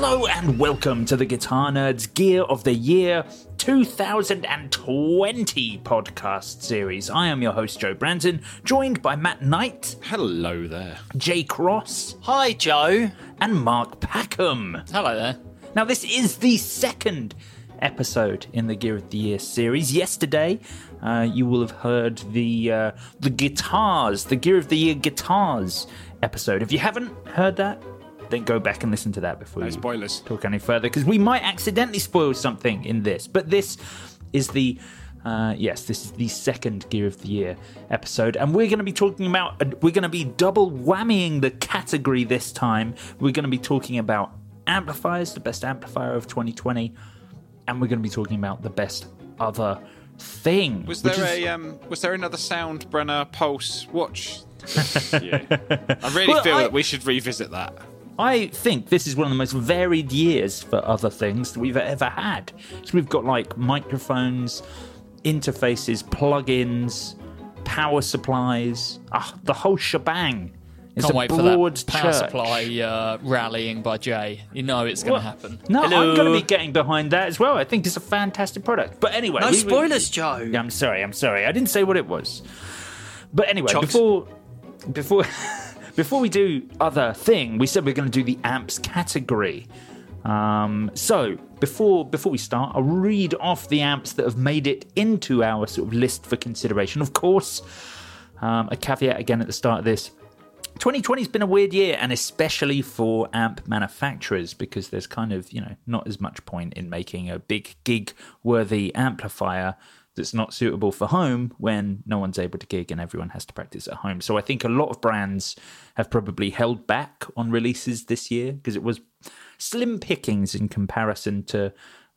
Hello and welcome to the Guitar Nerds Gear of the Year 2020 podcast series. I am your host, Joe Branton, joined by Matt Knight, Hello there. Jay Cross, Hi, Joe. and Mark Packham. Hello there. Now, this is the second episode in the Gear of the Year series. Yesterday, uh, you will have heard the uh, the guitars, the Gear of the Year guitars episode. If you haven't heard that, then go back and listen to that before No you spoilers. talk any further, because we might accidentally spoil something in this. But this is the uh, yes, this is the second Gear of the Year episode, and we're going to be talking about we're going to be double whammying the category this time. We're going to be talking about amplifiers, the best amplifier of 2020, and we're going to be talking about the best other thing. Was there is- a um, was there another Soundbrenner Pulse watch? yeah. I really Well, feel I- that we should revisit that. I think this is one of the most varied years for other things that we've ever had. So we've got like microphones, interfaces, plugins, power supplies, ah, the whole shebang. It's Can't a wait for broad that power church. supply uh, rallying by Jay. You know it's going Well, to happen. No, Hello. I'm going to be getting behind that as well. I think it's a fantastic product. But anyway, No we- we- spoilers, Joe. I'm sorry. I'm sorry. I didn't say what it was. But anyway, Chocks. before before before we do other thing, we said we're going to do the amps category. Um, so before before we start, I'll read off the amps that have made it into our sort of list for consideration. Of course, um, a caveat again at the start of this. 2020 has been a weird year, and especially for amp manufacturers, because there's kind of, you know, not as much point in making a big gig worthy amplifier that's not suitable for home when no one's able to gig and everyone has to practice at home. So I think a lot of brands have probably held back on releases this year because it was slim pickings in comparison to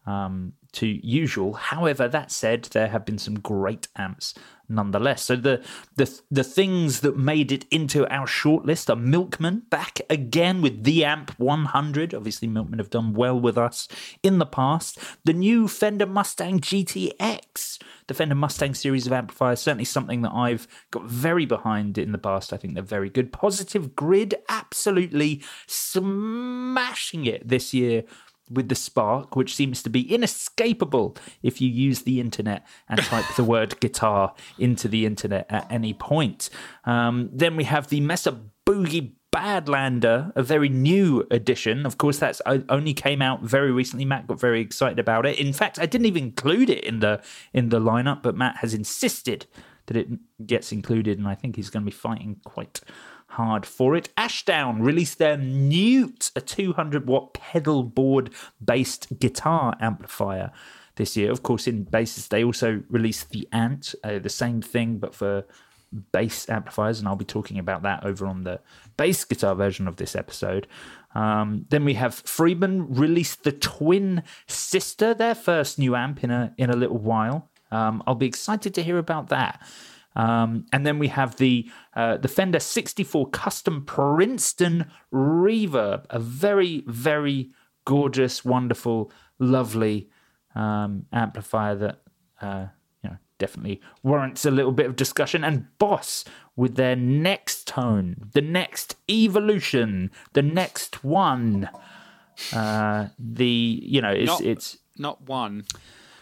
um, to usual. However, that said, there have been some great amps nonetheless. So the the the things that made it into our shortlist are Milkman back again with the Amp 100. Obviously, Milkman have done well with us in the past. The new Fender Mustang GTX, the Fender Mustang series of amplifiers, certainly something that I've got very behind in the past. I think they're very good. Positive Grid, absolutely smashing it this year with the Spark, which seems to be inescapable if you use the internet and type the word guitar into the internet at any point. Um, then we have the Mesa Boogie Badlander, a very new edition. Of course, that's only came out very recently. Matt got very excited about it. In fact, I didn't even include it in the in the lineup, but Matt has insisted that it gets included, and I think he's going to be fighting quite hard for it. Ashdown released their Newt, a 200 watt pedal board based guitar amplifier this year. Of course, in basses, they also released the Ant, uh, the same thing, but for bass amplifiers, and I'll be talking about that over on the bass guitar version of this episode. Um, then we have Friedman released the Twin Sister, their first new amp in a in a little while. Um, I'll be excited to hear about that. Um, and then we have the uh, the Fender 64 Custom Princeton Reverb, a very very gorgeous, wonderful, lovely um, amplifier that uh, definitely warrants a little bit of discussion. And Boss with their Nextone, the next evolution, the next one. Uh, the you know it's Not- it's Not one.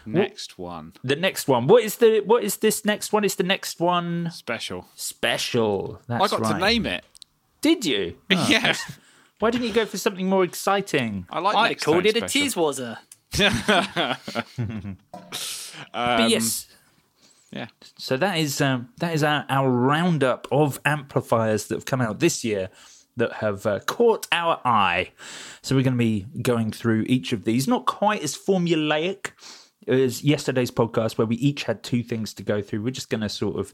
Next one. The next one. What is the what is this next one? It's the next one Special. special. That's I got right. to name it. Did you? Oh, yeah. Why didn't you go for something more exciting? I like I called time it a special. teaswazzer. but yes. Yeah. So that is um, that is our, our roundup of amplifiers that have come out this year that have uh, caught our eye. So we're going to be going through each of these, not quite as formulaic as yesterday's podcast, where we each had two things to go through. We're just going to sort of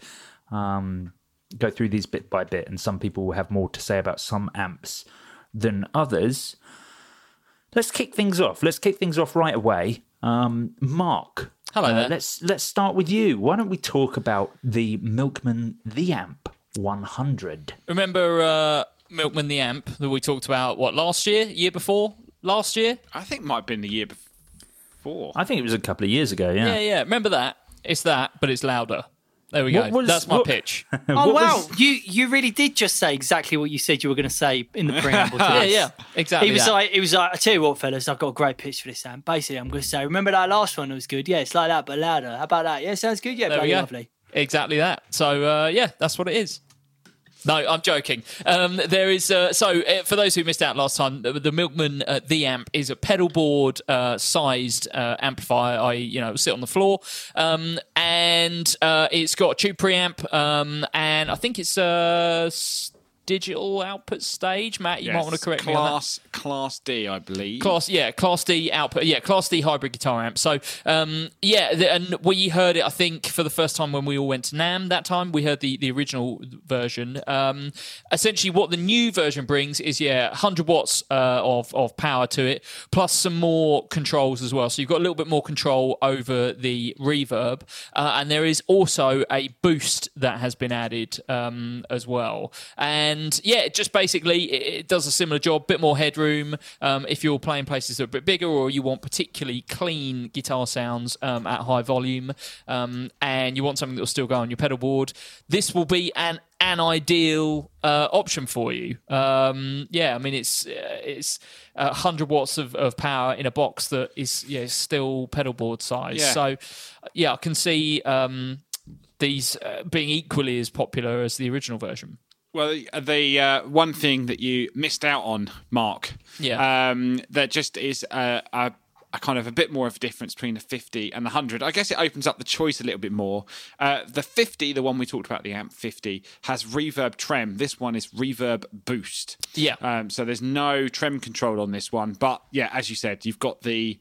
um, go through these bit by bit, and some people will have more to say about some amps than others. Let's kick things off. Let's kick things off right away. Um, Mark, Hello uh. Let's let's start with you. Why don't we talk about the Milkman the Amp 100? Remember uh, Milkman the Amp that we talked about, what, last year? Year before? Last year? I think it might have been the year before. I think it was a couple of years ago. Yeah. Yeah, yeah. Remember that? It's that, but it's louder. There we go. What was- That's my what- pitch. Oh What wow, was- you you really did just say exactly what you said you were going to say in the preamble. To yeah, this. yeah. Exactly. He was that. like, he was like, I tell you what, fellas, I've got a great pitch for this, And Basically, I'm going to say, remember that last one that was good? Yeah, it's like that, but louder. How about that? Yeah, sounds good. Yeah, There we bloody go. lovely. Exactly that. So uh, yeah, that's what it is. No, I'm joking. Um, there is uh, so uh, for those who missed out last time, the, the Milkman uh, the amp is a pedal board uh, sized uh, amplifier. I you know sit on the floor, um, and uh, it's got a tube preamp, um, and I think it's a s- digital output stage. Matt, you might want to correct me on that. class, Class D, I believe. Class, yeah, Class D output, yeah, Class D hybrid guitar amp. So, um, yeah, the, and we heard it. I think for the first time when we all went to NAMM that time, we heard the the original version. Um, essentially, what the new version brings is yeah, 100 watts uh, of of power to it, plus some more controls as well. So you've got a little bit more control over the reverb, uh, and there is also a boost that has been added um, as well. And yeah, it just basically it, it does a similar job, bit more headroom. Um, if you're playing places that are a bit bigger, or you want particularly clean guitar sounds um, at high volume, um, and you want something that will still go on your pedal board, this will be an an ideal uh, option for you. Um, yeah, I mean it's uh, it's uh, 100 watts of, of power in a box that is yeah still pedal board size. Yeah. So yeah, I can see um, these uh, being equally as popular as the original version. Well, the uh, one thing that you missed out on, Mark, Yeah. um, that just is a, a, a kind of a bit more of a difference between the 50 and the 100. I guess it opens up the choice a little bit more. Uh, the 50, the one we talked about, the amp 50, has reverb trem. This one is reverb boost. Yeah. Um, so there's no trem control on this one, but yeah, as you said, you've got the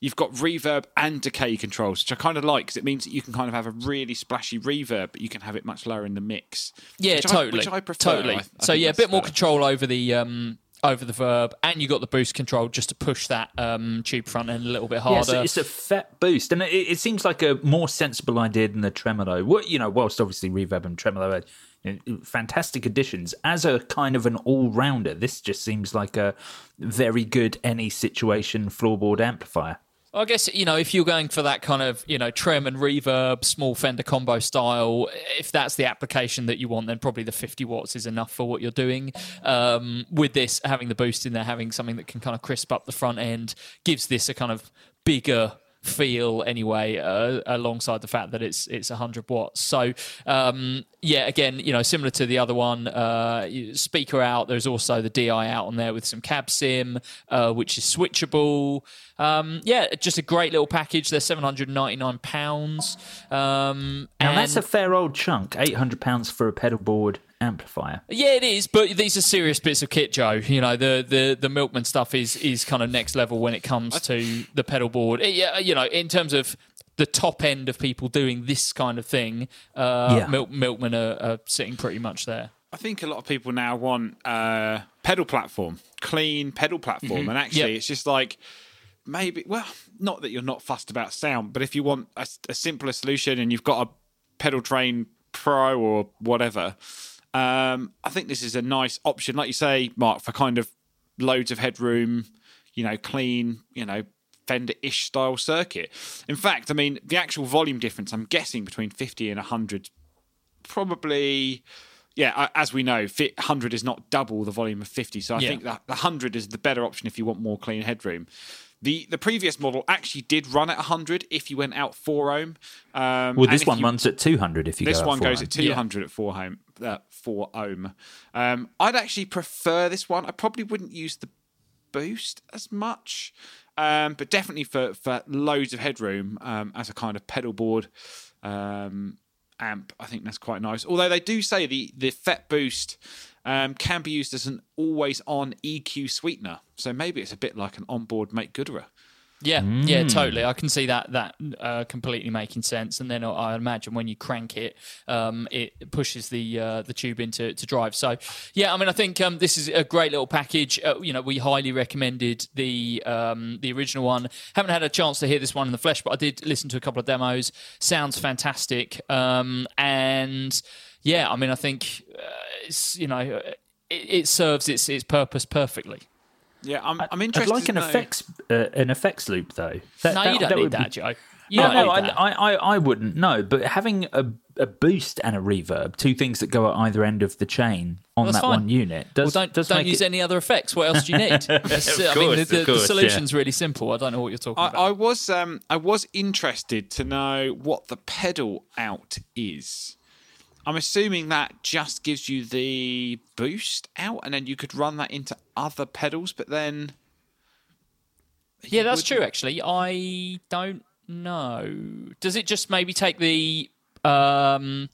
you've got reverb and decay controls, which I kind of like because it means that you can kind of have a really splashy reverb, but you can have it much lower in the mix. Yeah, which I- totally. which I prefer. Totally. I- I so yeah, a that's bit more control over the um, over the verb, and you got the boost control just to push that um, tube front end a little bit Yeah, harder. so it's a fat boost, and it, it seems like a more sensible idea than the tremolo. What you know, whilst obviously reverb and tremolo are you know, fantastic additions as a kind of an all-rounder, this just seems like a very good any situation floorboard amplifier. I guess you know if you're going for that kind of you know trem and reverb, small Fender combo style. If that's the application that you want, then probably the 50 watts is enough for what you're doing. Um, with this having the boost in there, having something that can kind of crisp up the front end, gives this a kind of bigger feel anyway uh, alongside the fact that it's it's 100 watts. So um yeah again you know similar to the other one uh speaker out there's also the di out on there with some cab sim uh which is switchable. Um yeah just a great little package they're 799 pounds. Um Now and that's a fair old chunk, eight hundred pounds for a pedal board amplifier. Yeah, it is, but these are serious bits of kit, Joe. You know, the the the Milkman stuff is is kind of next level when it comes to the pedal board. It- yeah, you know, in terms of the top end of people doing this kind of thing, uh, Yeah. Milk, Milkman are, are sitting pretty much there. I think a lot of people now want uh, pedal platform, clean pedal platform, and actually, Yep. it's just like maybe. Well, not that you're not fussed about sound, but if you want a, a simpler solution and you've got a pedal train pro or whatever, um, I think this is a nice option, like you say, Mark, for kind of loads of headroom, you know, clean, you know. Fender-ish style circuit. In fact, I mean the actual volume difference. I'm guessing between 50 and 100 probably yeah as we know 100 is not double the volume of 50 so i Yeah. think that the 100 is the better option if you want more clean headroom The the previous model actually did run at 100 if you went out 4 ohm. Um, Well, this one you- runs at 200 if you go This one goes 400. at 200 at 4 ohm. Uh, 4 ohm. Um, I'd actually prefer this one. I probably wouldn't use the boost as much, um, but definitely for, for loads of headroom um, as a kind of pedal board um, amp, I think that's quite nice. Although they do say the, the FET boost um, can be used as an always on EQ sweetener. So maybe it's a bit like an onboard Make Gooderer. Yeah, yeah, totally. I can see that that uh, completely making sense. And then I imagine when you crank it, um, it pushes the uh, the tube into to drive. So yeah, I mean, I think um, this is a great little package. Uh, you know, we highly recommended the um, the original one. Haven't had a chance to hear this one in the flesh, but I did listen to a couple of demos. Sounds fantastic. Um, and yeah, I mean, I think uh, it's you know it, it serves its its purpose perfectly. Yeah, I'm, I'm interested. I'd interested. like an know- effects uh, an effects loop though. That- No, that- you don't that need would be- that, Joe. You No, no, I. I, I, I wouldn't. No, but having a, a boost and a reverb, two things that go at either end of the chain on That's that fine. one unit, does well, don't does don't use it, any other effects. What else do you need? It's- I mean, the, of the, course, the solution's really simple. I don't know what you're talking I, about. I was um I was interested to know what the pedal out is. I'm assuming that just gives you the boost out, and then you could run that into other pedals. But then, yeah, that's would- true. Actually, I don't know. Does it just maybe take the um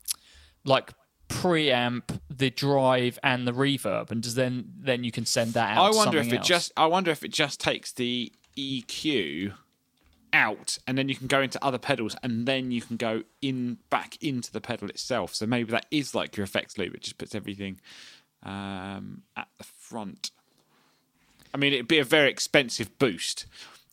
like preamp, the drive, and the reverb, and does then then you can send that out? I to wonder if it else? just I wonder if it just takes the EQ out, and then you can go into other pedals, and then you can go in back into the pedal itself. So maybe that is like your effects loop. It just puts everything um, at the front. I mean, it'd be a very expensive boost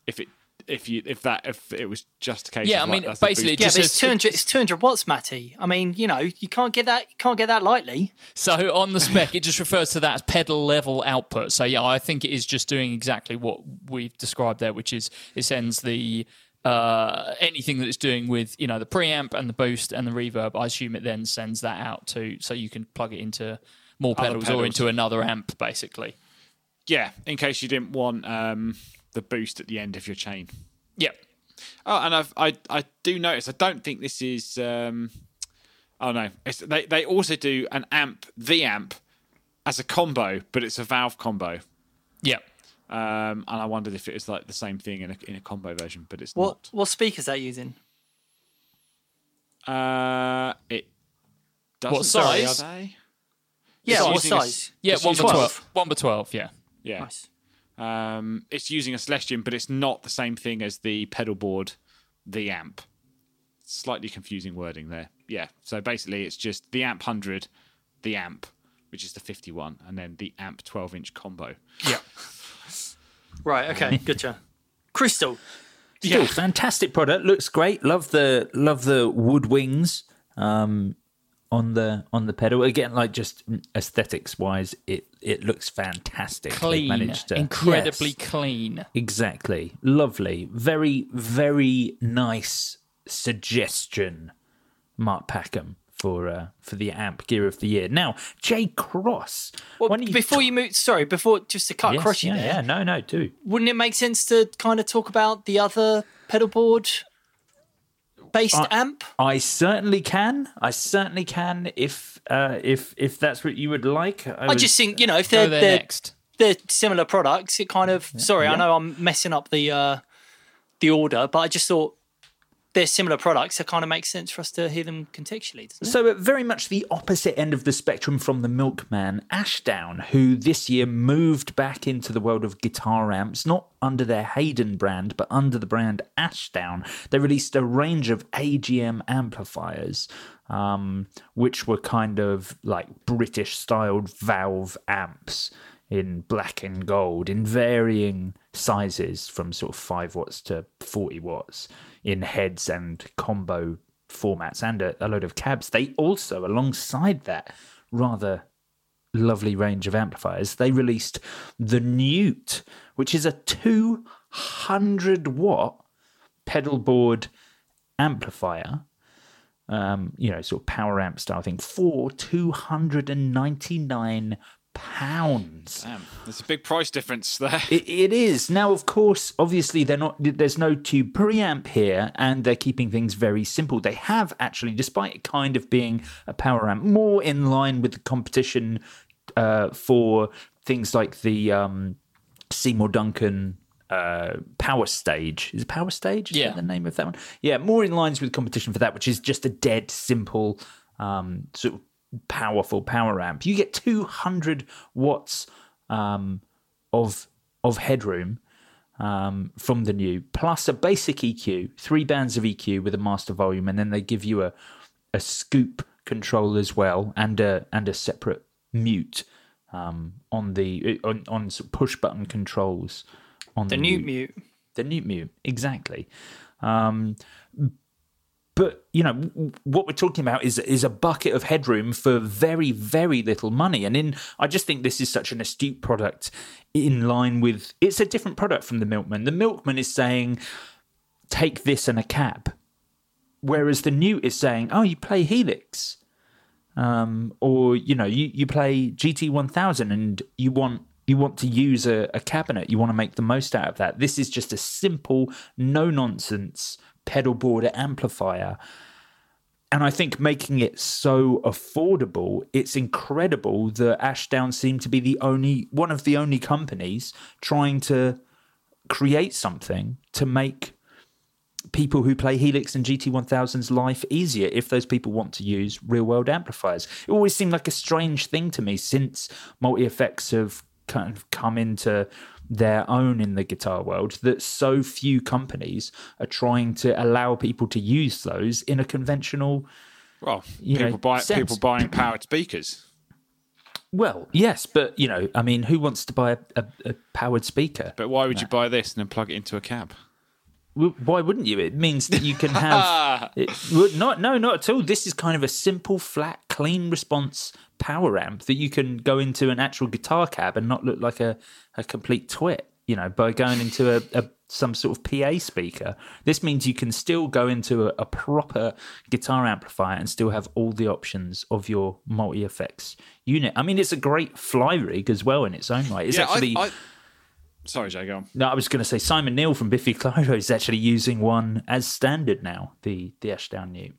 if it if you if that if it was just a case. Yeah, of I mean, that's basically it Yeah, just but it's two hundred. It's two hundred watts, Matty. I mean, you know, you can't get that. You can't get that lightly. So on the spec, it just refers to that as pedal level output. So yeah, I think it is just doing exactly what we've described there, which is it sends the uh, anything that it's doing with you know the preamp and the boost and the reverb. I assume it then sends that out to so you can plug it into more Other pedals, or into another amp, basically. yeah, in case you didn't want um, the boost at the end of your chain. Yep. Oh, and I've, I I do notice. I don't think this is. Um, oh no, it's, they they also do an amp, the amp, as a combo, but it's a valve combo. Yep. Um, and I wondered if it was like the same thing in a in a combo version, but it's not What what speakers that using? Uh, it doesn't. What say, size? Are they? Yeah, what using a s- size? Yeah, one by a- twelve. One by twelve. Yeah. Yeah. Nice. Um, it's using a Celestion, but it's not the same thing as the pedal board, the amp. Slightly confusing wording there. Yeah. So basically, it's just the amp 100, the amp, which is the 51, and then the amp 12 inch combo. Yeah. Right. Okay. Gotcha. Crystal. Still, fantastic product. Looks great. Love the love the wood wings um, on the on the pedal. Again, like just aesthetics wise, it it looks fantastic. Clean. managed to- Incredibly Yes, clean. exactly. Lovely. Very very nice suggestion, Mark Packham for uh, for the amp gear of the year. Now, Jay Cross. Well, don't before you move, sorry, before just to cut Yes, across you yeah, there, yeah, no, no, do. wouldn't it make sense to kind of talk about the other pedal board based amp? I certainly can. I certainly can. If uh, if if that's what you would like. I, I was- just think you know if they're they're, next. they're similar products, it kind of sorry, I know I'm messing up the uh, the order, but I just thought they're similar products. It kind of makes sense for us to hear them contextually. So, very much the opposite end of the spectrum from the Milkman, Ashdown, who this year moved back into the world of guitar amps, not under their Hayden brand, but under the brand Ashdown. They released a range of AGM amplifiers, um, which were kind of like British styled valve amps in black and gold in varying sizes from sort of 5 watts to 40 watts in heads and combo formats and a, a load of cabs. They also, alongside that rather lovely range of amplifiers, they released the Newt, which is a 200 watt pedal board amplifier. Um, you know, sort of power amp style thing for 299 pounds. Damn, there's a big price difference there. It, it is now, of course. Obviously, they're not. There's no tube preamp here, and they're keeping things very simple. They have actually, despite it kind of being a power amp, more in line with the competition uh, for things like the um, Seymour Duncan uh, Power Stage. Is it Power Stage? Is Yeah. that the name of that one? Yeah, more in lines with competition for that, which is just a dead simple um, sort of powerful power amp. You get 200 watts um, of of headroom um, from the Newt, plus a basic EQ, three bands of EQ with a master volume, and then they give you a a scoop control as well, and a and a separate mute um, on the on, on push button controls on The the, new Mute. mute. The Newt Mute, exactly. Um, but you know what we're talking about is is a bucket of headroom for very very little money, and in I just think this is such an astute product in line with it's a different product from the Milkman. The Milkman is saying take this and a cab, whereas the Newt is saying oh you play Helix, um, or you know you you play GT one thousand and you want you want to use a, a cabinet, you want to make the most out of that. This is just a simple, no nonsense pedal board amplifier. And I think making it so affordable, it's incredible that Ashdown seem to be the only one of the only companies trying to create something to make people who play Helix and GT1000's life easier if those people want to use real world amplifiers. It always seemed like a strange thing to me since multi effects have kind of come into their own in the guitar world that so few companies are trying to allow people to use those in a conventional Well, You know, people buy sense. people buying powered speakers. well yes but you know i mean who wants to buy a, a, a powered speaker But why would you buy this and then plug it into a cab? Why wouldn't you? It means that you can have it, not no not at all. This is kind of a simple, flat, clean response power amp that you can go into an actual guitar cab and not look like a, a complete twit. You know, by going into a, a some sort of PA speaker. This means you can still go into a, a proper guitar amplifier and still have all the options of your multi effects unit. I mean, it's a great fly rig as well in its own right. It's yeah, actually I, I, sorry, Jay, go on. no, I was going to say Simon Neil from Biffy Clyro is actually using one as standard now. The the Ashdown Newt.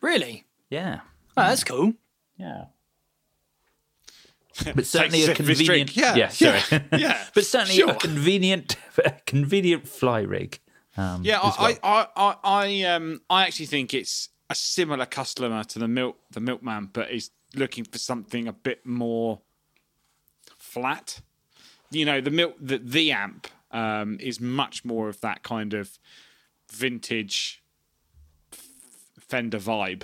Really? Yeah, Oh, that's cool. yeah. But certainly a sip of his convenient. drink. Yeah, sorry. yeah, but certainly sure. a convenient, a convenient fly rig. Um, Yeah, as well. I, I, I, I, um, I actually think it's a similar customer to the milk, the milkman, but is looking for something a bit more flat. You know, the milk, the, the amp um, is much more of that kind of vintage f- Fender vibe.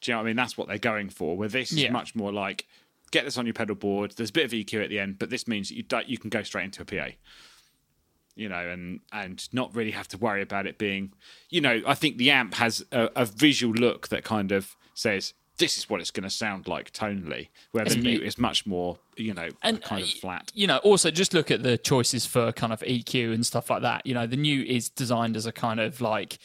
Do you know what I mean? That's what they're going for. Where this Yeah. is much more like get this on your pedal board. There's a bit of EQ at the end, but this means that you you can go straight into a PA you know, and and not really have to worry about it being, you know, I think the amp has a, a visual look that kind of says this is what it's going to sound like tonally, where the mute is much more, you know, And, kind of flat. You know, also just look at the choices for kind of EQ and stuff like that. You know, the Newt is designed as a kind of like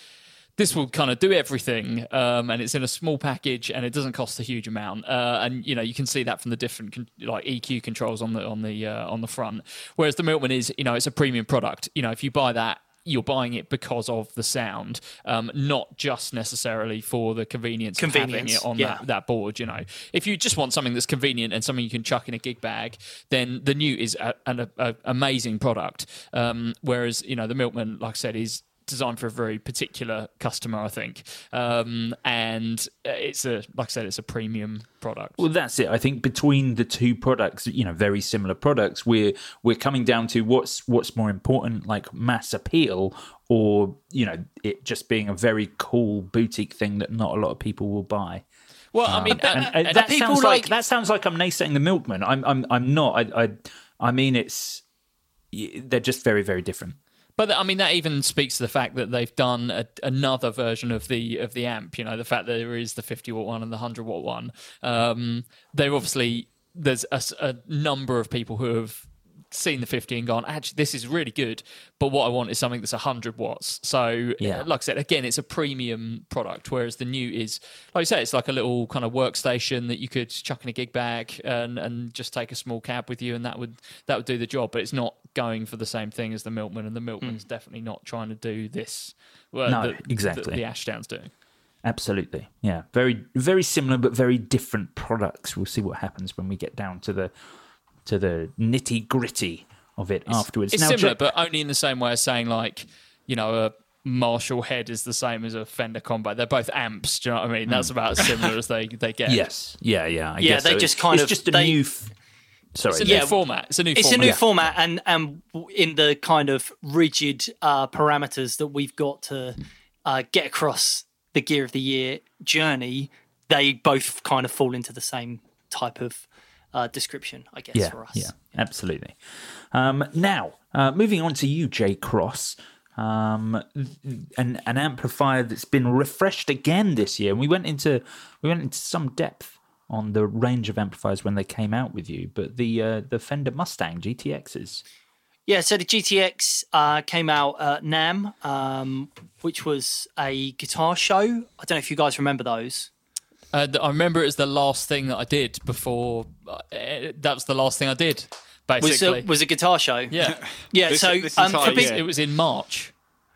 this will kind of do everything, um, and it's in a small package, and it doesn't cost a huge amount. Uh, and you know, you can see that from the different con- like EQ controls on the on the uh, on the front. Whereas the Milkman is, you know, it's a premium product. You know, if you buy that. You're buying it because of the sound, um, not just necessarily for the convenience, of having it on yeah. that that board. You know, if you just want something that's convenient and something you can chuck in a gig bag, then the Newt is a, an a, a amazing product. Um, whereas you know the Milkman, like I said, is designed for a very particular customer, I think, um, and uh, it's a like I said, it's a premium product. Well, that's it. I think between the two products, you know, very similar products, we're we're coming down to what's what's more important, like mass appeal, or you know, it just being a very cool boutique thing that not a lot of people will buy. Well, I mean, uh, And, and- and and that sounds like, like- that sounds like I'm naysaying the milkman. I'm I'm I'm not. I I, I mean, it's they're just very very different. But I mean, that even speaks to the fact that they've done a, another version of the of the amp. You know, the fact that there is the 50 watt one and the 100 watt one. Um, they're obviously there's a number of people who have seen the 50 and gone, actually, this is really good, but what I want is something that's 100 watts. So, Yeah. uh, like I said, again, it's a premium product, whereas the Newt is, like you say, it's like a little kind of workstation that you could chuck in a gig bag and, and just take a small cab with you, and that would that would do the job. But it's not going for the same thing as the Milkman, and the Milkman's definitely not trying to do this. Well, No, that- exactly. that the Ashdown's doing. Absolutely. Yeah. Very very similar but very different products. We'll see what happens when we get down to the to the nitty gritty of it afterwards. It's Now, similar, Jack- but only in the same way as saying like, you know, a Marshall head is the same as a Fender Combat. They're both amps. Do you know what I mean? That's about as similar as they they get. yes. Yeah, yeah. I Yeah, guess they so. just kind it's of- just a they- new f- Sorry. It's a Yeah. new format. It's a new it's format. a new format and and in the kind of rigid uh, parameters that we've got to uh, get across the gear of the year journey they both kind of fall into the same type of uh, description i guess yeah, for us Yeah, absolutely. Um, now, uh, moving on to you, Jay Cross. Um, an an amplifier that's been refreshed again this year. And we went into we went into some depth on the range of amplifiers when they came out with you, but the uh, the Fender Mustang GTXs. Yeah, so the GTX uh, came out at NAMM, um, which was a guitar show. I don't know if you guys remember those. Uh, I remember it was the last thing that I did before. Uh, that was the last thing I did, Was basically. a, was a guitar show. yeah, Yeah, This- so this um, for entire pe- year. it was in March.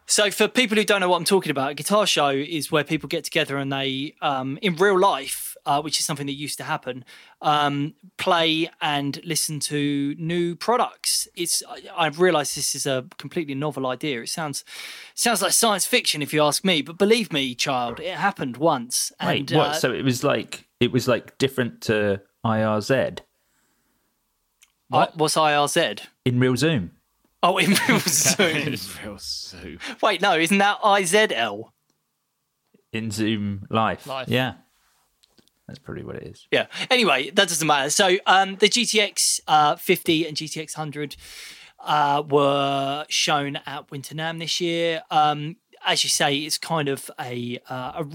So for people who don't know what I'm talking about, a guitar show is where people get together and they, um, in real life, uh, which is something that used to happen, um, play and listen to new products. It's I, I realise this is a completely novel idea. It sounds sounds like science fiction if you ask me, but believe me, child, it happened once. And, Wait, what? uh, so it was like it was like different to IRZ I- what's IRZ? in Real Zoom. Oh, in real Zoom. In real soup. Wait, no, isn't that IZL? In Zoom Live. Live. Yeah. That's probably what it is. Yeah. Anyway, that doesn't matter. So um, the GTX uh, 50 and GTX 100 uh, were shown at Winter NAMM this year. Um, as you say, it's kind of a, uh, a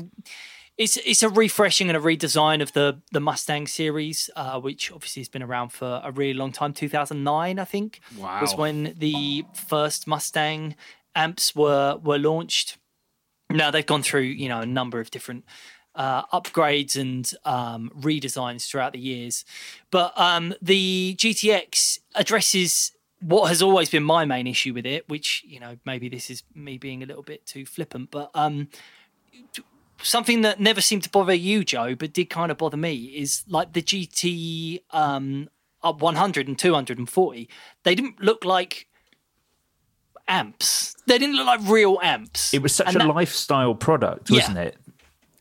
it's it's a refreshing and a redesign of the the Mustang series, uh, which obviously has been around for a really long time. 2009, I think, was when the first Mustang amps were were launched. Now they've gone through you know a number of different uh, upgrades and um, redesigns throughout the years, but um, the GTX addresses what has always been my main issue with it, which you know maybe this is me being a little bit too flippant, but um, something that never seemed to bother you, Joe, but did kind of bother me is like the GT um, up 100 and 240. They didn't look like amps. They didn't look like real amps. It was such And a that- lifestyle product, wasn't it?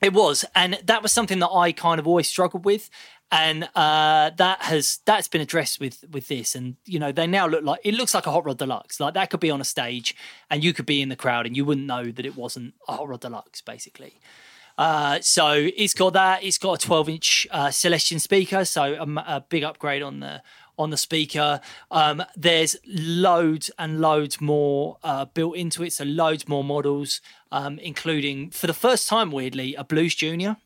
It was, and that was something that I kind of always struggled with, and uh, that has that's been addressed with with this. And you know, they now look like it looks like a Hot Rod Deluxe. Like that could be on a stage, and you could be in the crowd, and you wouldn't know that it wasn't a Hot Rod Deluxe, basically. Uh, so it's got that. It's got a 12 inch uh, speaker, so a big upgrade on the on the speaker. Um, there's loads and loads more uh, built into it, so loads more models, um, including for the first time, weirdly, a Blues Junior.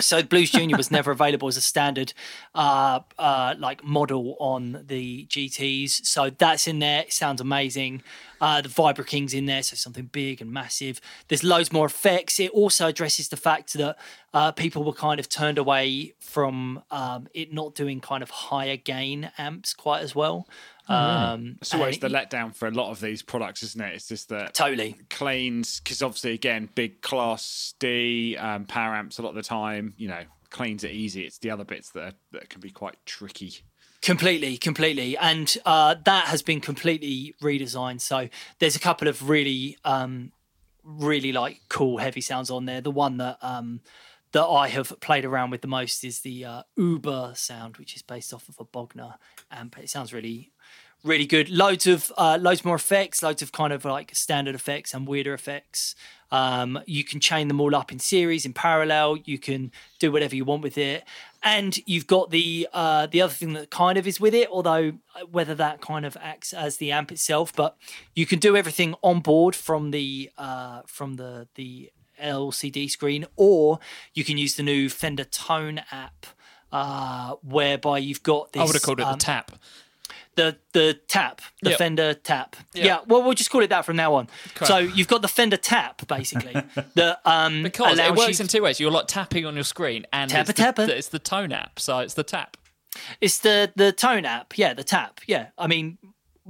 So Blues Junior was never available as a standard uh, uh, like model on the GTS. So that's in there. It sounds amazing. Uh, the Vibro-King's in there, so something big and massive. There's loads more effects. It also addresses the fact that uh, people were kind of turned away from um, it not doing kind of higher gain amps quite as well. Um, It's always and the letdown for a lot of these products, isn't it? It's just that Totally. cleans, because obviously, again, big class D um, power amps a lot of the time, you know, cleans are easy. It's the other bits that, are, that can be quite tricky. Completely, completely, and uh, that has been completely redesigned. So there's a couple of really, um, really like cool heavy sounds on there. The one that um, that I have played around with the most is the uh, Uber sound, which is based off of a Bogner amp. It sounds really, really good. Loads of uh, loads more effects, loads of kind of like standard effects and weirder effects. Um, you can chain them all up in series, in parallel. You can do whatever you want with it, and you've got the uh, the other thing that kind of is with it, although uh, whether that kind of acts as the amp itself, but you can do everything on board from the uh, from the the LCD screen, or you can use the new Fender Tone app, uh, whereby you've got this. I would have called it um, the tap. The the tap, the Yep. Fender tap. Yep. Yeah, well, we'll just call it that from now on. So you've got the Fender tap, basically, that um, Because it works in two ways. You're like tapping on your screen, and it's, the, it's the tone app, so it's the tap. It's the the tone app. Yeah, the tap. Yeah, I mean,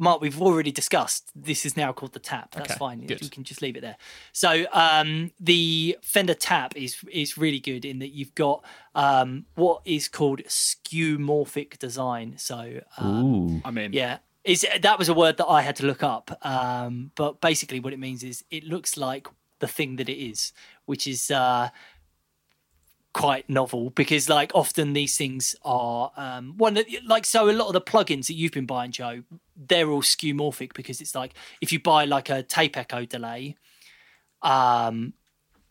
Mark, we've already discussed. This is now called the tap. That's Okay, fine. good. You can just leave it there. So um, the Fender tap is is really good in that you've got um, what is called skeuomorphic design. So um, I mean, yeah. Is that was a word that I had to look up, um, but basically what it means is it looks like the thing that it is, which is uh, quite novel because like often these things are um, one that, like so a lot of the plugins that you've been buying, Joe, they're all skeuomorphic because it's like if you buy like a tape echo delay um,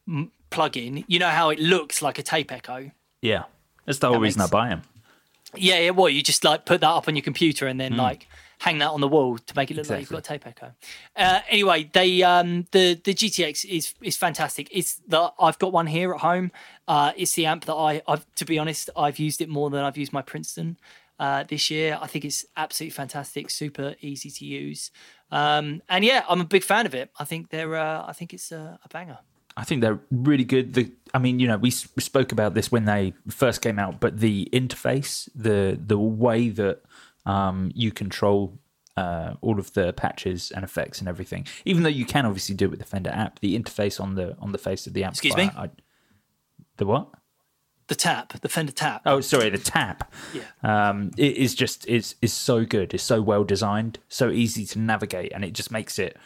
m- plugin, you know how it looks like a tape echo. Yeah. That's the whole reason makes- I buy them. Yeah, yeah. Well, you just like put that up on your computer and then like hang that on the wall to make it look like you've got a tape echo. Uh, anyway, they um the the GTX is is fantastic. It's the I've got one here at home. Uh, it's the amp that I I've to be honest I've used it more than I've used my Princeton. Uh, this year, I think it's absolutely fantastic, super easy to use, um, and yeah, I'm a big fan of it. I think they're, uh, I think it's a, a banger. I think they're really good. The, I mean, you know, we, s- we spoke about this when they first came out, but the interface, the the way that um, you control uh, all of the patches and effects and everything, even though you can obviously do it with the Fender app, the interface on the on the face of the app. Excuse me? I, the what? The tap, the Fender tap. Oh, sorry, the tap. Yeah. Um, it is just is is so good. It's so well designed, so easy to navigate, and it just makes it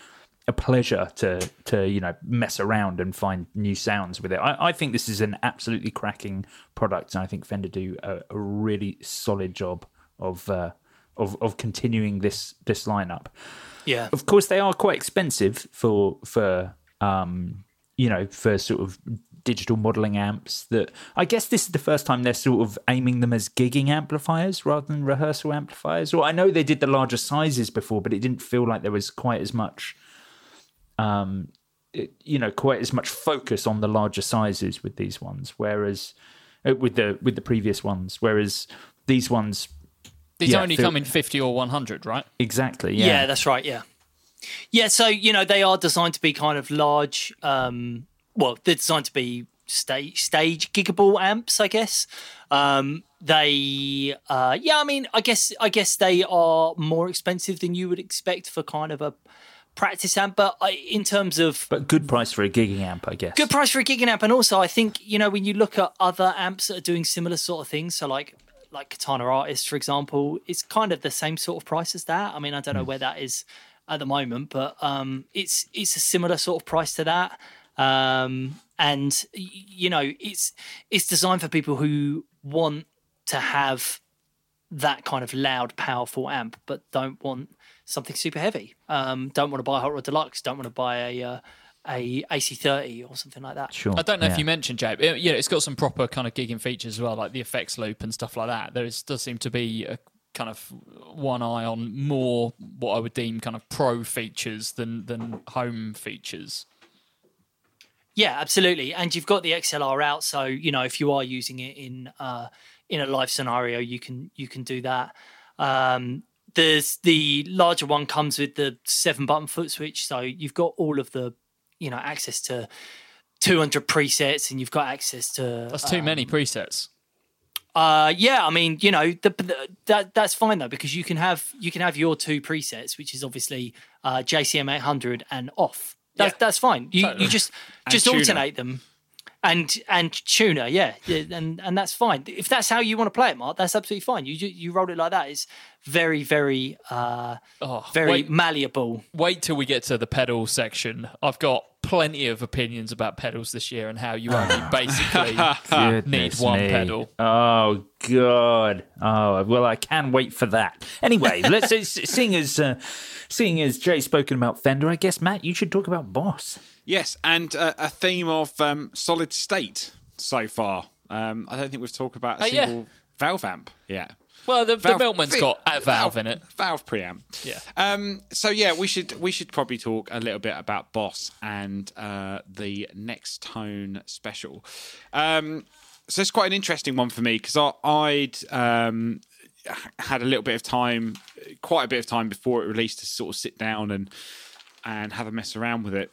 a pleasure to to you know mess around and find new sounds with it. I, I think this is an absolutely cracking product, and I think Fender do a, a really solid job of uh, of of continuing this this lineup. yeah. Of course, they are quite expensive for for um, you know for sort of digital modeling amps. That I guess this is the first time they're sort of aiming them as gigging amplifiers rather than rehearsal amplifiers. Or I know they did the larger sizes before, but it didn't feel like there was quite as much. Um, it, you know, quite as much focus on the larger sizes with these ones, whereas uh, with the with the previous ones, whereas these ones These Yeah, only feel- come in 50 or 100, right? exactly, Yeah. yeah, that's right. Yeah. Yeah. So, you know, they are designed to be kind of large. Um, well, they're designed to be stage, stage gigable amps, I guess. Um, they, uh, yeah, I mean, I guess, I guess they are more expensive than you would expect for kind of a practice amp. But I, in terms of but good price for a gigging amp, I guess. good price for a gigging amp, and also I think you know when you look at other amps that are doing similar sort of things, so like like Katana Artist, for example, it's kind of the same sort of price as that. I mean, I don't know where that is at the moment, but um, it's it's a similar sort of price to that. Um, and you know, it's it's designed for people who want to have that kind of loud, powerful amp, but don't want something super heavy. Um, don't want to buy a Hot Rod Deluxe. Don't want to buy a uh, a AC30 or something like that. Sure. I don't know yeah. if you mentioned, Jay, but you know, it's got some proper kind of gigging features as well, like the effects loop and stuff like that. There is, does seem to be a kind of one eye on more what I would deem kind of pro features than than home features. Yeah, absolutely. And you've got the XLR out, so you know if you are using it in uh, in a live scenario, you can you can do that. Um, there's the larger one comes with the seven button foot switch, so you've got all of the you know access to 200 presets, and you've got access to That's too many presets. Uh, yeah, I mean, you know, the, the, that that's fine though because you can have you can have your two presets, which is obviously uh, JCM 800 and off. That's Yeah. that's fine. You Totally. you just just alternate them, and and tuner, yeah, yeah, and and that's fine. If that's how you want to play it, Mark, that's absolutely fine. You you roll it like that. It's very very uh Oh, very wait, malleable. wait till we get to the pedal section. I've got plenty of opinions about pedals this year and how you only basically need one me. pedal. Oh God! Oh well, I can wait for that. Anyway, let's seeing as uh, seeing as Jay's spoken about Fender, I guess Matt, you should talk about Boss. Yes, and uh, a theme of um, solid state so far. Um, I don't think we've talked about a Oh, yeah. single valve amp yet. Well, the, the Valve- Milkman's got a valve in it. Valve preamp. Yeah. Um, so yeah, we should we should probably talk a little bit about Boss and uh, the Nextone special. Um, so it's quite an interesting one for me because I'd um, had a little bit of time, quite a bit of time before it released to sort of sit down and and have a mess around with it.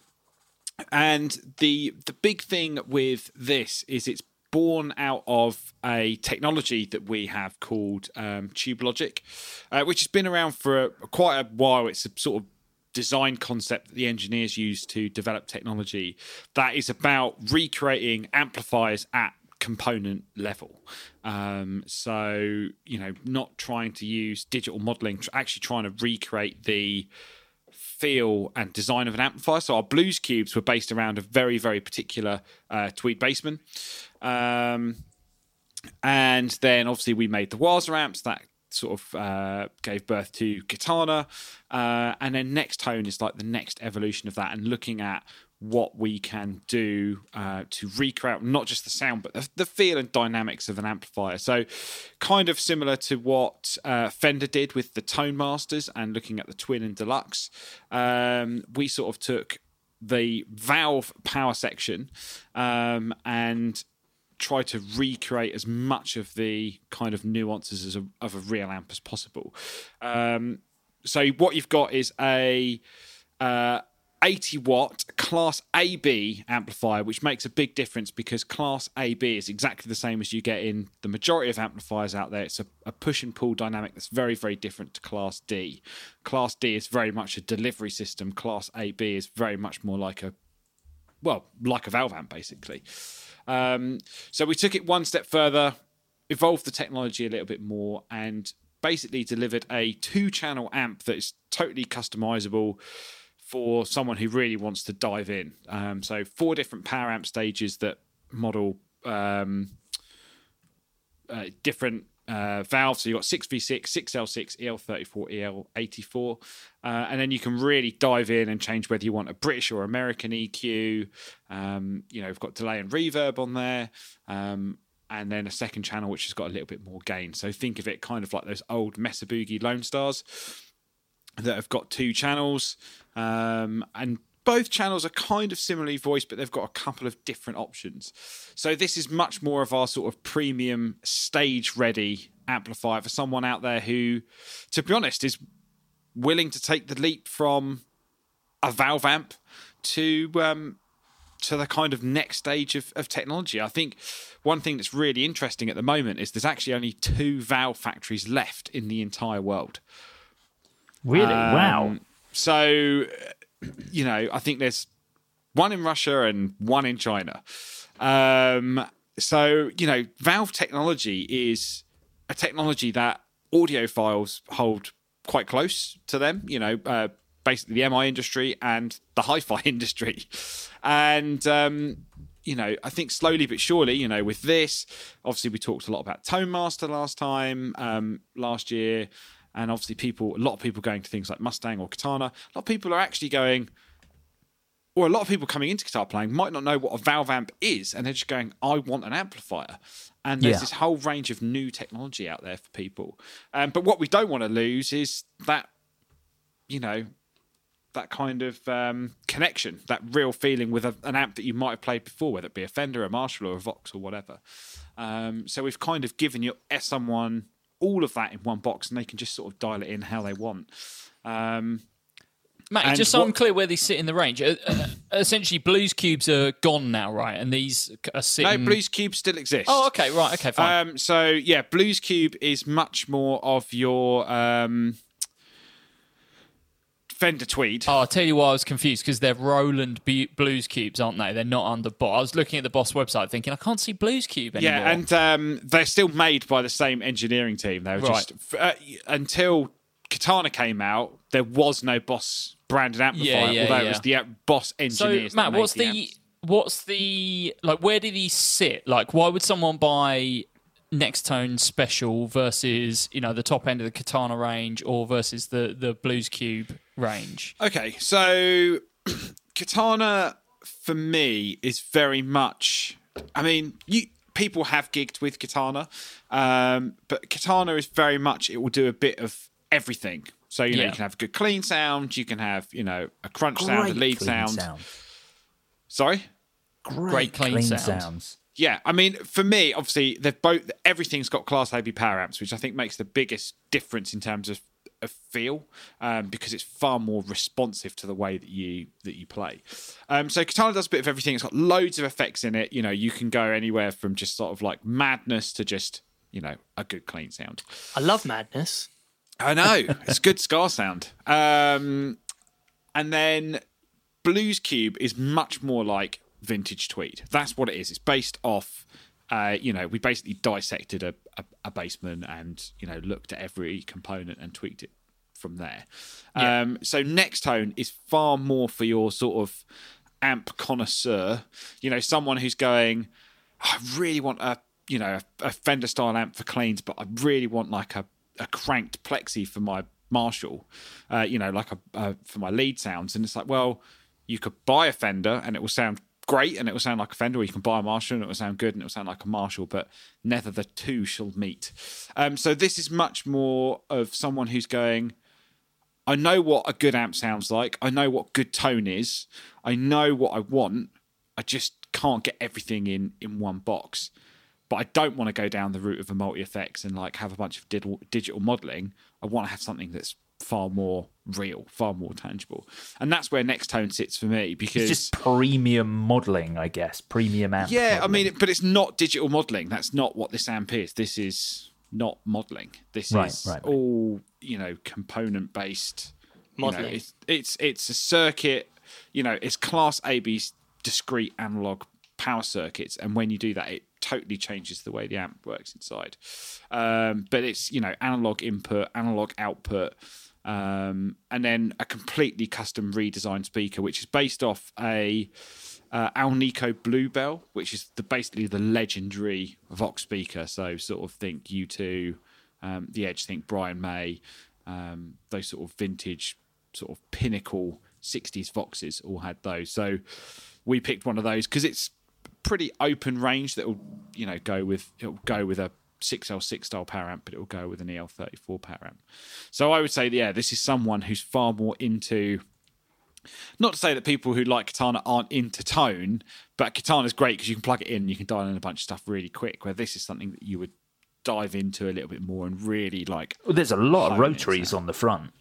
And the the big thing with this is it's born out of a technology that we have called um, Tube Logic, uh, which has been around for a, quite a while. It's a sort of design concept that the engineers use to develop technology that is about recreating amplifiers at component level. Um, so, you know, not trying to use digital modeling, actually trying to recreate the feel and design of an amplifier. So our blues cubes were based around a very, very particular uh, Tweed Bassman. Um, and then obviously we made the Waza amps that sort of uh, gave birth to Katana. Uh, and then Nextone is like the next evolution of that and looking at what we can do uh, to recreate not just the sound but the, the, feel and dynamics of an amplifier. So kind of similar to what uh, fender did with the tone masters and looking at the twin and deluxe um, we sort of took the valve power section um, and try to recreate as much of the kind of nuances a, of a real amp as possible. Um, so what you've got is a uh, 80 watt class AB amplifier, which makes a big difference because class AB is exactly the same as you get in the majority of amplifiers out there. It's a, a, push and pull dynamic that's very, very different to class D. Class D is very much a delivery system. Class AB is very much more like a, well, like a valve amp, basically. Um, so we took it one step further, evolved the technology a little bit more, and basically delivered a two channel amp that is totally customizable for someone who really wants to dive in. Um, so four different power amp stages that model um, uh, different uh, valves. So you've got 6V6, 6L6, EL34, EL84. Uh, and then you can really dive in and change whether you want a British or American EQ. Um, you know, we've got delay and reverb on there. Um, and then a second channel which has got a little bit more gain. So think of it kind of like those old Mesa Boogie Lone Stars that have got two channels. Um, and both channels are kind of similarly voiced, but they've got a couple of different options. So this is much more of our sort of premium stage ready amplifier for someone out there who, to be honest, is willing to take the leap from a valve amp to um, to the kind of next stage of, of technology. I think one thing that's really interesting at the moment is there's actually only two valve factories left in the entire world. Really? Um, wow. So, you know, I think there's one in Russia and one in China. Um, so, you know, Valve technology is a technology that audiophiles hold quite close to them, you know, uh, basically the MI industry and the hi fi industry. And, um, you know, I think slowly but surely, you know, with this, obviously we talked a lot about Tone Master last time, um, last year and obviously people a lot of people going to things like mustang or katana a lot of people are actually going or a lot of people coming into guitar playing might not know what a valve amp is and they're just going i want an amplifier and there's yeah. this whole range of new technology out there for people um, but what we don't want to lose is that you know that kind of um, connection, that real feeling with a, an amp that you might have played before, whether it be a Fender, a Marshall, or a Vox, or whatever. Um, so we've kind of given you someone all of that in one box and they can just sort of dial it in how they want. Um, Matt, just so what, I'm clear where they sit in the range. Uh, uh, essentially, Blues Cubes are gone now, right? And these are sitting. No, Blues Cube still exists. Oh, okay, right, okay, fine. Um, so yeah, Blues Cube is much more of your um, Fender Tweed. Oh, I'll tell you why I was confused because they're Roland B- Blues Cubes, aren't they? They're not under Boss. I was looking at the Boss website thinking, I can't see Blues Cube anymore. Yeah, and um, they're still made by the same engineering team. They were right. just uh, until Katana came out, there was no Boss branded amplifier, yeah, yeah, although yeah. it was the uh, Boss engineers. So, Matt, what's the, the what's the like? Where do these sit? Like, why would someone buy Nextone special versus you know the top end of the katana range or versus the the blues cube range okay so katana for me is very much i mean you people have gigged with katana um, but katana is very much it will do a bit of everything so you know yeah. you can have a good clean sound you can have you know a crunch Great sound a lead sound. sound. sorry Great, Great clean, clean sounds Yeah, I mean, for me, obviously, they've both everything's got Class AB power amps, which I think makes the biggest difference in terms of, of feel, um, because it's far more responsive to the way that you that you play. Um, so Katana does a bit of everything. It's got loads of effects in it. You know, you can go anywhere from just sort of like madness to just you know a good clean sound. I love madness. I know it's good scar sound. Um, and then Blues Cube is much more like vintage tweed. That's what it is. It's based off. Uh, you know, we basically dissected a, a, a Bassman and you know looked at every component and tweaked it from there. Um, so Nextone is far more for your sort of amp connoisseur. You know, someone who's going, I really want a you know a, a Fender style amp for cleans, but I really want like a, a cranked plexi for my Marshall. Uh, you know, like a uh, for my lead sounds, and it's like, well, you could buy a Fender and it will sound great and it will sound like a Fender, or you can buy a Marshall and it will sound good and it will sound like a Marshall, but neither the two shall meet. Um, so this is much more of someone who's going. I know what a good amp sounds like. I know what good tone is. I know what I want. I just can't get everything in in one box. But I don't want to go down the route of a multi effects and like have a bunch of digital modeling. I want to have something that's far more real, far more tangible, and that's where Nextone sits for me because It's just premium modeling, I guess. Premium amp. yeah, I mean, but it's not digital modeling. That's not what this amp is. This is not modeling. This Right, is right, right. all you know, component based Modelling. it's, it's it's a circuit. You know, it's Class AB's discrete analog power circuits, and when you do that, it totally changes the way the amp works inside. Um, but it's you know analog input, analog output. Um, and then a completely custom redesigned speaker, which is based off a uh, Alnico Bluebell, which is the basically the legendary Vox speaker. So sort of think U2, um, the Edge, think Brian May, um, those sort of vintage, sort of pinnacle '60s Voxes all had those. So we picked one of those because it's pretty open range that will you know go with it'll go with a 6L6 style power amp, but it will go with an EL34 power amp. So I would say, yeah, this is someone who's far more into not to say that people who like Katana aren't into tone, but Katana's great because you can plug it in, you can dial in a bunch of stuff really quick. Where this is something that you would dive into a little bit more and really like. Well, there's a lot of rotaries on the front.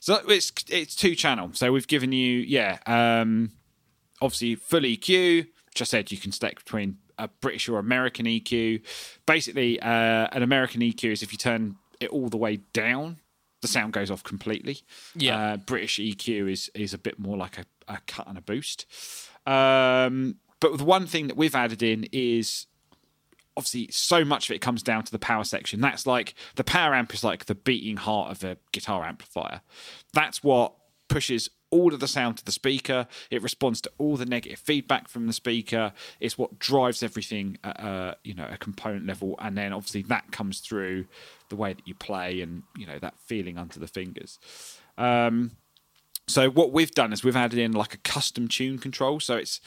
So it's it's two channel. So we've given you yeah, um, obviously full EQ. Which I said you can select between a British or American EQ. Basically, uh, an American EQ is if you turn it all the way down, the sound goes off completely. Yeah. Uh, British EQ is is a bit more like a, a cut and a boost. Um, but the one thing that we've added in is obviously so much of it comes down to the power section. That's like the power amp is like the beating heart of a guitar amplifier. That's what pushes all of the sound to the speaker. It responds to all the negative feedback from the speaker. It's what drives everything at you know a component level, and then obviously that comes through the way that you play and you know that feeling under the fingers. Um, so what we've done is we've added in like a custom tune control. So it's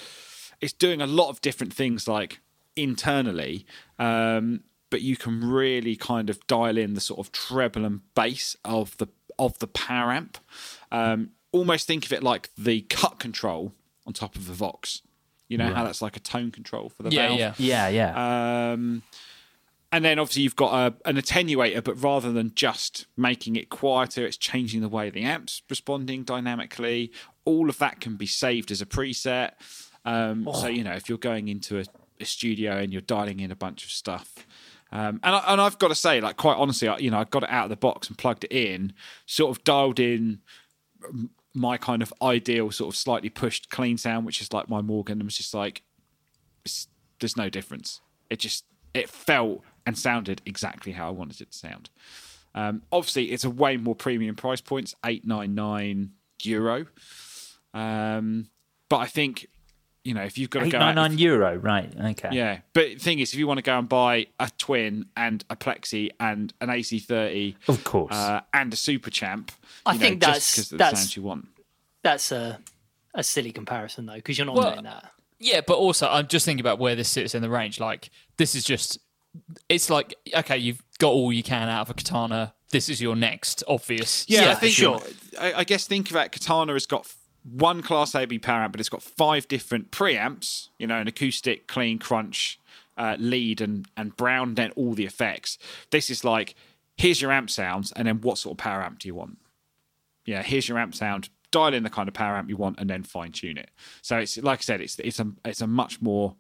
it's doing a lot of different things like internally, um, but you can really kind of dial in the sort of treble and bass of the of the power amp. Um, almost think of it like the cut control on top of the Vox. You know how that's like a tone control for the Yeah, valve. yeah. Yeah, yeah. Um, and then obviously you've got a, an attenuator, but rather than just making it quieter, it's changing the way the amp's responding dynamically. All of that can be saved as a preset. Um, So you know if you're going into a, a studio and you're dialing in a bunch of stuff. Um, and, I, and I've got to say, like quite honestly, I, you know, I got it out of the box and plugged it in, sort of dialed in my kind of ideal sort of slightly pushed clean sound, which is like my Morgan, and was just like, there's no difference. It just it felt and sounded exactly how I wanted it to sound. Um, obviously, it's a way more premium price points, eight nine nine euro. Um, but I think you know if you've got to Eight go nine out, nine euro, right? Okay. yeah. But the thing is, if you want to go and buy a twin and a plexi and an AC30, Of course. uh, and a super champ, I you know, think just that's- 'cause of the that's- sounds you want. That's a a silly comparison though, because you're not Well, doing that. Yeah, but also I'm just thinking about where this sits in the range. Like this is just it's like okay, you've got all you can out of a katana. This is your next obvious. Yeah, I think sure. I, I guess think about Katana has got f- one class AB power amp, but it's got five different preamps. You know, an acoustic, clean, crunch, uh, lead and and brown, then all the effects. This is like here's your amp sounds, and then what sort of power amp do you want? Yeah, here's your amp sound. Dial in the kind of power amp you want, and then fine tune it. So it's like I said, it's it's a it's a much more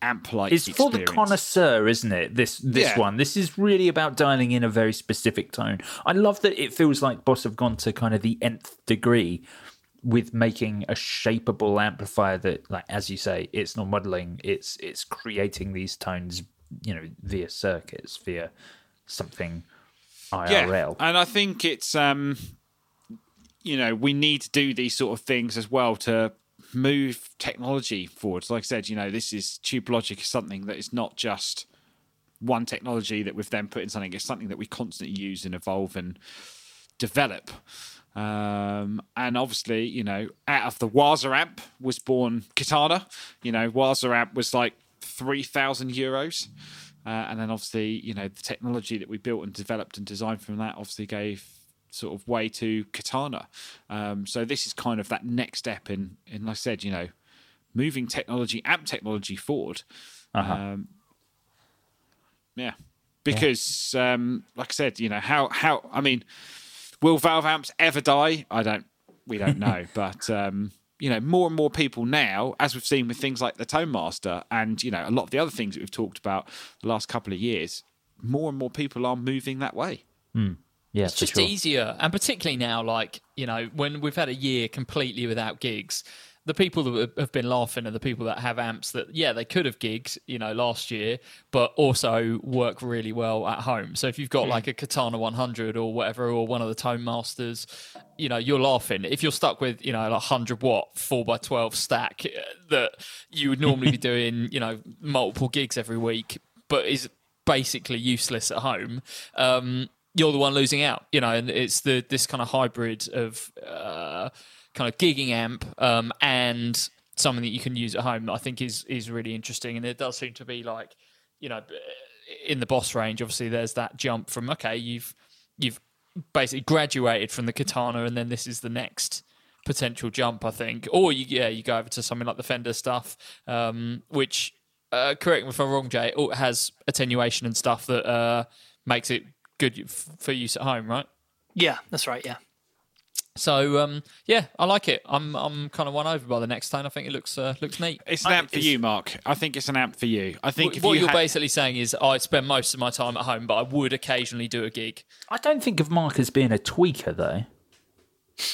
amp like. It's for the connoisseur, isn't it? This this Yeah. one. This is really about dialing in a very specific tone. I love that it feels like Boss have gone to kind of the nth degree with making a shapeable amplifier that, like as you say, it's not modeling. It's it's creating these tones, you know, via circuits, via something IRL. and I think it's um, you know, we need to do these sort of things as well to move technology forwards. Like I said, you know, this is Tube Logic is something that is not just one technology that we've then put in something. It's something that we constantly use and evolve and develop. Um, and obviously, you know, out of the Waza amp was born Katana. You know, Waza amp was like three thousand euros, uh, and then obviously, you know, the technology that we built and developed and designed from that obviously gave sort of way to Katana. Um, so this is kind of that next step in, in like I said, you know, moving technology, amp technology forward. Um, yeah, because um, like I said, you know how how I mean, will Valve amps ever die? I don't. We don't know, but um, you know, more and more people now, as we've seen with things like the Tone Master, and you know, a lot of the other things that we've talked about the last couple of years, more and more people are moving that way. yeah, It's just sure. easier, and particularly now, like you know, when we've had a year completely without gigs, the people that have been laughing are the people that have amps that, yeah, they could have gigs, you know, last year, but also work really well at home. So if you've got like a Katana 100 or whatever, or one of the Tone Masters, you know, you're laughing. If you're stuck with, you know, like 100 watt 4x12 stack uh, that you would normally be doing, you know, multiple gigs every week, but is basically useless at home. Um, you're the one losing out, you know, and it's the this kind of hybrid of uh, kind of gigging amp um, and something that you can use at home I think is is really interesting, and it does seem to be like, you know, in the boss range. Obviously, there's that jump from okay, you've you've basically graduated from the katana, and then this is the next potential jump, I think. Or you yeah, you go over to something like the Fender stuff, um, which uh, correct me if I'm wrong, Jay, it has attenuation and stuff that uh, makes it good for use at home, right? Yeah, that's right. Yeah. So um, yeah, I like it. I'm I'm kind of won over by the Nextone. I think it looks uh, looks neat. It's an amp for you, Mark. I think it's an amp for you. I think if what you you're had- basically saying is I spend most of my time at home, but I would occasionally do a gig. I don't think of Mark as being a tweaker, though.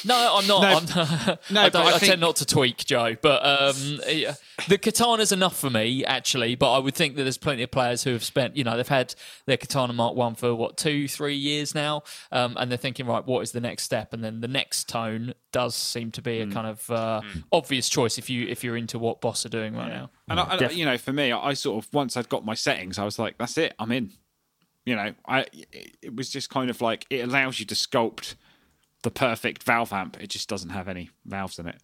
No, I'm not. No, I'm, no, I, don't, I I, think- tend not to tweak, Joe. But um, yeah, the katana's enough for me, actually. But I would think that there's plenty of players who have spent, you know, they've had their katana Mark One for what two, three years now, um, and they're thinking, right, what is the next step? And then the Nextone does seem to be a kind of uh, obvious choice if you if you're into what Boss are doing right now. And, I, and you know, for me, I sort of once I'd got my settings, I was like, "That's it, I'm in." You know, I it, it was just kind of like it allows you to sculpt the perfect valve amp. It just doesn't have any valves in it.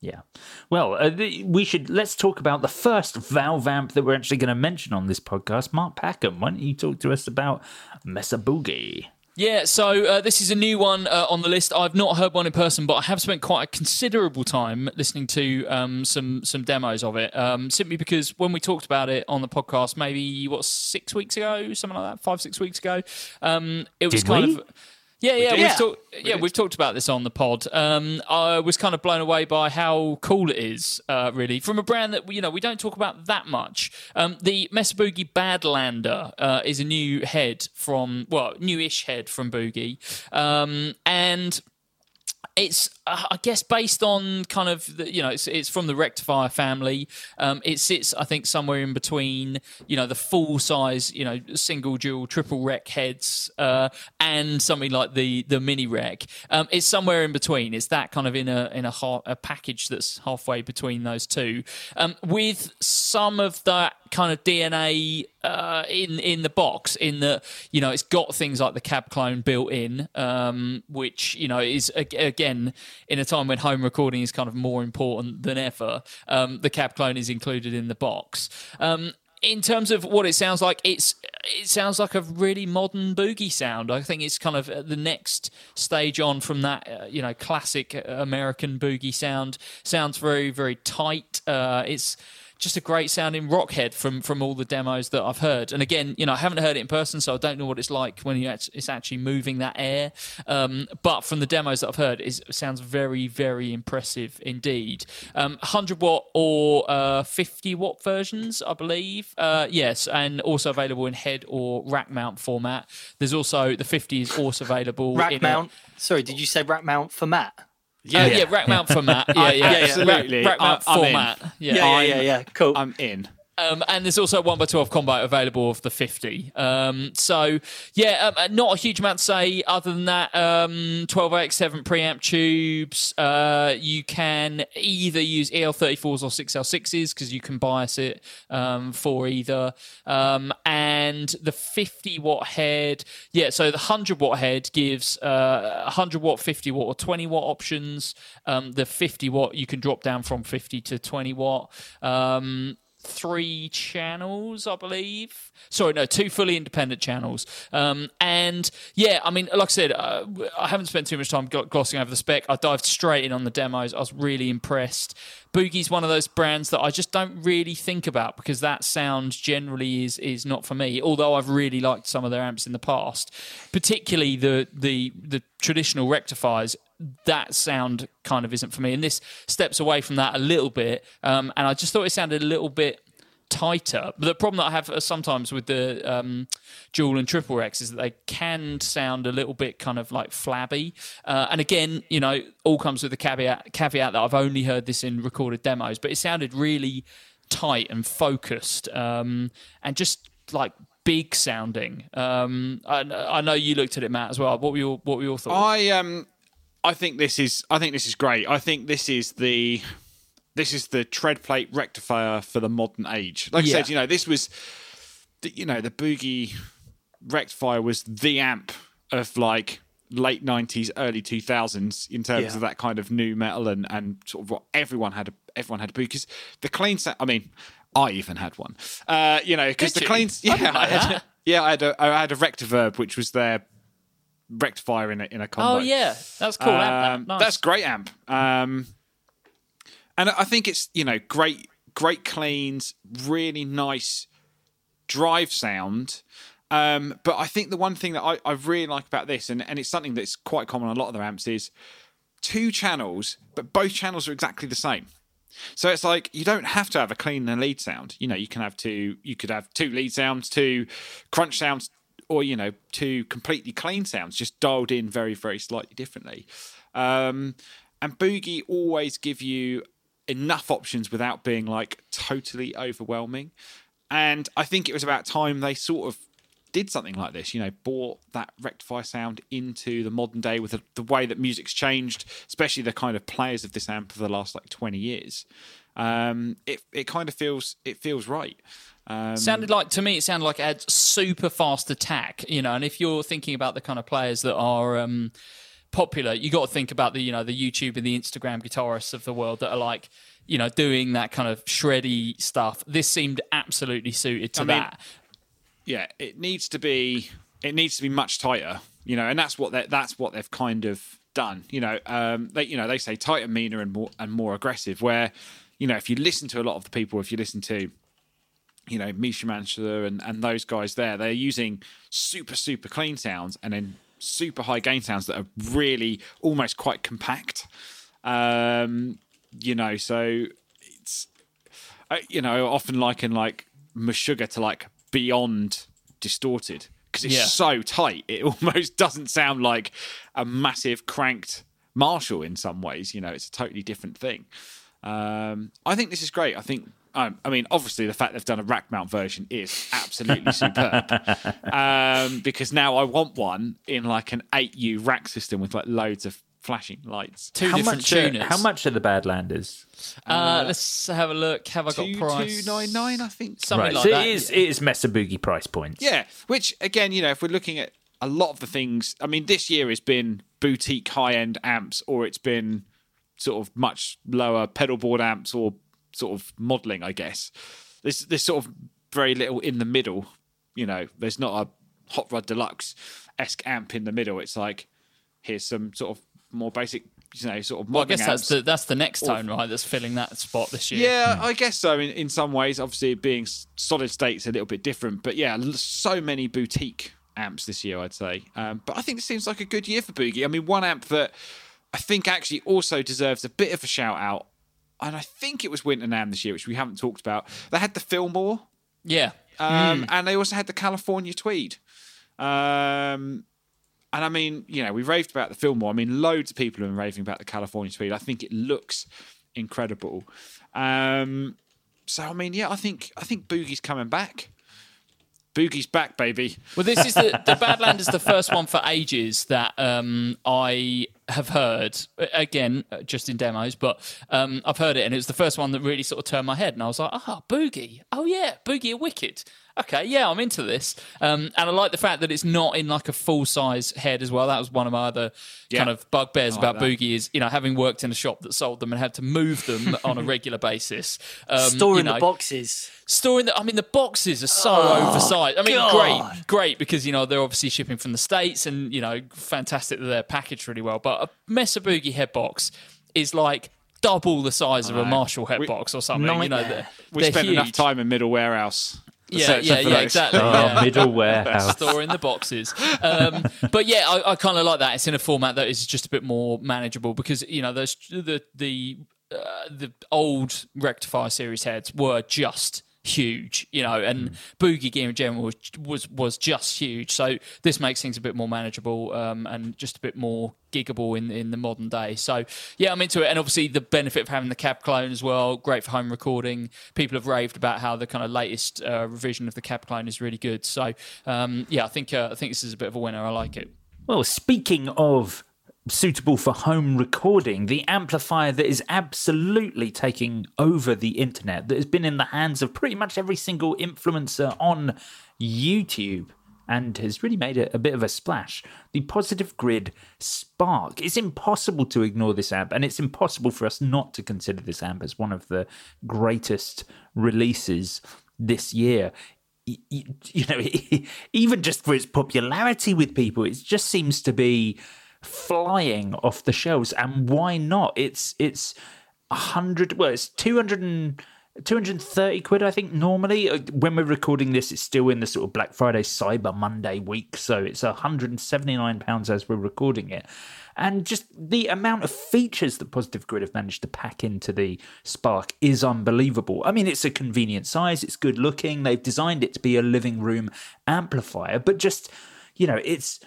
Yeah. Well, uh, the, we should let's talk about the first Valve amp that we're actually going to mention on this podcast. Mark Packham, why don't you talk to us about Mesa Boogie? Yeah, so uh, this is a new one uh, on the list. I've not heard one in person, but I have spent quite a considerable time listening to um, some some demos of it. Um, simply because when we talked about it on the podcast, maybe what six weeks ago, something like that, five six weeks ago, um, it was Did kind we? of. Yeah, yeah, we've Yeah. talked. Yeah, we've talked about this on the pod. Um, I was kind of blown away by how cool it is, uh, really, from a brand that you know we don't talk about that much. Um, the Mesa Boogie Badlander uh, is a new head from, well, newish head from Boogie, um, and it's uh, I guess based on kind of the, you know it's it's from the Rectifier family. Um, it sits I think somewhere in between you know the full size you know single dual triple rec heads uh, and something like the the mini rec. Um, it's somewhere in between. It's that kind of in a in a, ha- a package that's halfway between those two, um, with some of that kind of DNA uh, in in the box. In that you know it's got things like the cab clone built in, um, which you know is again in a time when home recording is kind of more important than ever. Um, the cab clone is included in the box. Um, in terms of what it sounds like, it's it sounds like a really modern boogie sound. I think it's kind of uh, the next stage on from that, uh, you know, classic American boogie sound. Sounds very very tight. Uh, it's just a great sounding rock head from from all the demos that I've heard. And again, you know, I haven't heard it in person, so I don't know what it's like when it's actually moving that air. Um, but from the demos that I've heard, it sounds very, very impressive indeed. Um, 100 watt or uh, 50 watt versions, I believe. Uh, yes, and also available in head or rack mount format. There's also the 50 is also available Rack in a- mount. Sorry, did you say rack mount for Matt? Oh, yeah, yeah, rack mount format. Yeah, yeah, yeah. Absolutely. Rack, rack mount I- I'm in. format. Yeah. Yeah, yeah, yeah, yeah. Cool. I'm in. Um, and there's also one by twelve combo available of the fifty. Um, so yeah, um, uh, not a huge amount to say other than that. Um, twelve x seven preamp tubes. Uh, you can either use EL34s or 6L6s because you can bias it um, for either. Um, and the fifty watt head, yeah. So the hundred watt head gives uh, hundred watt, fifty watt, or twenty watt options. The fifty watt you can drop down from fifty to twenty watt. Three channels, I believe. Sorry, no, two fully independent channels. Um, and yeah, I mean, like I said, uh, I haven't spent too much time glossing over the spec. I dived straight in on the demos. I was really impressed. Boogie's one of those brands that I just don't really think about because that sound generally is is not for me. Although I've really liked some of their amps in the past, particularly the the the traditional rectifiers that sound kind of isn't for me. And this steps away from that a little bit. Um, and I just thought it sounded a little bit tighter. But the problem that I have uh, sometimes with the um, dual and triple X is that they can sound a little bit kind of like flabby. Uh, and again, you know, all comes with the caveat, caveat that I've only heard this in recorded demos, but it sounded really tight and focused um, and just like big sounding. Um, I, I know you looked at it, Matt, as well. What were your what were your thoughts? I um I think this is I think this is great. I think this is the this is the tread plate rectifier for the modern age. Like Yeah. I said, you know, this was the, you know, the boogie rectifier was the amp of like late 90s early 2000s in terms Yeah. of that kind of new metal and and sort of what everyone had a, everyone had a boogie because the clean sound I mean I even had one uh you know because the you? clean I yeah didn't I had, yeah I had a I had a Rect-O-Verb which was their rectifier in a in a combo oh yeah, that's cool. Um, that- nice. That's great amp. Um, and I think it's you know great, great cleans, really nice drive sound. Um, but I think the one thing that I, I really like about this, and, and it's something that's quite common on a lot of their amps, is two channels, but both channels are exactly the same. So it's like you don't have to have a clean and lead sound. You know, you can have two. You could have two lead sounds, two crunch sounds, or you know, two completely clean sounds, just dialed in very, very slightly differently. Um, and Boogie always give you enough options without being like totally overwhelming. And I think it was about time they sort of did something like this, you know, brought that rectify sound into the modern day with the, the way that music's changed, especially the kind of players of this amp for the last like 20 years. Um, it it kind of feels it feels right. Um, sounded like to me it sounded like it had super fast attack you know and if you're thinking about the kind of players that are um popular you got to think about the you know the youtube and the instagram guitarists of the world that are like you know doing that kind of shreddy stuff this seemed absolutely suited to I mean, that yeah, it needs to be it needs to be much tighter, you know, and that's what they that's what they've kind of done, you know. Um, they you know they say tighter, meaner, and more and more aggressive. Where you know if you listen to a lot of the people, if you listen to you know Misha Mansoor and and those guys there, they're using super super clean sounds and then super high gain sounds that are really almost quite compact. Um, you know, so it's you know often liken like Meshuggah to like beyond distorted because it's Yeah. so tight it almost doesn't sound like a massive cranked Marshall in some ways. You know, it's a totally different thing. Um, I think this is great. I think. Um, I mean, obviously, the fact they've done a rack mount version is absolutely superb. Um, because now I want one in like an 8U rack system with like loads of flashing lights. two How different much, uh, tuners how much are the Badlanders? uh, let's have a look have i got Two price two nine nine, I think. something right, like so that it is it is Mesa Boogie price points. Yeah, which again, you know, if we're looking at a lot of the things, I mean, this year has been boutique high end amps, or it's been sort of much lower pedal board amps, or sort of modelling, I guess. There's there's sort of very little in the middle. You know, there's not a Hot Rod Deluxe esque amp in the middle. It's like here's some sort of more basic you know, sort of Well, I modern guess that's the that's the Nextone, right? That's filling that spot this year. Yeah, I guess so. In, in some ways, obviously, being solid state's a little bit different, but yeah, so many boutique amps this year, I'd say. Um, but I think it seems like a good year for Boogie. I mean, one amp that I think actually also deserves a bit of a shout out, and I think it was Winter NAMM this year, which we haven't talked about. They had the Fillmore, yeah. um, and they also had the California Tweed. Um, and I mean, you know, we raved about the Fillmore. I mean, loads of people have been raving about the California Tweed. I think it looks incredible. Um, so I mean, yeah, I think I think Boogie's coming back. Boogie's back, baby. Well, this is the the Badland is the first one for ages that um, I have heard. Again, uh, just in demos, but um, I've heard it, and it was the first one that really sort of turned my head, and I was like, "Ah, Boogie! Oh yeah, Boogie are wicked." Okay, yeah, I'm into this, um, and I like the fact that it's not in like a full size head as well. That was one of my other Yeah. kind of bugbears I about like that. Boogie is you know having worked in a shop that sold them and had to move them on a regular basis. Um, Storing you the boxes. storing the I mean the boxes are so Oh, oversized. I mean God. great, great because you know they're obviously shipping from the States and you know fantastic that they're packaged really well. But a Mesa Boogie head box is like double the size of a Marshall head We- box or something. You know, they're, We they're spent enough time in middle warehouse. Yeah, yeah, yeah, exactly. Oh, yeah. middle warehouse. Storing the boxes, um, but yeah, I, I kind of like that. It's in a format that is just a bit more manageable because you know those the the uh, the old rectifier series heads were just huge, you know, and boogie gear in general was was was just huge. So this makes things a bit more manageable um, and just a bit more giggable in in the modern day. So yeah, I'm into it, and obviously the benefit of having the cab clone as well, great for home recording. People have raved about how the kind of latest uh, revision of the cab clone is really good. So um, yeah, I think uh, I think this is a bit of a winner. I like it. Well, speaking of suitable for home recording, the amplifier that is absolutely taking over the internet, that has been in the hands of pretty much every single influencer on YouTube and has really made it a bit of a splash. The Positive Grid Spark. It's impossible to ignore this amp, and it's impossible for us not to consider this amp as one of the greatest releases this year you know, even just for its popularity with people, it just seems to be flying off the shelves. And why not? It's it's a hundred. Well, it's two hundred and. 230 quid, I think, normally. Uh, When we're recording this, it's still in the sort of Black Friday, Cyber Monday week. So it's £179 as we're recording it. And just the amount of features that Positive Grid have managed to pack into the Spark is unbelievable. I mean, it's a convenient size, it's good looking. They've designed it to be a living room amplifier, but just, you know, it's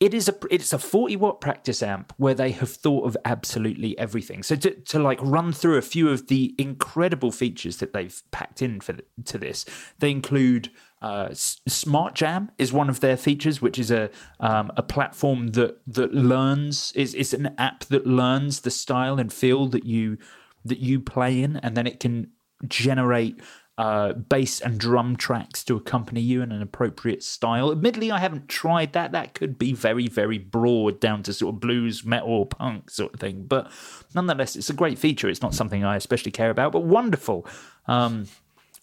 it is a it's a 40 watt practice amp where they have thought of absolutely everything. So to, to like run through a few of the incredible features that they've packed in for to this they include uh, smart jam is one of their features which is a um, a platform that that learns is is an app that learns the style and feel that you that you play in and then it can generate uh, bass and drum tracks to accompany you in an appropriate style. Admittedly, I haven't tried that. That could be very, very broad down to sort of blues, metal, punk sort of thing. But nonetheless, it's a great feature. It's not something I especially care about, but wonderful. Um,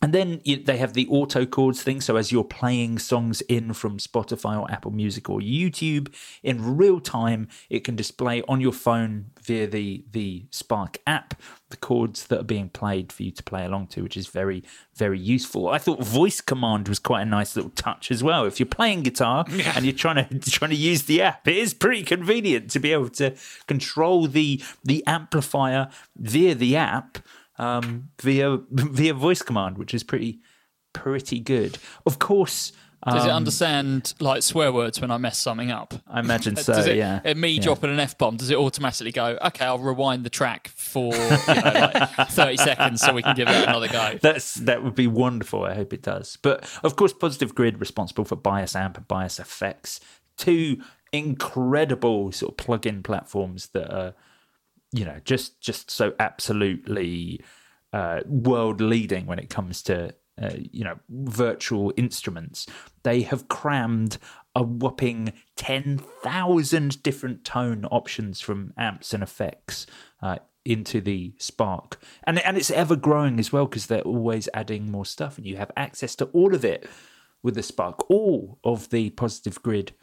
and then they have the auto chords thing. So as you're playing songs in from Spotify or Apple Music or YouTube in real time, it can display on your phone via the the Spark app the chords that are being played for you to play along to, which is very very useful. I thought voice command was quite a nice little touch as well. If you're playing guitar and you're trying to trying to use the app, it is pretty convenient to be able to control the the amplifier via the app um, via via voice command, which is pretty pretty good. Of course, Does it um, understand like swear words when I mess something up? I imagine so. does it, yeah. uh, Me Yeah. dropping an f bomb, does it automatically go? Okay, I'll rewind the track for you know, like thirty seconds so we can give it another go. That's that would be wonderful. I hope it does. But of course, Positive Grid responsible for Bias Amp and Bias Effects, two incredible sort of plug-in platforms that are, you know, just just so absolutely uh, world leading when it comes to uh, you know virtual instruments. They have crammed a whopping ten thousand different tone options from amps and effects. Uh, into the Spark, and and it's ever growing as well because they're always adding more stuff, and you have access to all of it with the Spark. All of the Positive Grid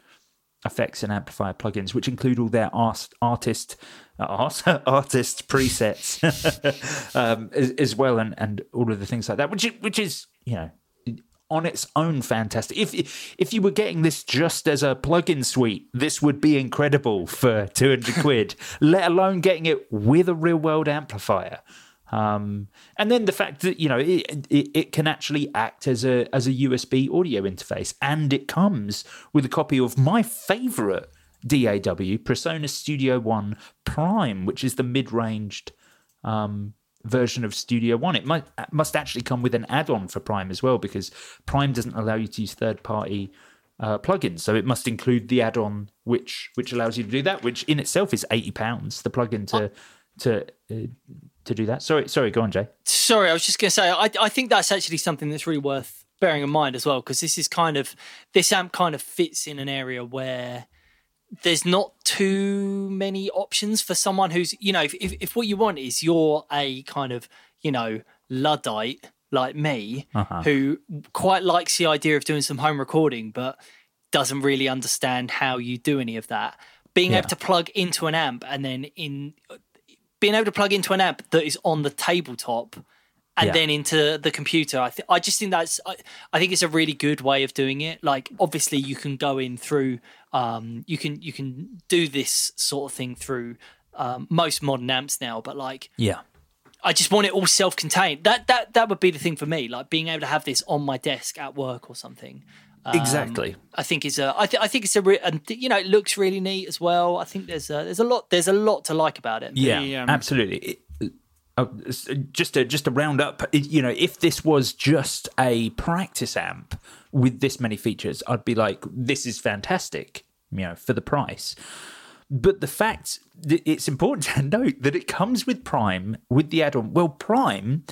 effects and amplifier plugins, which include all their art, artist uh, art, artist presets um, as, as well, and, and all of the things like that, which is, which is you know on its own fantastic. If if you were getting this just as a plugin suite, this would be incredible for two hundred quid. let alone getting it with a real world amplifier. Um, and then the fact that you know it, it, it, can actually act as a as a USB audio interface, and it comes with a copy of my favorite DAW, PreSonus Studio One Prime, which is the mid-ranged um, version of Studio One. It might must actually come with an add-on for Prime as well, because Prime doesn't allow you to use third-party uh, plugins, so it must include the add-on which which allows you to do that, which in itself is eighty pounds. The plugin to to uh, to do that. Sorry, sorry, go on, Jay. Sorry, I was just going to say, I, I think that's actually something that's really worth bearing in mind as well, because this is kind of this amp kind of fits in an area where there's not too many options for someone who's you know if, if, if what you want is you're a kind of you know luddite like me uh-huh. who quite likes the idea of doing some home recording but doesn't really understand how you do any of that being yeah. able to plug into an amp and then in being able to plug into an app that is on the tabletop and yeah. then into the computer. I th- I just think that's I, I, think it's a really good way of doing it. Like obviously you can go in through um you can you can do this sort of thing through um, most modern amps now, but like yeah. I just want it all self-contained. That that that would be the thing for me, like being able to have this on my desk at work or something. Um, exactly. I think is a. I, th- I think it's a. Re- and you know, it looks really neat as well. I think there's a, there's a lot. There's a lot to like about it. Yeah, the, um, absolutely. It, uh, just to just to round up, you know, if this was just a practice amp with this many features, I'd be like, this is fantastic. You know, for the price. But the fact it's important to note that it comes with Prime with the add-on. Well, Prime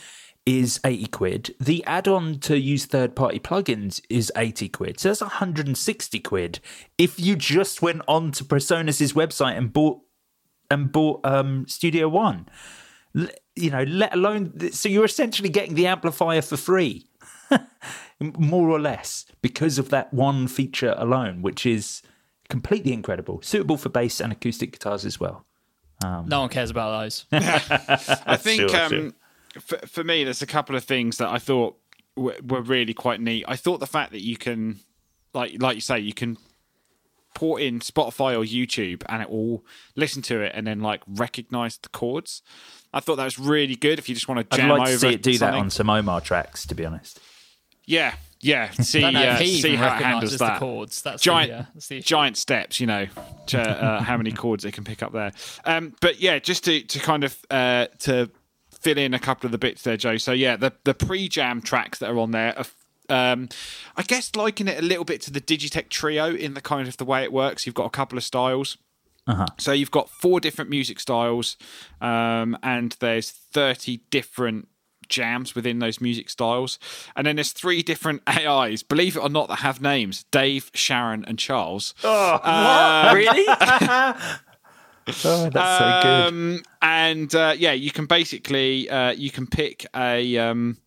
is 80 quid. The add on to use third party plugins is 80 quid. So that's 160 quid if you just went on to PreSonus's website and bought and bought um, Studio One. You know, let alone so you're essentially getting the amplifier for free. More or less because of that one feature alone, which is completely incredible, suitable for bass and acoustic guitars as well. Um, no one cares about those. I think sure, um, sure for, for me, there's a couple of things that I thought w- were really quite neat. I thought the fact that you can, like like you say, you can port in Spotify or YouTube and it will listen to it and then like recognize the chords. I thought that was really good if you just want to jam I'd like over to see it do something. that on some Omar tracks, to be honest. Yeah, yeah. See, uh, see how it handles that. chords. That's giant, the, uh, that's the giant steps. You know, to, uh, how many chords it can pick up there. Um, but yeah, just to to kind of uh, to fill in a couple of the bits there, Joe. So yeah, the the pre-jam tracks that are on there are um, I guess liken it a little bit to the Digitech Trio in the kind of the way it works. You've got a couple of styles. Uh-huh. So you've got four different music styles, um, and there's thirty different jams within those music styles, and then there's three different AIs. Believe it or not, that have names: Dave, Sharon, and Charles. Oh, um, really? Oh, that's so good. Um, and uh, yeah, you can basically uh, you can pick a um,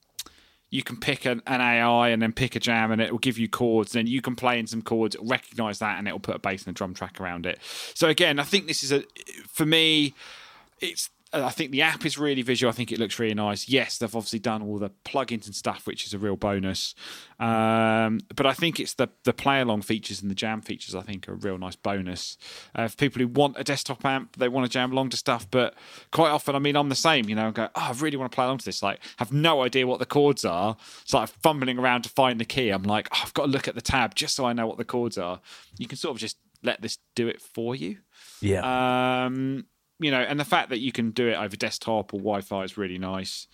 you can pick an, an, AI and then pick a jam, and it will give you chords. And then you can play in some chords, recognize that, and it will put a bass and a drum track around it. So again, I think this is a for me, it's I think the app is really visual. I think it looks really nice. Yes, they've obviously done all the plugins and stuff, which is a real bonus. Um, but I think it's the the play along features and the jam features. I think are a real nice bonus uh, for people who want a desktop amp. They want to jam along to stuff, but quite often, I mean, I'm the same. You know, and go, oh, I really want to play along to this. Like, have no idea what the chords are. It's like fumbling around to find the key. I'm like, oh, I've got to look at the tab just so I know what the chords are. You can sort of just let this do it for you. Yeah. Um, you know, and the fact that you can do it over desktop or Wi-Fi is really nice.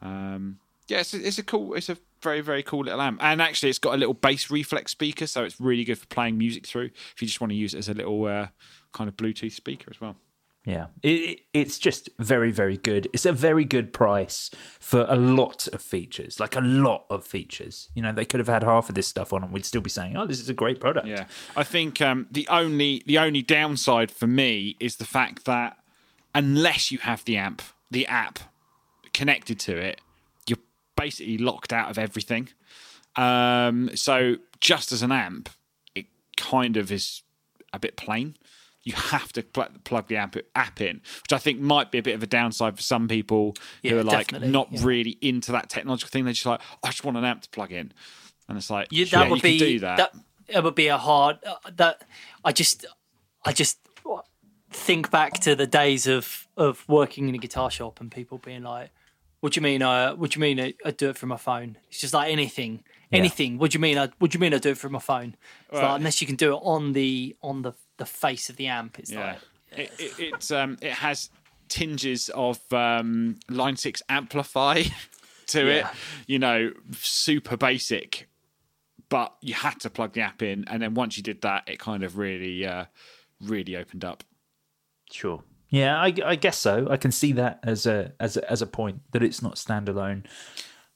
Um, yeah, it's a, it's a cool, it's a very very cool little amp, and actually it's got a little bass reflex speaker, so it's really good for playing music through. If you just want to use it as a little uh, kind of Bluetooth speaker as well. Yeah, it, it's just very, very good. It's a very good price for a lot of features, like a lot of features. You know, they could have had half of this stuff on, and we'd still be saying, "Oh, this is a great product." Yeah, I think um, the only the only downside for me is the fact that unless you have the amp, the app connected to it, you're basically locked out of everything. Um, so just as an amp, it kind of is a bit plain. You have to pl- plug the app, app in, which I think might be a bit of a downside for some people who are like not yeah. really into that technological thing. They're just like, I just want an amp to plug in, and it's like, yeah, that would you be do that. It would be a hard. Uh, that I just, I just think back to the days of of working in a guitar shop and people being like, "What do you mean? Uh, what do you mean? I, I do it from my phone?" It's just like anything, anything. What do you mean? I, what do you mean? I do it from my phone? It's like, unless you can do it on the on the the face of the amp, it's Yeah, like. it, it, it's um, it has tinges of um, Line Six Amplifi to it. You know, super basic, but you had to plug the app in, and then once you did that, it kind of really, uh, really opened up. Sure. Yeah, I, I guess so. I can see that as a as a, as a point that it's not standalone.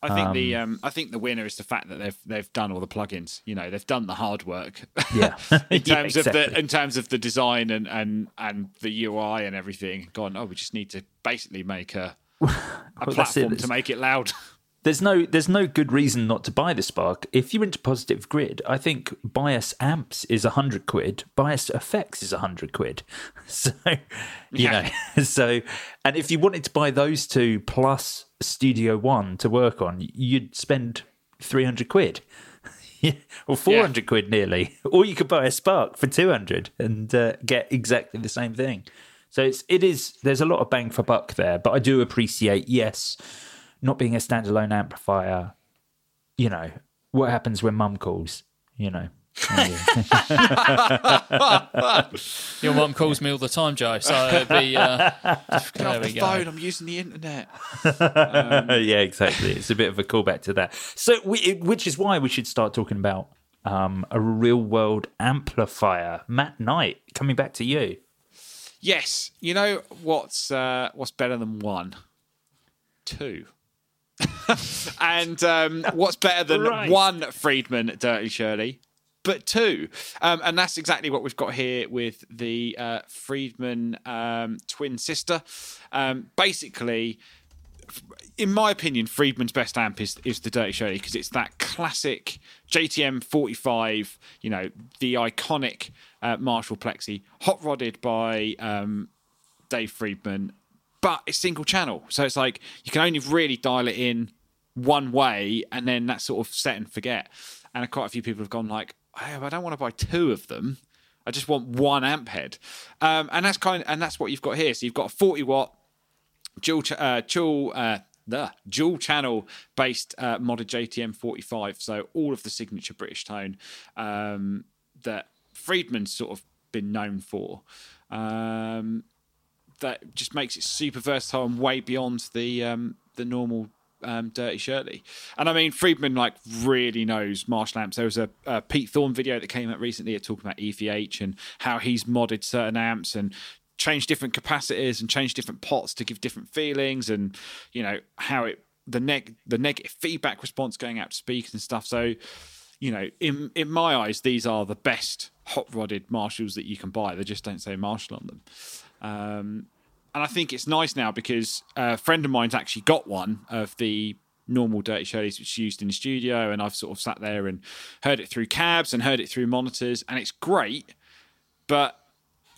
I think the um, I think the winner is the fact that they've they've done all the plugins. You know, they've done the hard work. Yeah. in Yeah, terms of the in terms of the design and and and the UI and everything. Gone. Oh, we just need to basically make a a Well, platform to make it loud. There's no there's no good reason not to buy the Spark. If you're into positive grid, I think Bias Amps is a hundred quid, Bias Effects is a hundred quid. So you Yeah. know, so and if you wanted to buy those two plus Studio One to work on, you'd spend three hundred quid. Yeah, or four hundred quid nearly, or you could buy a Spark for two hundred and uh, get exactly the same thing. So it's it is there's a lot of bang for buck there, but I do appreciate yes, not being a standalone amplifier. You know what happens when Mum calls. You know, Your mum calls me all the time, Joe. So it'd be. Uh, Get off we the go. phone. I'm using the internet. yeah, exactly. It's a bit of a callback to that. So, we, which is why we should start talking about um, a real world amplifier. Matt Knight, coming back to you. Yes. You know what's uh, what's better than one? Two. and um, what's better than Right. one Friedman Dirty Shirley? But two, um, and that's exactly what we've got here with the uh, Friedman um, twin sister. Um, basically, in my opinion, Friedman's best amp is, is the Dirty Shirley because it's that classic JTM 45, you know, the iconic uh, Marshall Plexi, hot rodded by um, Dave Friedman, but it's single channel. So it's like you can only really dial it in one way and then that's sort of set and forget. And quite a few people have gone like, hey, I don't want to buy two of them. I just want one amp head. Um, and that's kind of, and that's what you've got here. So you've got a 40 watt dual ch- uh, dual uh, the dual channel based uh, modded JTM 45. So all of the signature British tone um, that Friedman's sort of been known for. Um, that just makes it super versatile and way beyond the um, the normal um, Dirty Shirley. And I mean, Friedman like really knows Marshall amps. There was a, a Pete Thorn video that came out recently talking about EVH and how he's modded certain amps and changed different capacitors and changed different pots to give different feelings and you know how it the neg the negative feedback response going out to speakers and stuff. So you know, in in my eyes, these are the best hot rodded Marshalls that you can buy. They just don't say Marshall on them. Um, and I think it's nice now because a friend of mine's actually got one of the normal Dirty Shirleys which is used in the studio, and I've sort of sat there and heard it through cabs and heard it through monitors, and it's great. But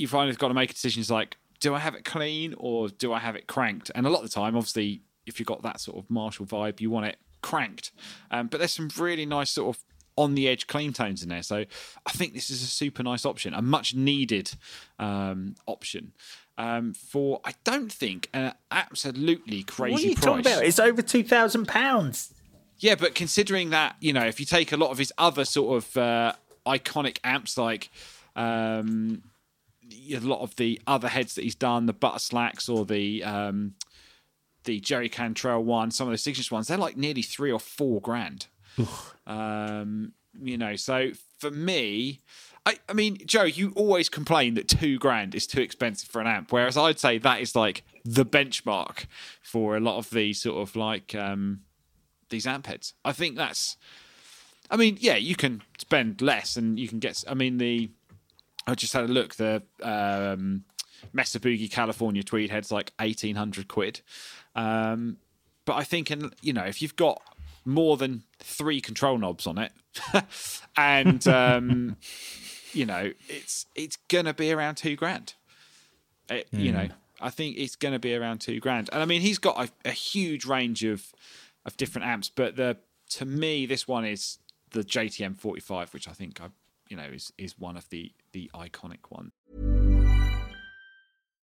kind of got to make a decision. It's like, do I have it clean or do I have it cranked? And a lot of the time, obviously, if you've got that sort of Marshall vibe, you want it cranked. Um, but there's some really nice sort of on the edge clean tones in there. So I think this is a super nice option, a much needed um, option. Um, for I don't think an absolutely crazy What are you price. talking about? It's over two thousand pounds. Yeah, but considering that, you know, if you take a lot of his other sort of uh, iconic amps, like um, a lot of the other heads that he's done, the Butter Slacks or the um, the Jerry Cantrell one, some of the signature ones, they're like nearly three or four grand. Um, you know, so for me, I, I mean, Joe, you always complain that two grand is too expensive for an amp, whereas I'd say that is like the benchmark for a lot of these sort of like um, these amp heads. I think that's. I mean, yeah, you can spend less and you can get. I mean, the I just had a look. The um, Mesa Boogie California tweed head's like eighteen hundred quid. Um, but I think, in, you know, if you've got more than three control knobs on it, and um, you know, it's it's gonna be around two grand. It, You know, hmm. I think it's gonna be around two grand. And I mean, he's got a, a huge range of of different amps, but the to me, this one is the JTM 45, which I think I, you know, is is one of the the iconic ones.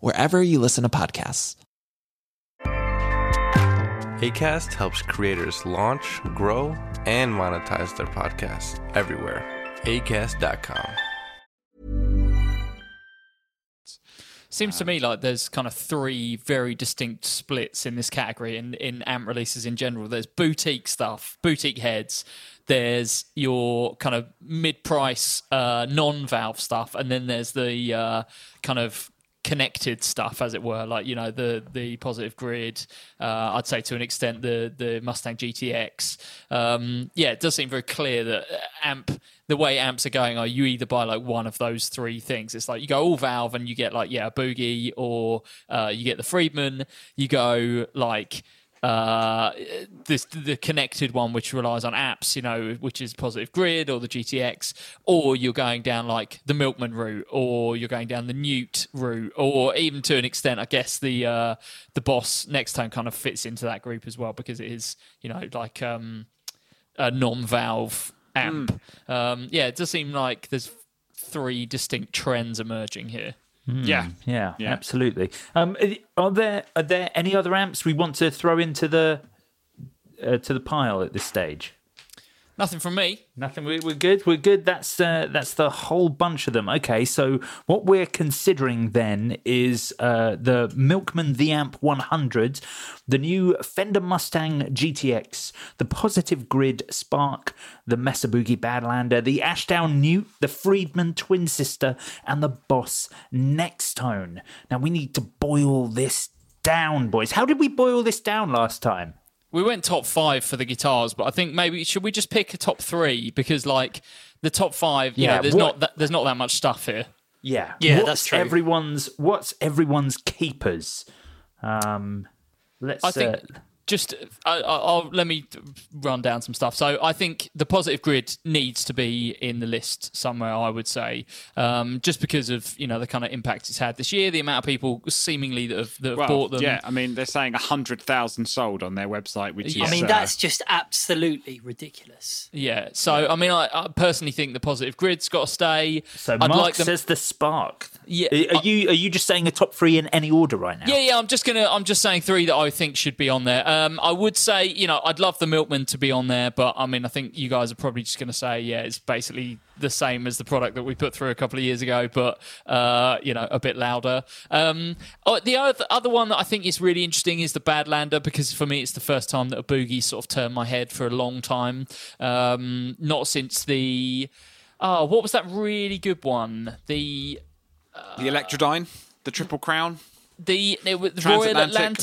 wherever you listen to podcasts. ACAST helps creators launch, grow, and monetize their podcasts everywhere. ACAST.com. Seems to me like there's kind of three very distinct splits in this category in, in AMP releases in general. There's boutique stuff, boutique heads. There's your kind of mid-price uh, non-Valve stuff, and then there's the uh, kind of connected stuff, as it were, like you know the the positive grid. Uh, I'd say to an extent the the Mustang GTX. Um, yeah, it does seem very clear that amp the way amps are going are you either buy like one of those three things. It's like you go all Valve and you get like yeah a Boogie or uh, you get the Friedman. You go like uh, this the connected one which relies on apps, you know, which is Positive Grid or the GTX, or you're going down like the Milkman route, or you're going down the Newt route, or even to an extent, I guess the uh, the Boss Nextone kind of fits into that group as well because it is, you know, like um, a non-Valve amp. Um, yeah, it does seem like there's three distinct trends emerging here. Yeah. Yeah, Yeah. absolutely. Um, are there are there any other amps we want to throw into the uh, to the pile at this stage? Nothing from me. Nothing. We- We're good. We're good. That's uh, that's the whole bunch of them. Okay, so what we're considering then is uh, the Milkman The Amp 100, the new Fender Mustang GTX, the Positive Grid Spark, the Mesa Boogie Badlander, the Ashdown Newt, the Friedman Twin Sister, and the Boss Nextone. Now we need to boil this down, boys. How did we boil this down last time? We went top five for the guitars, but I think maybe should we just pick a top three because like the top five, you Yeah, know, there's what- not that, there's not that much stuff here. Yeah, Yeah, what's that's true. Everyone's what's everyone's keepers. Um, let's. I think uh, just I, I- I'll let me run down some stuff. So I think the positive grid needs to be in the list somewhere. I would say um, just because of you know the kind of impact it's had this year, the amount of people seemingly that have, that have Well, bought them. yeah, I mean, they're saying 100,000 sold on their website, which Yeah. is. I mean, uh, that's just absolutely ridiculous. Yeah. So I mean, I, I personally think the positive grid's got to stay. so I'd Mark like them. says the Spark. Yeah, Are you are you just saying a top three in any order right now? Yeah, yeah. I'm just gonna. I'm just saying three that I think should be on there. Um, I would say, you know, I'd love the Milkman to be on there, but I mean, I think you guys are probably just gonna say, yeah, it's basically the same as the product that we put through a couple of years ago, but uh, you know, a bit louder. Um, oh, the other other one that I think is really interesting is the Badlander because for me, it's the first time that a boogie sort of turned my head for a long time. Um, not since the. Oh, what was that really good one? The the Electrodyne, the Triple Crown. the, it the Royal Transatlantic.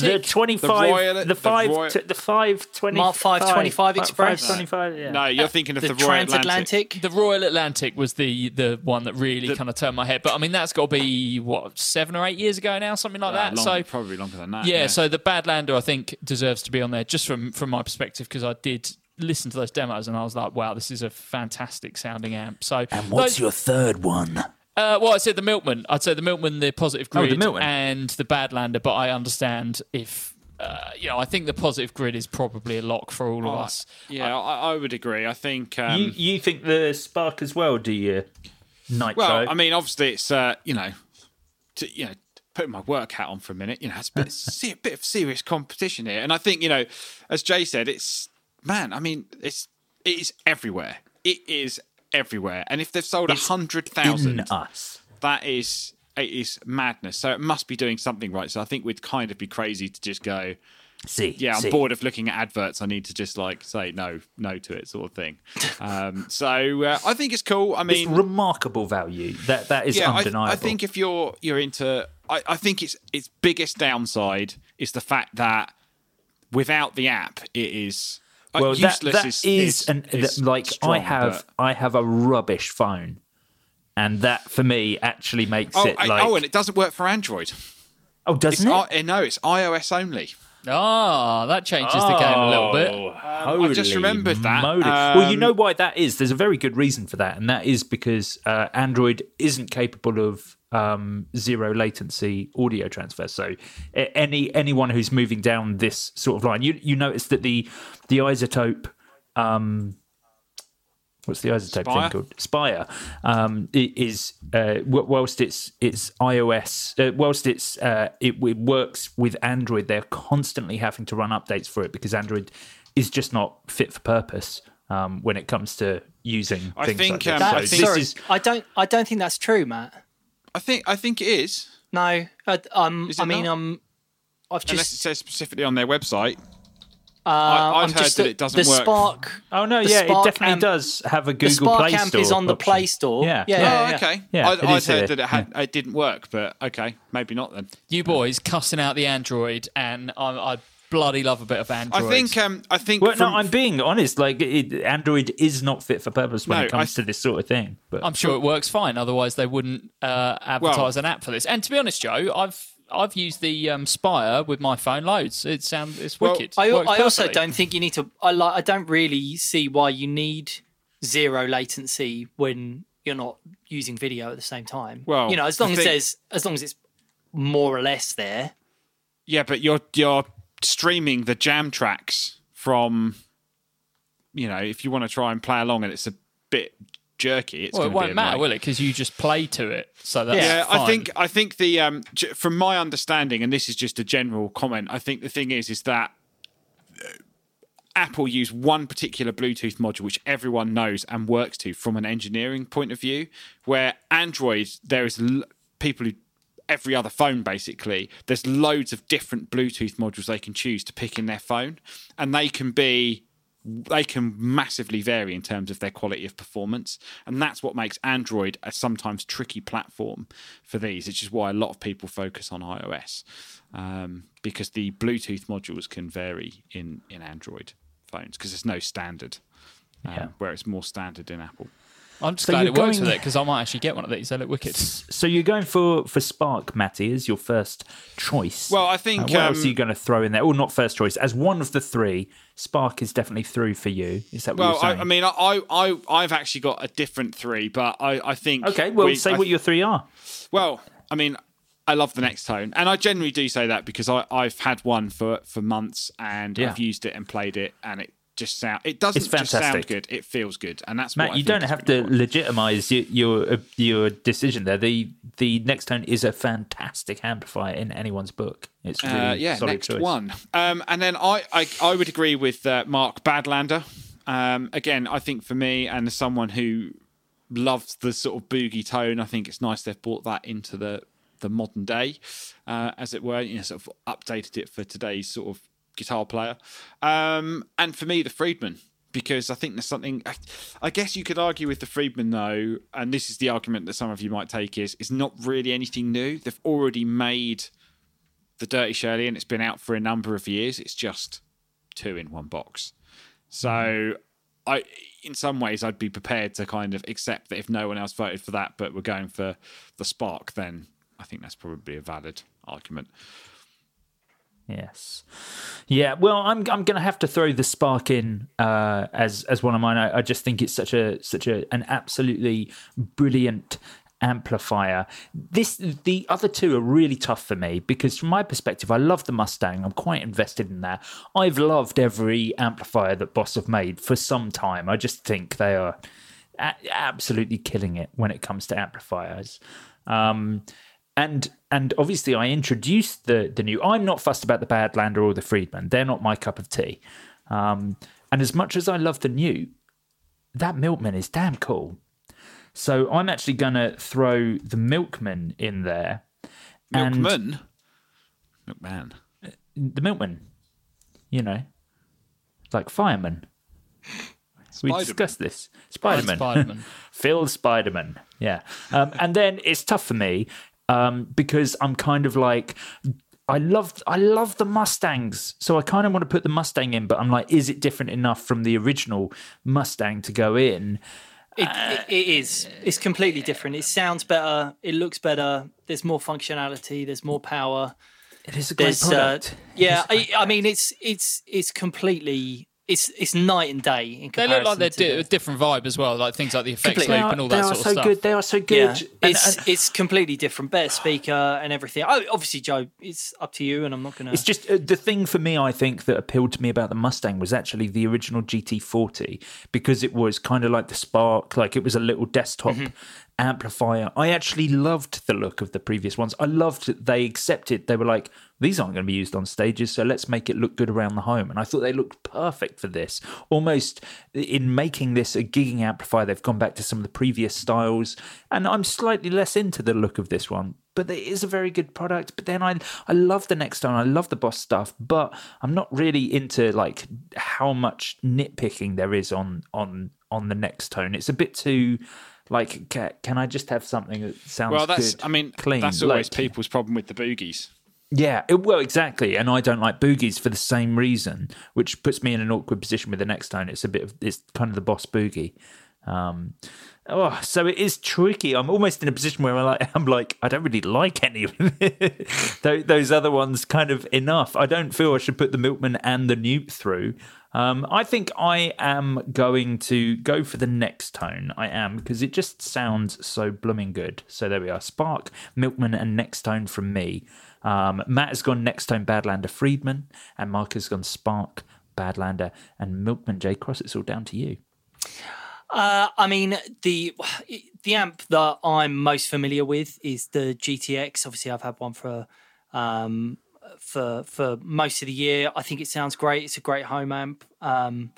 The Atlantic. twenty The five, Royal- the the five, Royal- t- the five twenty, Mark 525 Express. five twenty five. Yeah. No, you're thinking of the, the, Royal Atlantic. transatlantic. The Royal Atlantic was the the one that really The- kind of turned my head. But I mean, that's got to be what seven or eight years ago now, something like Uh, that. long- so probably longer than that. yeah, so the Badlander I think deserves to be on there just from from my perspective because I did listen to those demos and I was like, wow, this is a fantastic sounding amp. So And what's those- your third one? Uh, well, I said the Milkman. I'd say the Milkman, the positive Oh, the grid, and the Badlander. But I understand if uh, you know, I think the positive grid is probably a lock for all of Oh, us. yeah, I, I would agree. I think. Um, you you think the Spark as well? Do you? Nitro. well, I mean, obviously, it's uh, you know, to you know, putting my work hat on for a minute. You know, it's a bit, se- a bit of serious competition here, and I think you know, as Jay said, it's man. I mean, it's it is everywhere. It is everywhere, and if they've sold a It's hundred thousand, us. that is it is madness. So it must be doing something right. So I think we'd kind of be crazy to just go. See, Yeah, I'm see. bored of looking at adverts. I need to just like say no, no to it, sort of thing. Um, so uh, I think it's cool. I It's mean, remarkable value. That that is yeah, I, undeniable. I think if you're you're into, I, I think its its biggest downside is the fact that without the app, it is uh, well, that, that is, is, an, is like strong, I have but- I have a rubbish phone, and that for me actually makes Oh, it I- like oh, and it doesn't work for Android. oh, doesn't it? I, no, it's iOS only. Ah, that changes the game a little bit. Oh, I just remembered that. moly. well, you Um, know why that is. There's a very good reason for that, and that is because uh, Android isn't capable of um, zero latency audio transfer. So, any anyone who's moving down this sort of line, you you notice that the the iZotope. Um, What's the iZotope Spire? thing called? Spire um, is uh, whilst it's it's iOS, uh, whilst it's uh, it, it works with Android, they're constantly having to run updates for it because Android is just not fit for purpose um, when it comes to using I things think, like this. um, So I That, think- this sorry, is I don't. I don't think that's true, Matt. I think I think it is. No, I, um, Is it I mean, not? um, I've Unless it just. says specifically on their website. Uh, I- I've I'm heard just that it doesn't the work. Spark. oh no, the yeah, it definitely amp- does have a The Google Spark Play amp Store. is on the option. Play Store. Yeah, yeah, oh, yeah, yeah. okay. Yeah, I'd, I'd is here, heard that it had it didn't work, but okay, maybe not then. You boys cussing out the Android, and I, I bloody love a bit of Android. I think um I think Well, from, no, I'm being honest. Like, it, Android is not fit for purpose when No, it comes I- to this sort of thing. But I'm sure it works fine. Otherwise, they wouldn't uh, advertise an app for this. And to be honest, Joe, I've I've used the um, Spire with my phone loads. It sounds it's Well, wicked. I, I also don't think you need to. I like. I don't really see why you need zero latency when you're not using video at the same time. Well, you know, as the long as thing- there's, as long as it's more or less there. yeah, but you're you're streaming the jam tracks from you know, if you want to try and play along and it's a bit jerky, it's Well, it won't matter, will it? Because you just play to it. So that's Yeah, I think I think the um, from my understanding, and this is just a general comment. I think the thing is, is that uh, Apple use one particular Bluetooth module which everyone knows and works to from an engineering point of view. Where Android, there is l- people who every other phone basically. There's loads of different Bluetooth modules they can choose to pick in their phone, and they can be they can massively vary in terms of their quality of performance. And that's what makes Android a sometimes tricky platform for these, which is why a lot of people focus on iOS um, because the Bluetooth modules can vary in, in Android phones because there's no standard, um, Yeah. where it's more standard in Apple. I'm just So glad you're it works going- with it because I might actually get one of these. They look wicked. So you're going for for Spark, Matty, as your first choice. Well, I think, Uh, what else um, are you going to throw in there? Well, not first choice. As one of the three, Spark is definitely through for you. Is that what Well, you're saying? I, I mean, I, I, I've actually got a different three, but I, I think. okay. Well, we- say I what your three are. Well, I mean, I love the Nextone, and I generally do say that because I, I've had one for for months, and Yeah. I've used it and played it, and it just sound it doesn't It's just sound fantastic. good; it feels good, and that's Matt, you don't have to important. legitimize your your, uh, your decision there. The the Nextone is a fantastic amplifier in anyone's book. It's really Uh, yeah, next choice. one. Um, and then I, I, I would agree with uh, Mark Badlander. Um, again, I think for me and as someone who loves the sort of boogie tone, I think it's nice they've brought that into the the modern day, uh, as it were. You know, sort of updated it for today's sort of guitar player. Um, and for me, the Friedman. Because I think there's something. I, I guess you could argue with the Friedman though, and this is the argument that some of you might take is it's not really anything new. They've already made the Dirty Shirley, and it's been out for a number of years. It's just two in one box. So, I, in some ways, I'd be prepared to kind of accept that if no one else voted for that, but we're going for the Spark, then I think that's probably a valid argument. Yes. Yeah. Well, I'm I'm going to have to throw the spark in uh, as as one of mine. I, I just think it's such a such a an absolutely brilliant amplifier. This the other two are really tough for me because from my perspective, I love the Mustang. I'm quite invested in that. I've loved every amplifier that Boss have made for some time. I just think they are a- absolutely killing it when it comes to amplifiers. Um, and and obviously I introduced the the new. I'm not fussed about the Badlander or the Friedman. They're not my cup of tea. Um, and as much as I love the new, that Milkman is damn cool. So I'm actually going to throw the Milkman in there. And Milkman? McMahon. the Milkman, you know, like fireman. We discussed this. Spiderman. Spiderman. Phil Spiderman. Yeah. Um, and then it's tough for me um, because I'm kind of like, I love I love the Mustangs, so I kind of want to put the Mustang in, but I'm like, is it different enough from the original Mustang to go in? It, it, it is. It's completely different. It sounds better. It looks better. There's more functionality. There's more power. It is a great There's, uh, product. yeah, I, I mean, it's it's it's completely. It's it's night and day in They look like they're di- the- a different vibe as well, like things like the effects loop and all they that are sort so of stuff. good. They are so good. Yeah, And- it's and- it's completely different. Better speaker and everything. Oh, obviously, Joe, it's up to you, and I'm not gonna. It's just uh, the thing for me, I think, that appealed to me about the Mustang was actually the original GT40 because it was kind of like the Spark, like it was a little desktop Mm-hmm. Amplifier. I actually loved the look of the previous ones. I loved that they accepted, they were like, these aren't going to be used on stages, so let's make it look good around the home. And I thought they looked perfect for this. Almost in making this a gigging amplifier, they've gone back to some of the previous styles. And I'm slightly less into the look of this one but it is a very good product. But then I I love the Nextone, I love the boss stuff, but I'm not really into like how much nitpicking there is on on on the Nextone. It's a bit too like can, I just have something that sounds Well, that's. good, I mean, clean? that's always Like- people's problem with the boogies. yeah, it, well, exactly. And I don't like boogies for the same reason, which puts me in an awkward position with the Nextone. It's a bit of it's kind of the boss boogie. Um, oh, so it is tricky. I'm almost in a position where I'm like, I'm like, I don't really like any of it. Those other ones kind of enough. I don't feel I should put the Milkman and the Newt through. Um, I think I am going to go for the Nextone. I am because it just sounds so blooming good. So there we are. Spark, Milkman, and Nextone from me. Um, Matt has gone Nextone Badlander Friedman, and Mark has gone Spark, Badlander, and Milkman J Cross. It's all down to you. Uh, I mean, the the amp that I'm most familiar with is the GTX. Obviously, I've had one for um, for for most of the year. I think it sounds great. It's a great home amp. Um,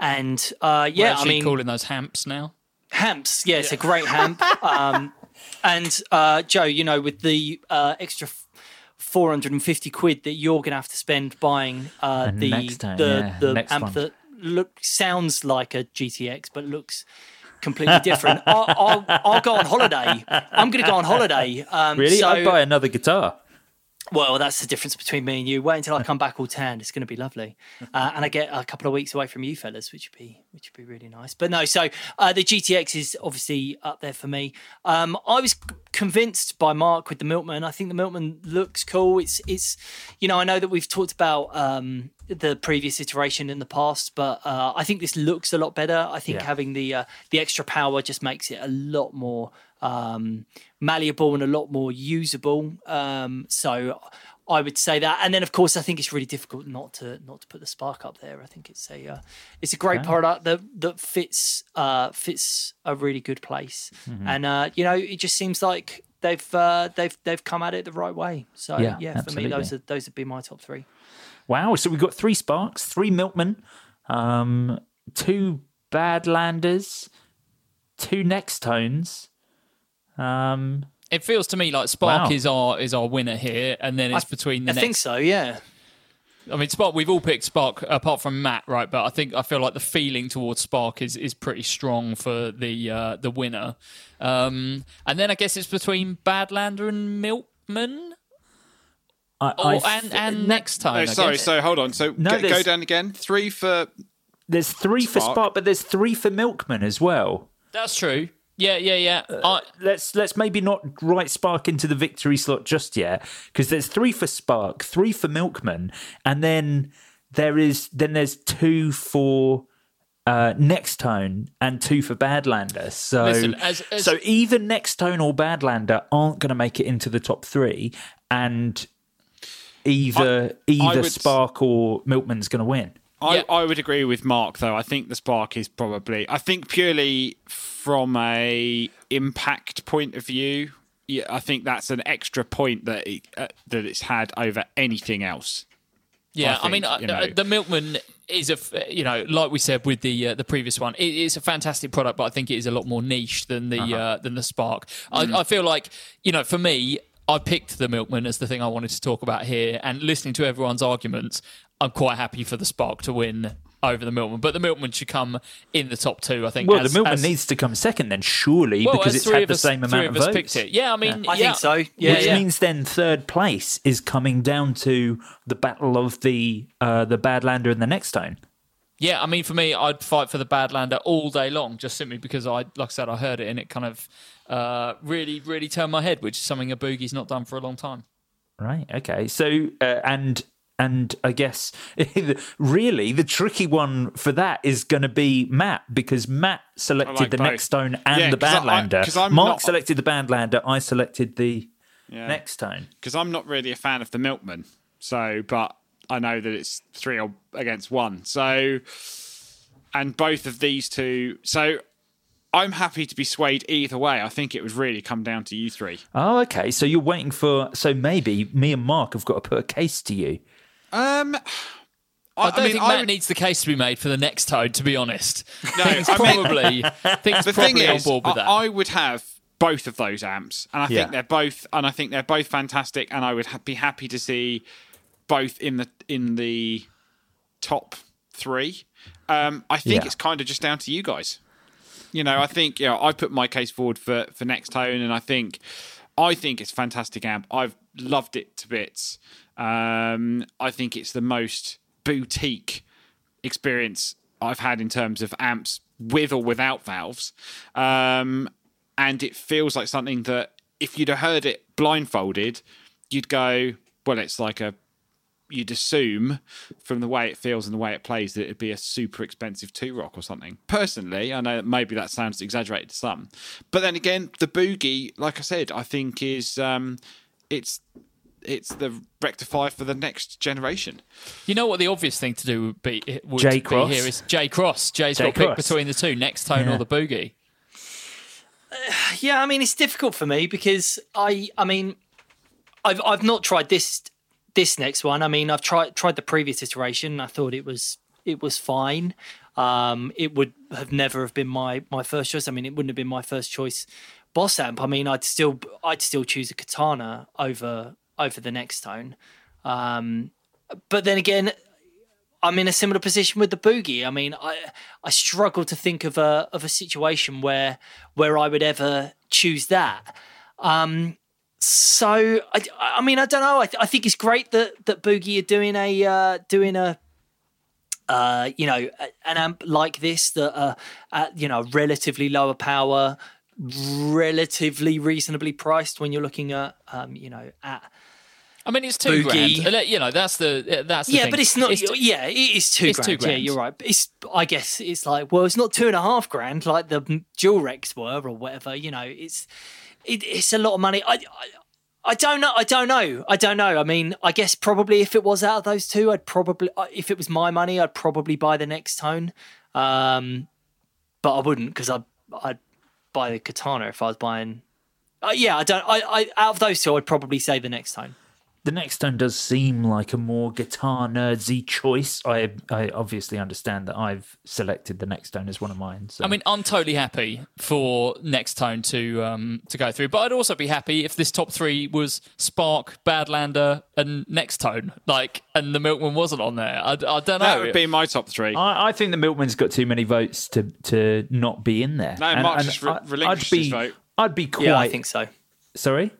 and uh, yeah, I actually mean, calling those hamps now. Hamps, yeah, it's a great hamp. um, and uh, Joe, you know, with the uh, extra f- 450 quid that you're going to have to spend buying uh, And the time, the, yeah, the next amp one. that look sounds like a GTX but looks completely different. I'll, I'll, I'll go on holiday. I'm going to go on holiday. Um, Really? so, I'd buy another guitar. Well, that's the difference between me and you. Wait until I come back all tanned. It's going to be lovely, uh, and I get a couple of weeks away from you fellas, which would be which would be really nice. But no, so uh, the GTX is obviously up there for me. Um, I was convinced by Mark with the Milkman. I think the Milkman looks cool. It's it's you know I know that we've talked about um, the previous iteration in the past, but uh, I think this looks a lot better. I think Yeah. having the uh, the extra power just makes it a lot more um, malleable and a lot more usable. Um, so I would say that, and then of course I think it's really difficult not to not to put the spark up there. I think it's a uh, it's a great product that that fits uh, fits a really good place, Mm-hmm. and uh, you know it just seems like. they've uh, they've they've come at it the right way. So Yeah, yeah, for me, those are those would be my top three. Wow. So we've got three Sparks, three Milkmen, um, two Badlanders, two Nextones. Um, It feels to me like Spark Wow. is our is our winner here, and then it's I- between the I next. think so. Yeah. I mean, Spark. We've all picked Spark apart from Matt, right? But I think I feel like the feeling towards Spark is is pretty strong for the uh, the winner. Um, and then I guess it's between Badlander and Milkman. I, Oh, I and and Nextone. Oh, I sorry. guess. So hold on. So No, go, go down again. Three for there's three for Spark. Spark, but there's three for Milkman as well. that's true. Yeah, yeah, yeah. I, let's let's maybe not write Spark into the victory slot just yet because there's three for Spark, three for Milkman, and then there is then there's two for uh, Nextone and two for Badlander. So Listen, as- as- so either Nextone or Badlander aren't going to make it into the top three, and either I either would- Spark or Milkman's going to win. I, Yeah. I would agree with Mark though. I think the spark is probably. I think purely from a impact point of view. Yeah, I think that's an extra point that it, uh, that it's had over anything else. Yeah, I, I mean, uh, you know- the Milkman is a, f- you know, like we said with the uh, the previous one, it is a fantastic product, but I think it is a lot more niche than the Uh-huh. uh, than the Spark. Mm. I, I feel like, you know, for me, I picked the Milkman as the thing I wanted to talk about here, and listening to everyone's arguments, I'm quite happy for the Spark to win over the Milkman, but the Milkman should come in the top two. I think. Well, as- the Milkman as- needs to come second then, surely, well, because it's had the us- same three amount of of votes. picked it. Yeah, I mean, I yeah. think so. Yeah, which yeah. means then third place is coming down to the battle of the uh, the Badlander and the Nextone. Yeah, I mean, for me, I'd fight for the Badlander all day long, just simply because I, like I said, I heard it and it kind of uh, really, really turned my head, which is something a boogie's not done for a long time. Right. Okay. So uh, and and I guess really the tricky one for that is going to be Matt because Matt selected like the both. Nextone and Yeah, the 'cause I- I- Mark not- selected the Badlander. I selected the Nextone. because I'm not really a fan of the Milkman. So, but I know that it's three or against one. So, and both of these two. So, I'm happy to be swayed either way. I think it would really come down to you three. Oh, okay. So you're waiting for. So maybe me and Mark have got to put a case to you. Um, I don't mean, think I Matt would- needs the case to be made for the Nextone, to be honest. No, Things I mean- probably, things the thing probably on board with I, that. I would have both of those amps, and I think they're both, and I think they're both fantastic, and I would ha- be happy to see both in the in the top three. Um, I think Yeah. it's kind of just down to you guys. You know, I think you know I put my case forward for for Nextone, and I think I think it's fantastic amp. I've loved it to bits. Um, I think it's the most boutique experience I've had in terms of amps with or without valves. Um, and it feels like something that if you'd have heard it blindfolded, you'd go, well, it's like a, you'd assume from the way it feels and the way it plays that it'd be a super expensive two rock or something. Personally, I know that maybe that sounds exaggerated to some, but then again, the boogie, like I said, I think is, um, it's, it's the rectifier for the next generation. You know what the obvious thing to do would be, would J be Cross. here is J Cross. Jay's J got picked between the two, Nextone Yeah. or the boogie. Yeah, I mean it's difficult for me because I I mean I've I've not tried this this next one. I mean I've tried tried the previous iteration. I thought it was it was fine. Um, it would have never have been my my first choice. I mean it wouldn't have been my first choice boss amp. I mean I'd still I'd still choose a katana over over the Nextone. Um, but then again, I'm in a similar position with the boogie. I mean, I I struggle to think of a of a situation where where I would ever choose that. Um, so I, I mean, I don't know. I, th- I think it's great that that boogie are doing a uh, doing a uh, you know an amp like this that uh, at you know relatively lower power, relatively reasonably priced when you're looking at um, you know at I mean, it's two Boogie. grand. Uh, You know, that's the that's the yeah, thing. but it's not. It's- yeah, it is two, it's grand. two Yeah, you're right. It's. I guess it's like well, it's not two and a half grand like the dual Recs were or whatever. You know, it's it, it's a lot of money. I, I I don't know. I don't know. I don't know. I mean, I guess probably if it was out of those two, I'd probably uh, if it was my money, I'd probably buy the Nextone. Um, but I wouldn't because I I'd buy the katana if I was buying. uh, yeah, I don't. I, I out of those two, I'd probably say the Nextone. The Nextone does seem like a more guitar nerdsy choice. I I obviously understand that I've selected the Nextone as one of mine. So. I mean, I'm totally happy for Nextone to um, to go through, but I'd also be happy if this top three was Spark, Badlander, and Nextone, like, and the Milkman wasn't on there. I, I don't know. That would be my top three. I, I think the Milkman's got too many votes to to not be in there. No, Mark just re- relinquished I'd be, his vote. I'd be quite. Yeah, I think so. Sorry.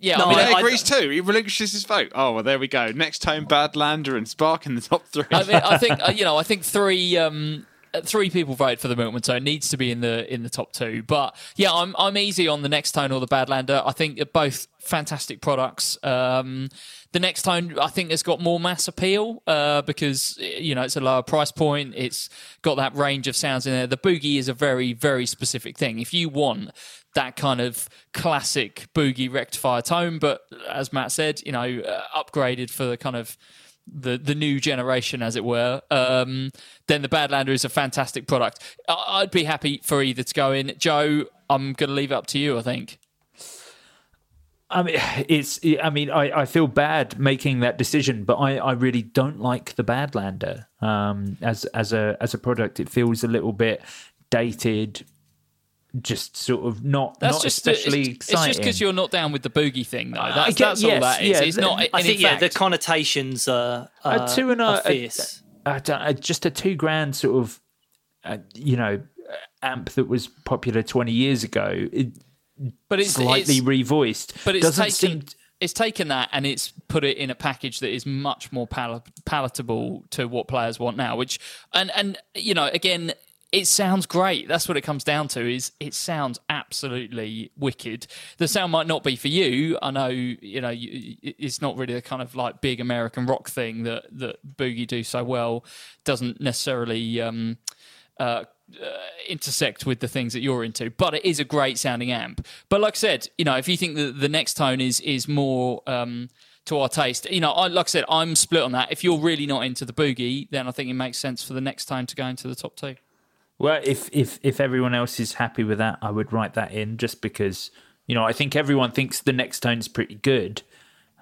Yeah, No, I mean, I- he agrees too. He relinquishes his vote. Oh well, there we go. Nextone, Badlander and Spark in the top three. I mean, I think uh, you know, I think three um, uh, three people voted for the Milkman, so it needs to be in the in the top two. But yeah, I'm I'm easy on the Nextone or the Badlander. I think they're both fantastic products. Um, the Nextone, I think, has got more mass appeal uh, because you know it's a lower price point. It's got that range of sounds in there. The boogie is a very very specific thing. If you want that kind of classic boogie rectifier tone, but as Matt said, you know, uh, upgraded for the kind of the the new generation, as it were, um, then the Badlander is a fantastic product. I- I'd be happy for either to go in. Joe, I'm going to leave it up to you. I think. I mean, it's. I mean, I, I feel bad making that decision, but I, I really don't like the Badlander um, as as a as a product. It feels a little bit dated, just sort of not That's not just especially it's, it's just because you're not down with the boogie thing, though. That's, get- that's all yes, that is. yeah, it's the- not. I think in yeah, fact, the connotations are, a uh, two and a, are a- fierce. a- a- a- just a two grand sort of, uh, you know, amp that was popular twenty years ago. It, but it's slightly it's, revoiced, but it's doesn't taken. seem. it's taken that and it's put it in a package that is much more pal- palatable to what players want now. Which and and you know again. It sounds great. That's what it comes down to. Is it sounds absolutely wicked. The sound might not be for you. I know. You know, you, it's not really the kind of like big American rock thing that that Boogie do so well. Doesn't necessarily um, uh, uh, intersect with the things that you're into, but it is a great sounding amp. But like I said, you know, if you think that the Nextone is is more um, to our taste, you know, I, like I said, I'm split on that. If you're really not into the boogie, then I think it makes sense for the Nextone to go into the top two. Well, if if if everyone else is happy with that, I would write that in just because you know I think everyone thinks the Nextone's pretty good.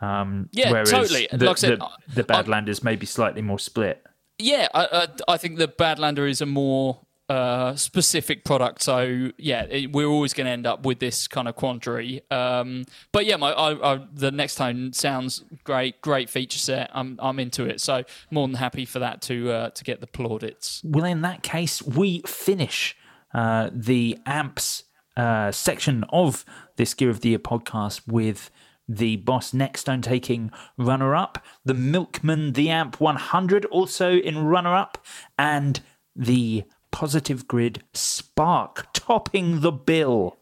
Um, Yeah, whereas totally. The, Like I said, the, the Badlanders may be slightly more split. Yeah, I, I, I think the Badlander is a more uh, specific product. So yeah, it, we're always going to end up with this kind of quandary. Um, but yeah, my I, I, the Nextone sounds great, great feature set. I'm I'm into it. So more than happy for that to uh, to get the plaudits. Well, in that case, we finish uh, the amps uh, section of this Gear of the Year podcast with the Boss Nextone taking runner up, the Milkman the Amp 100 also in runner up, and the Positive Grid Spark topping the bill.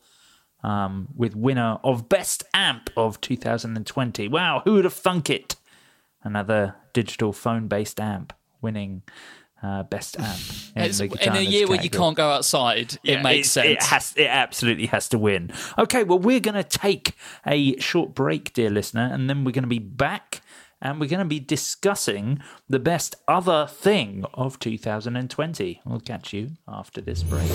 Um, with winner of Best Amp of 2020. Wow, who would have thunk it? Another digital phone based amp winning uh, Best Amp. In, in a year where you can't go outside, Yeah, it makes it, sense. It has. It absolutely has to win. Okay, well, we're going to take a short break, dear listener, and then we're going to be back, and we're going to be discussing the best other thing of 2020. We'll catch you after this break.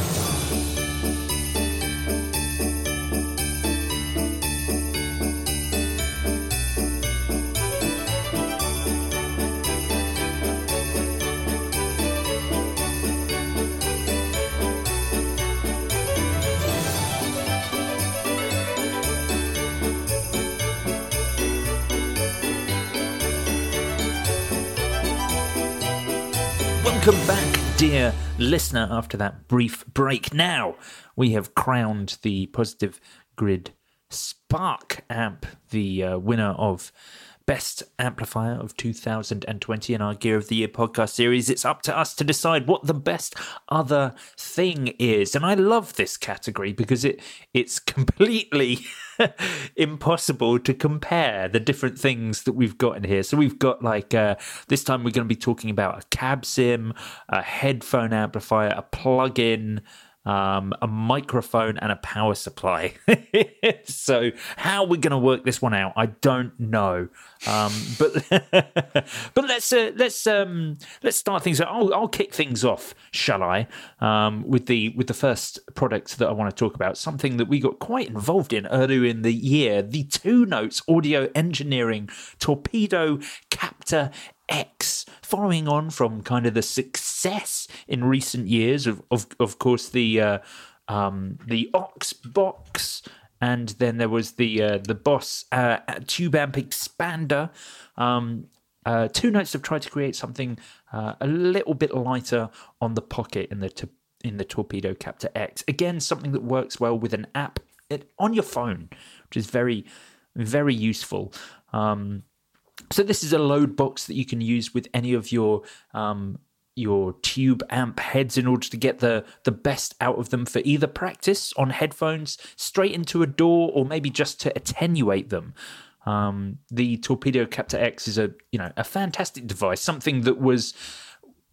Welcome back, dear listener, after that brief break. Now we have crowned the Positive Grid Spark amp the uh, winner of Best Amplifier of 2020 in our Gear of the Year podcast series. It's up to us to decide what the best other thing is. And I love this category because it it's completely impossible to compare the different things that we've got in here. So we've got like uh, this time we're going to be talking about a cab sim, a headphone amplifier, a plug-in um, a microphone, and a power supply. so how we're going to work this one out, I don't know. Um, but but let's uh, let's um, let's start things. I'll, I'll kick things off, shall I? Um, with the with the first product that I want to talk about, something that we got quite involved in earlier in the year, the Two Notes Audio Engineering Torpedo Captor X, following on from kind of the success in recent years of, of, of course, the uh, um, the Ox Box, and then there was the uh, the Boss uh, Tube Amp Expander. Um, uh, two Notes have tried to create something uh, a little bit lighter on the pocket in the in the Torpedo Captor X. Again, something that works well with an app on your phone, which is very very useful. Um, so this is a load box that you can use with any of your um, your tube amp heads in order to get the the best out of them for either practice on headphones straight into a DAW or maybe just to attenuate them. Um, the Torpedo Captor X is a you know a fantastic device, something that was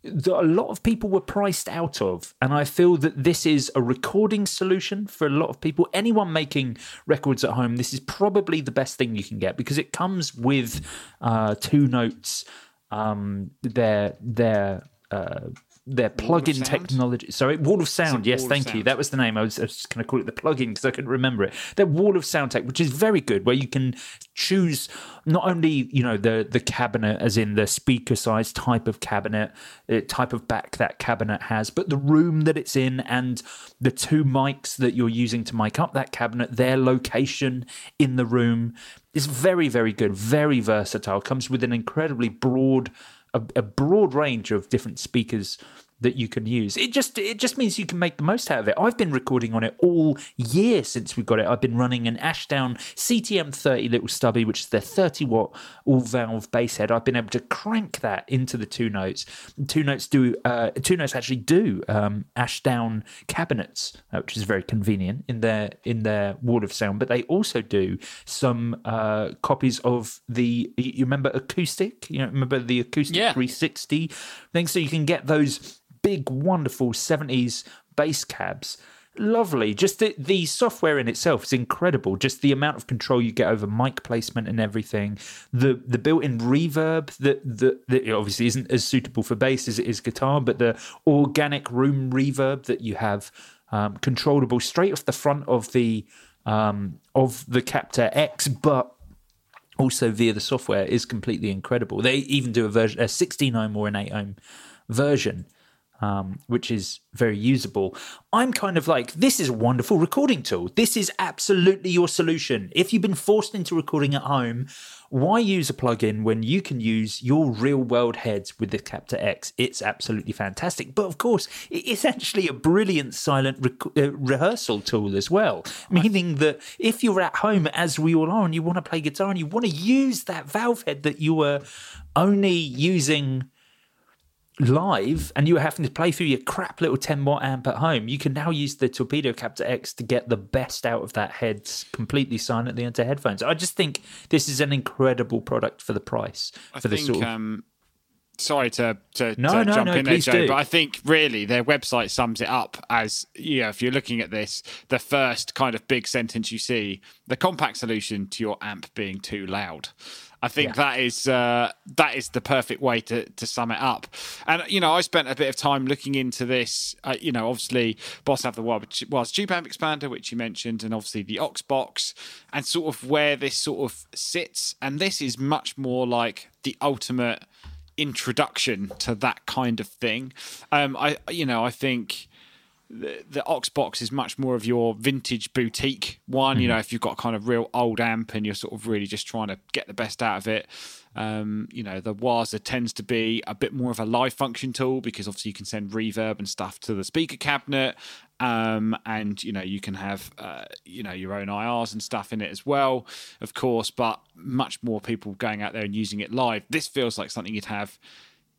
that a lot of people were priced out of. And I feel that this is a recording solution for a lot of people. Anyone making records at home, this is probably the best thing you can get because it comes with uh, two notes. Um, their their uh, their plug-in technology. Sorry, Wall of Sound. Yes, Wall thank you. That was the name. I was, I was just going to call it the plug-in because I couldn't remember it. Their Wall of Sound tech, which is very good, where you can choose not only you know the the cabinet, as in the speaker size type of cabinet, uh, type of back that cabinet has, but the room that it's in and the two mics that you're using to mic up that cabinet, their location in the room is very very good, very versatile. Comes with an incredibly broad a, a broad range of different speakers that you can use. It just it just means you can make the most out of it. I've been recording on it all year since we got it. I've been running an Ashdown CTM 30 little stubby, which is their 30 watt all valve bass head. I've been able to crank that into the two notes. Two notes do uh, two notes actually do um, Ashdown cabinets, uh, which is very convenient in their in their wall of sound. But they also do some uh, copies of the you remember acoustic. You know, remember the acoustic Yeah. 360 thing, so you can get those big, wonderful 70s bass cabs. Lovely. Just the, the software in itself is incredible. Just the amount of control you get over mic placement and everything. The the built-in reverb that, that, that obviously isn't as suitable for bass as it is guitar, but the organic room reverb that you have um, controllable straight off the front of the um, of the Captor X, but also via the software is completely incredible. They even do a version, a 16 ohm or an 8 ohm version, um, which is very usable. I'm kind of like, this is a wonderful recording tool. This is absolutely your solution. If you've been forced into recording at home, why use a plugin when you can use your real world heads with the Captor X? It's absolutely fantastic. But of course, it is actually a brilliant silent rec- uh, rehearsal tool as well. Meaning that if you're at home, as we all are, and you want to play guitar and you want to use that valve head that you were only using live and you were having to play through your crap little 10 watt amp at home, you can now use the Torpedo Captor X to get the best out of that head completely silently into headphones. I just think this is an incredible product for the price. I for the think. sort of, um, sorry to, to, No, to no, jump no, in there, Joe, do. but I think really their website sums it up as yeah. If you're looking at this, the first kind of big sentence you see: the compact solution to your amp being too loud. I think that is uh, that is the perfect way to, to sum it up. And you know, I spent a bit of time looking into this. Uh, you know, obviously, Boss have the Wild was Tube Amp Expander, which you mentioned, and obviously the Ox Box, and sort of where this sort of sits. And this is much more like the ultimate introduction to that kind of thing. Um, I you know, I think the, the Oxbox is much more of your vintage boutique one. You know, if you've got kind of real old amp and you're sort of really just trying to get the best out of it. Um, you know, the Waza tends to be a bit more of a live function tool because obviously you can send reverb and stuff to the speaker cabinet. Um, and you know you can have uh, you know your own IRs and stuff in it as well, of course. But much more people going out there and using it live. This feels like something you'd have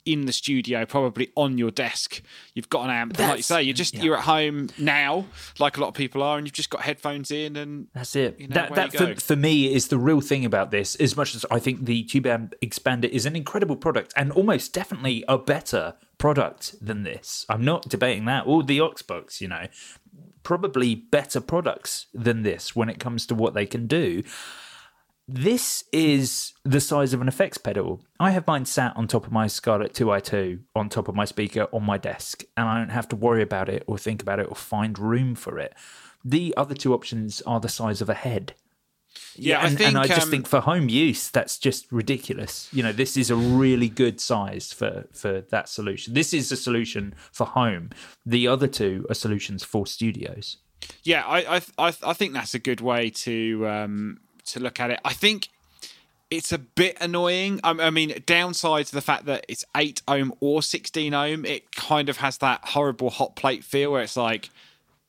in the studio, probably on your desk. You've got an amp, and like you say, you're just yeah. you're at home now, like a lot of people are, and you've just got headphones in, and That's it. You know, that that for, for me is the real thing about this. As much as I think the Tube Amp Expander is an incredible product and almost definitely a better product than this. I'm not debating that. Or the Oxbox, you know, probably better products than this when it comes to what they can do. This is the size of an effects pedal. I have mine sat on top of my Scarlett 2i2 on top of my speaker on my desk, and I don't have to worry about it or think about it or find room for it. The other two options are the size of a head. Yeah, I and, think, and I just um, think for home use, that's just ridiculous. You know, this is a really good size for for that solution. This is a solution for home. The other two are solutions for studios. Yeah, I I I, I think that's a good way to um, to look at it. I think it's a bit annoying. I, I mean, downside to the fact that it's eight ohm or sixteen ohm, it kind of has that horrible hot plate feel where it's like,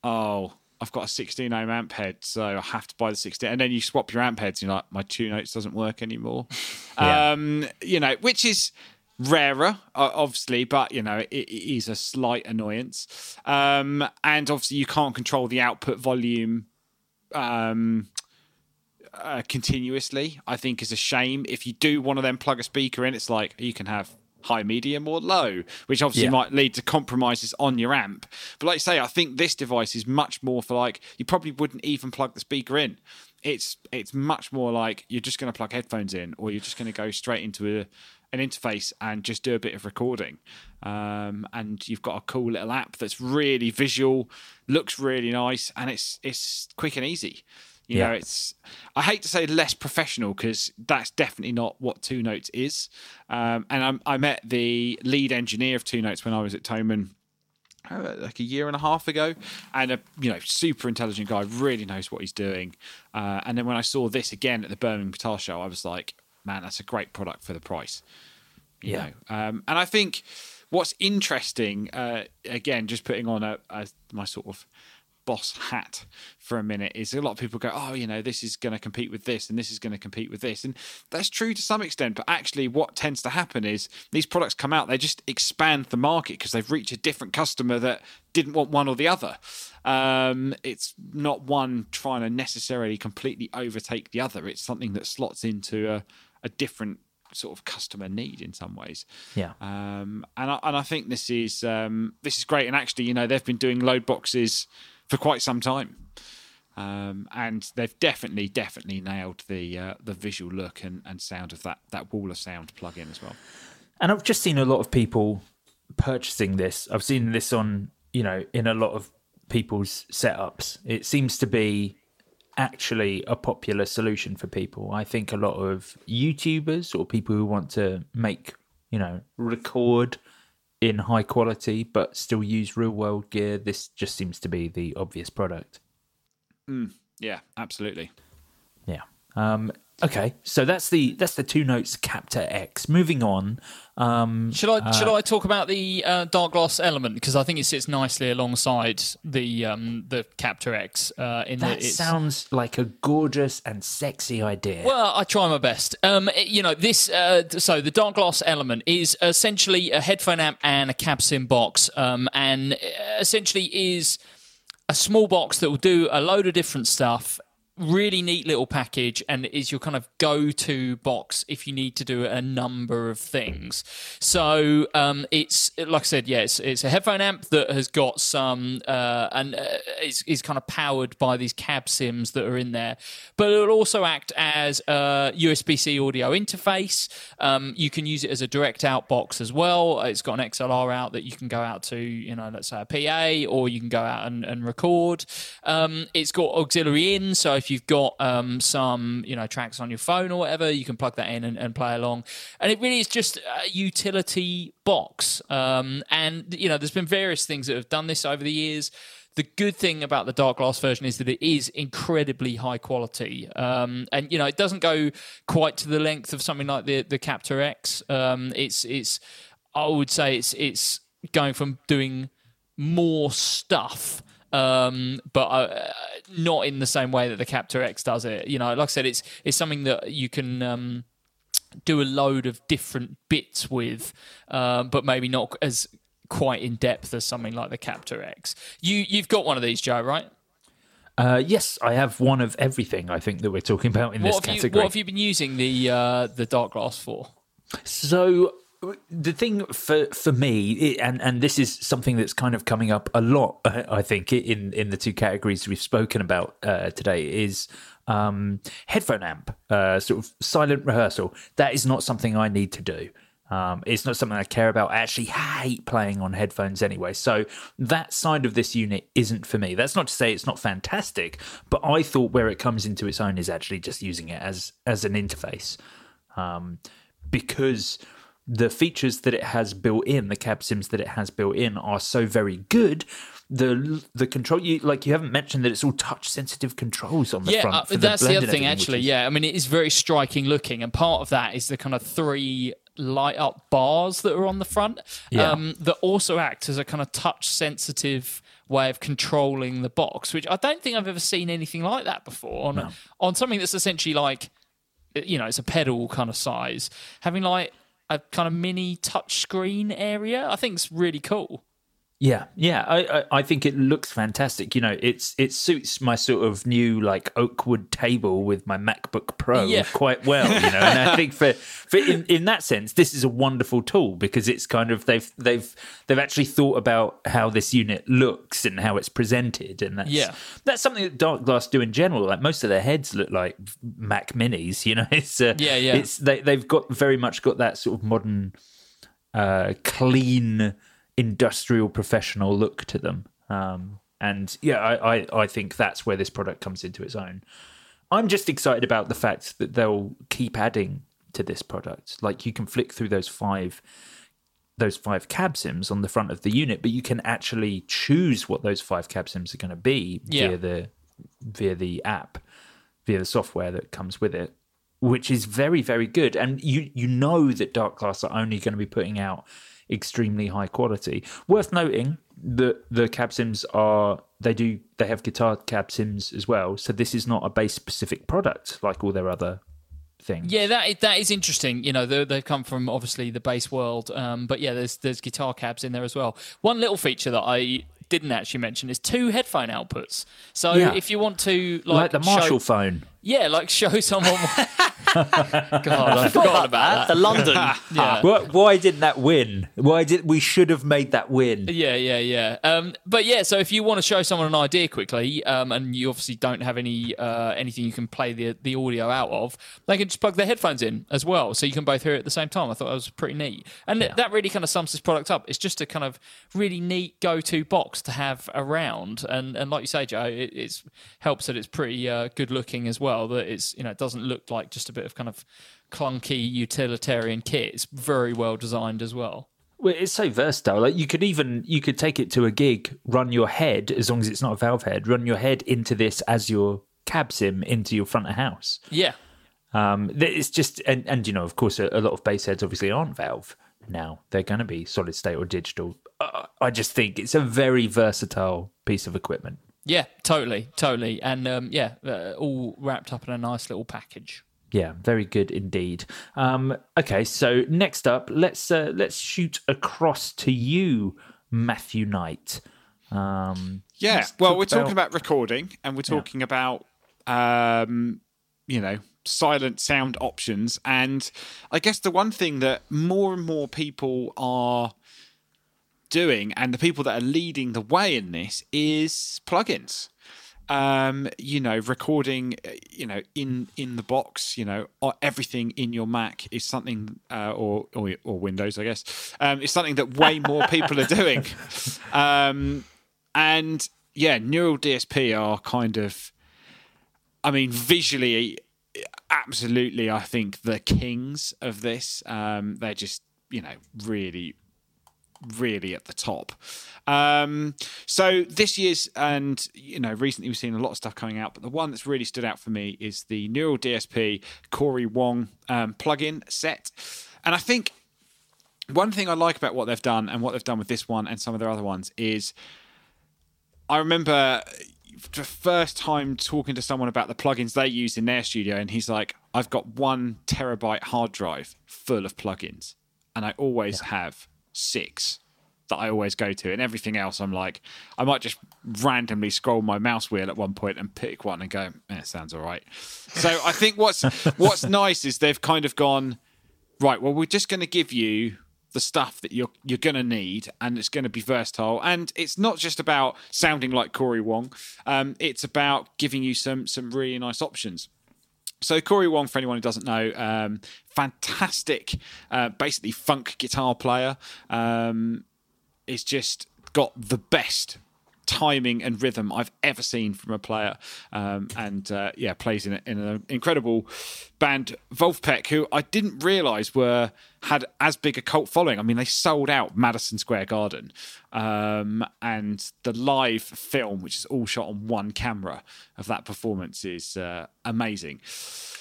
oh. I've got a 16 ohm amp head, so I have to buy the 16. And then you swap your amp heads, you're like, my two notes doesn't work anymore. Yeah. Um, you know, which is rarer, obviously, but you know, it, it is a slight annoyance. Um, and obviously, you can't control the output volume um, uh, continuously. I think is a shame. If you do one of them plug a speaker in, it's like you can have high, medium, or low, which obviously Yeah. might lead to compromises on your amp. But like I say, I think this device is much more for like you probably wouldn't even plug the speaker in. It's it's much more like you're just going to plug headphones in, or you're just going to go straight into a, an interface and just do a bit of recording. Um, and you've got a cool little app that's really visual, looks really nice, and it's it's quick and easy. You Yeah. know, it's I hate to say less professional because that's definitely not what Two Notes is. Um, and I'm, I met the lead engineer of Two Notes when I was at Thomann uh, like a year and a half ago, and a you know super intelligent guy, really knows what he's doing. Uh, and then when I saw this again at the Birmingham Guitar Show, I was like, man, that's a great product for the price. You Yeah. know? um, and I think what's interesting, uh, again, just putting on a, a my sort of boss hat for a minute is a lot of people go oh you know this is going to compete with this and this is going to compete with this and that's true to some extent but actually what tends to happen is these products come out they just expand the market because they've reached a different customer that didn't want one or the other um, it's not one trying to necessarily completely overtake the other it's something that slots into a, a different sort of customer need in some ways Yeah. um, and I, and I think this is um, this is great. And actually, you know, they've been doing load boxes for quite some time, um, and they've definitely definitely nailed the uh, the visual look and, and sound of that that wall of sound plug-in as well. And I've just seen a lot of people purchasing this. I've seen this on, you know, in a lot of people's setups. It seems to be actually a popular solution for people. I think a lot of YouTubers or people who want to make, you know, record in high quality but still use real world gear, this just seems to be the obvious product. Yeah, absolutely. Yeah. Um okay, so that's the that's the two notes Captor X. Moving on. Um Should I should I talk about the uh, Dark Glass element because I think it sits nicely alongside the um, the Captor X uh, in that it's, sounds like a gorgeous and sexy idea. Well, I try my best. Um, you know, this. Uh, so the Dark Glass element is essentially a headphone amp and a cab sim box, um, and uh, essentially is a small box that will do a load of different stuff. Really neat little package, and is your kind of go-to box if you need to do a number of things. So um, it's like I said, yeah, it's, it's a headphone amp that has got some uh, and uh, is is kind of powered by these cab sims that are in there, but it'll also act as a USB-C audio interface. Um, you can use it as a direct out box as well. It's got an XLR out that you can go out to, you know, let's say a PA, or you can go out and, and record. Um, it's got auxiliary in, so if you've got um, some, you know, tracks on your phone or whatever, you can plug that in and, and play along. And it really is just a utility box. Um, and you know, there's been various things that have done this over the years. The good thing about the dark glass version is that it is incredibly high quality, um, and you know it doesn't go quite to the length of something like the the Captor X. Um, it's it's I would say it's it's going from doing more stuff um, but uh, not in the same way that the Captor X does it. You know, like I said, it's it's something that you can um, do a load of different bits with, um, but maybe not as quite in depth as something like the Captor X. You you've got one of these, Joe, right? Uh, yes, I have one of everything. I think that we're talking about in What this have, you, category. what have you been using the uh, the Dark Glass for? So the thing for for me, it, and and this is something that's kind of coming up a lot, I think, in in the two categories we've spoken about uh, today is um, headphone amp, uh, sort of silent rehearsal. That is not something I need to do. Um, it's not something I care about. I actually hate playing on headphones anyway. So that side of this unit isn't for me. That's not to say it's not fantastic, but I thought where it comes into its own is actually just using it as as an interface. Um, because the features that it has built in, the cab sims that it has built in, are so very good. The the control, you like, you haven't mentioned that it's all touch sensitive controls on the yeah, front. uh, that's the blend other thing, actually. is- Yeah, I mean, it is very striking looking, and part of that is the kind of three light up bars that are on the front Yeah. um, that also act as a kind of touch sensitive way of controlling the box, which I don't think I've ever seen anything like that before on on something that's essentially like you know, it's a pedal kind of size, having like a kind of mini touch screen area. I think it's really cool. Yeah, yeah, I, I I think it looks fantastic. You know, it's it suits my sort of new like oakwood table with my MacBook Pro Yeah. quite well. You know, and I think for for in, in that sense, this is a wonderful tool because it's kind of they've they've they've actually thought about how this unit looks and how it's presented, and that's Yeah. that's something that Dark Glass do in general. Like most of their heads look like Mac Minis. You know, it's uh, Yeah, yeah. It's they they've got very much got that sort of modern uh, clean industrial professional look to them. Um, and yeah, I, I, I think that's where this product comes into its own. I'm just excited about the fact that they'll keep adding to this product. Like you can flick through those five those five cab sims on the front of the unit, but you can actually choose what those five cab sims are going to be Yeah. via the via the app, via the software that comes with it, which is very very good. And you you know that Dark Glass are only going to be putting out extremely high quality. Worth noting that the cab sims are they do they have guitar cab sims as well. So this is not a bass specific product like all their other things. Yeah, that is, that is interesting. You know, they, come from obviously the bass world, um, but yeah, there's there's guitar cabs in there as well. One little feature that I didn't actually mention is two headphone outputs. So Yeah. if you want to like, like, the show- Marshall phone. Yeah, like show someone. God, I forgot about that. The London. Yeah. Why, why didn't that win? Why did we should have made that win? Yeah, yeah, yeah. Um, but yeah, so if you want to show someone an idea quickly, um, and you obviously don't have any uh, anything you can play the the audio out of, they can just plug their headphones in as well, so you can both hear it at the same time. I thought that was pretty neat, and that really kind of sums this product up. It's just a kind of really neat go to box to have around, and and like you say, Joe, it it's, helps that it's pretty uh, good looking as well. Well that it's you know it doesn't look like just a bit of kind of clunky utilitarian kit. It's very well designed as well. Well, it's so versatile. Like you could even you could take it to a gig, run your head as long as it's not a valve head, run your head into this as your cab sim into your front of house. Yeah. Um, it's just and and you know of course a, a lot of bass heads obviously aren't valve now. They're going to be solid state or digital. Uh, I just think it's a very versatile piece of equipment. Yeah, totally, totally, and um, yeah, uh, all wrapped up in a nice little package. Yeah, very good indeed. Um, okay, so next up, let's uh, let's shoot across to you, Matthew Knight. Um, Yeah. Well, we're talking about recording and we're talking about, um, you know, silent sound options. And I guess the one thing that more and more people are doing and the people that are leading the way in this is plugins. Um, you know, recording, uh, you know, in in the box, you know, everything in your Mac is something, uh, or, or or Windows, I guess, um, is something that way more people are doing. Um, and yeah, Neural DSP are kind of, I mean, visually, absolutely, I think the kings of this. Um, they're just, you know, really, really at the top. Um, so this year's, and you know, recently we've seen a lot of stuff coming out, but the one that's really stood out for me is the Neural DSP Cory Wong um, plugin set, and I think one thing I like about what they've done and what they've done with this one and some of their other ones is I remember the first time talking to someone about the plugins they use in their studio, and he's like, "I've got one terabyte hard drive full of plugins, and I always have six that I always go to, and everything else I'm like, I might just randomly scroll my mouse wheel at one point and pick one and go, eh, "It sounds all right." So I think what's what's nice is they've kind of gone right. Well, we're just going to give you the stuff that you're you're going to need, and it's going to be versatile. And it's not just about sounding like Cory Wong. Um, it's about giving you some some really nice options. So Cory Wong, for anyone who doesn't know, um, fantastic, uh, basically funk guitar player. Um, just got the best timing and rhythm I've ever seen from a player, um, and uh, yeah, plays in, in an incredible band, Vulfpeck, who I didn't realise were had as big a cult following. I mean, they sold out Madison Square Garden, um, and the live film, which is all shot on one camera of that performance, is uh, amazing.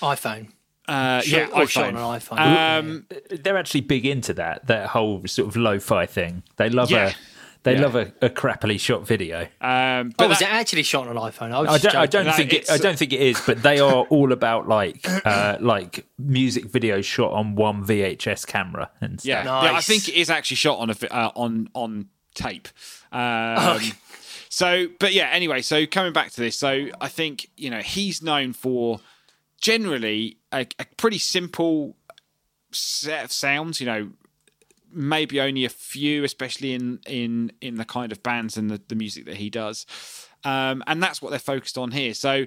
iPhone. Uh, Sure, yeah, all shot iPhone. on an iPhone. Um, They're actually big into that. That whole sort of lo-fi thing. They love Yeah. a they Yeah. love a, a crappily shot video. um, Oh, but was that- it actually shot on an iPhone? I, was I don't, I don't think it, I it's- don't think it is, but they are all about like uh, like music videos shot on one VHS camera and stuff. Yeah, yeah. I think it is actually shot on a uh, on on tape. Um, Okay. So, but yeah. Anyway, so coming back to this, so I think you know he's known for generally a, a pretty simple set of sounds. You know, maybe only a few, especially in in in the kind of bands and the, the music that he does, um, and that's what they're focused on here. So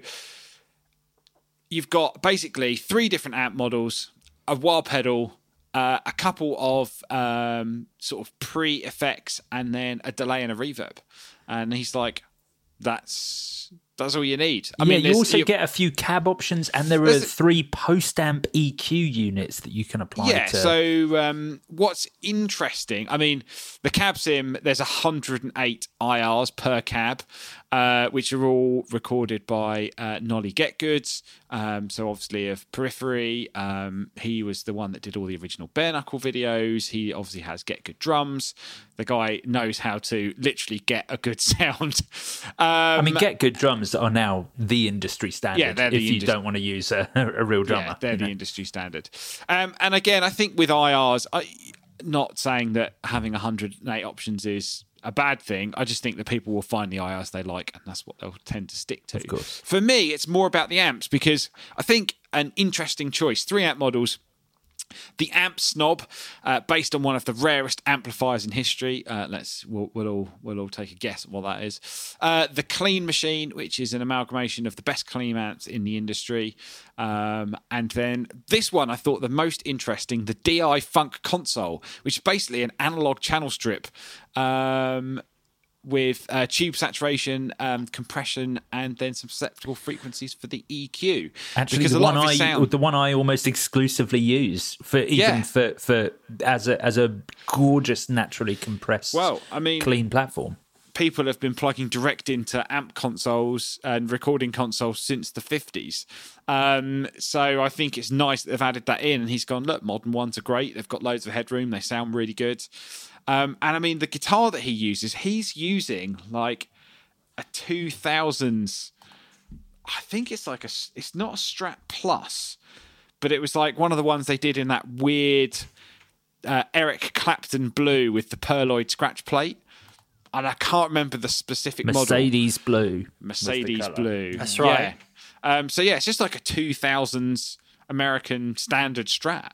you've got basically three different amp models, a wah pedal, uh, a couple of um, sort of pre effects, and then a delay and a reverb. And he's like, "That's that's all you need." I yeah, mean, you also you- get a few cab options, and there are three post-amp EQ units that you can apply Yeah. to. So um, what's interesting? I mean, the cab sim. There's 108 IRs per cab, uh, which are all recorded by uh, Nolly Getgoods. Um, so obviously of Periphery, um, he was the one that did all the original bare knuckle videos. He obviously has Get Good drums. The guy knows how to literally get a good sound. Um, I mean, get good drums are now the industry standard. Yeah, the if you don't want to use a, a real drummer. Yeah, they're the know. industry standard. Um, and again, I think with IRs, I, not saying that having 108 options is a bad thing. I just think that people will find the IRs they like, and that's what they'll tend to stick to. Of course. For me, it's more about the amps because I think an interesting choice. Three amp models. The amp snob, uh, based on one of the rarest amplifiers in history. Uh, let's we'll, we'll all we'll all take a guess at what that is. Uh, the clean machine, which is an amalgamation of the best clean amps in the industry, um, and then this one I thought the most interesting, the DI Funk console, which is basically an analog channel strip. Um, with uh, tube saturation, um, compression, and then some susceptible frequencies for the EQ. Actually, because the one I sound, the one I almost exclusively use for even Yeah. for for as a as a gorgeous naturally compressed Well, I mean- clean platform. People have been plugging direct into amp consoles and recording consoles since the 50s. Um, so I think it's nice that they've added that in. And he's gone, look, modern ones are great. They've got loads of headroom. They sound really good. Um, and I mean, the guitar that he uses, he's using like a 2000s. I think it's like a, it's not a Strat Plus, but it was like one of the ones they did in that weird uh, Eric Clapton blue with the pearloid scratch plate. And I can't remember the specific model. Mercedes blue. Mercedes blue. That's right. Yeah. Um, so yeah, it's just like a 2000s American standard Strat.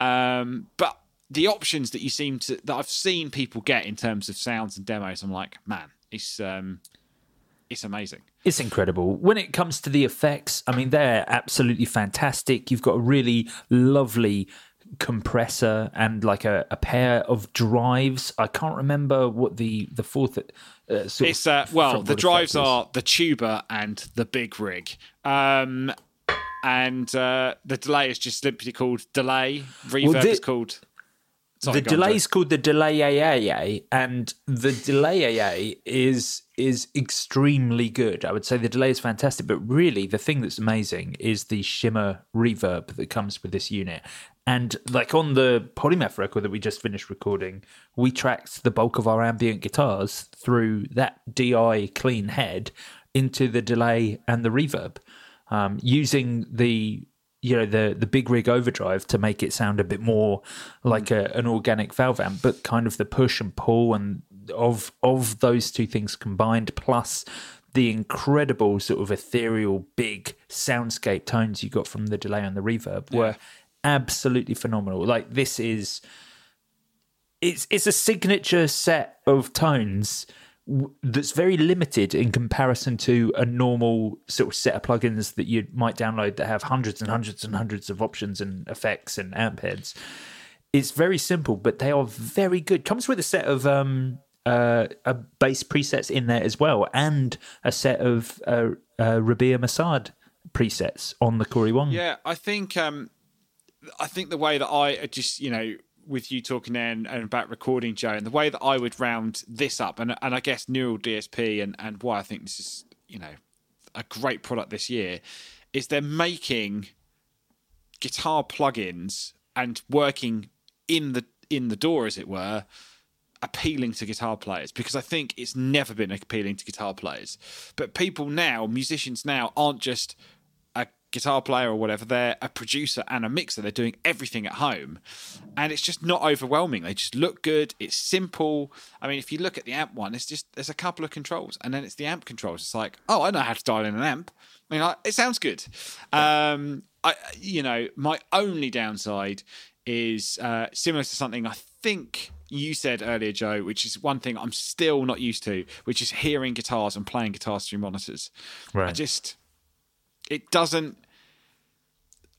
Um, but the options that you seem to that I've seen people get in terms of sounds and demos, I'm like, man, it's um, it's amazing. It's incredible. When it comes to the effects, I mean, they're absolutely fantastic. You've got a really lovely compressor and like a, a pair of drives. I can't remember what the the fourth. Uh, sort It's uh, well, the drives are the tuba and the big rig. Um, and uh, the delay is just simply called delay. Reverb the- is called. Sorry, the delay is called the delay AA, and the delay AA is is extremely good. I would say the delay is fantastic, but really the thing that's amazing is the shimmer reverb that comes with this unit. And like on the Polymath record that we just finished recording, we tracked the bulk of our ambient guitars through that DI clean head, into the delay and the reverb, um, using the you know the the big rig overdrive to make it sound a bit more like a, an organic valve amp, but kind of the push and pull and of of those two things combined, plus the incredible sort of ethereal big soundscape tones you got from the delay and the reverb were absolutely phenomenal. Like this is it's it's a signature set of tones that's very limited in comparison to a normal sort of set of plugins that you might download that have hundreds and hundreds and hundreds of options and effects and amp heads. It's very simple, but they are very good. Comes with a set of um uh, a bass presets in there as well, and a set of uh, uh, Rabea Massaad presets on the Cory Wong. Yeah, I think um, I think the way that I uh, just you know with you talking there and, and about recording Joe, and the way that I would round this up, and and I guess Neural DSP and and why I think this is you know a great product this year is they're making guitar plugins and working in the in the DAW as it were appealing to guitar players because I think it's never been appealing to guitar players. But people now, musicians now, aren't just guitar player or whatever, they're a producer and a mixer. They're doing everything at home. And it's just not overwhelming. They just look good. It's simple. I mean, if you look at the amp one, it's just there's a couple of controls and then it's the amp controls. It's like, oh, I know how to dial in an amp. I mean, like, it sounds good. Um, I, you know, my only downside is uh, similar to something I think you said earlier, Joe, which is one thing I'm still not used to, which is hearing guitars and playing guitars through monitors. Right. I just, it doesn't.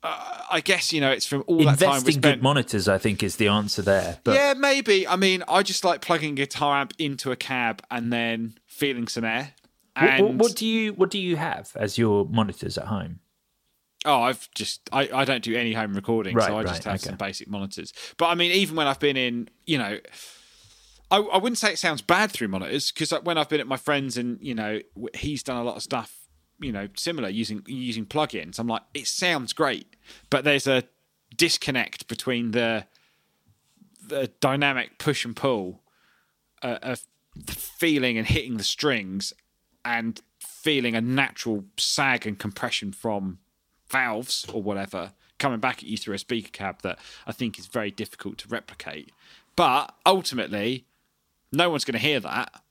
Uh, I guess you know it's from all that time we Investing spent. good monitors, I think, is the answer there. But yeah, maybe. I mean, I just like plugging a guitar amp into a cab and then feeling some air. what, And what, what do you what do you have as your monitors at home? Oh, I've just I, I don't do any home recording, so Right, I just have okay. some basic monitors. But I mean, even when I've been in, you know, I, I wouldn't say it sounds bad through monitors because when I've been at my friends and you know he's done a lot of stuff, you know, similar using using plugins. I'm like, it sounds great, but there's a disconnect between the the dynamic push and pull uh, of feeling and hitting the strings and feeling a natural sag and compression from valves or whatever coming back at you through a speaker cab that I think is very difficult to replicate. But ultimately, no one's going to hear that.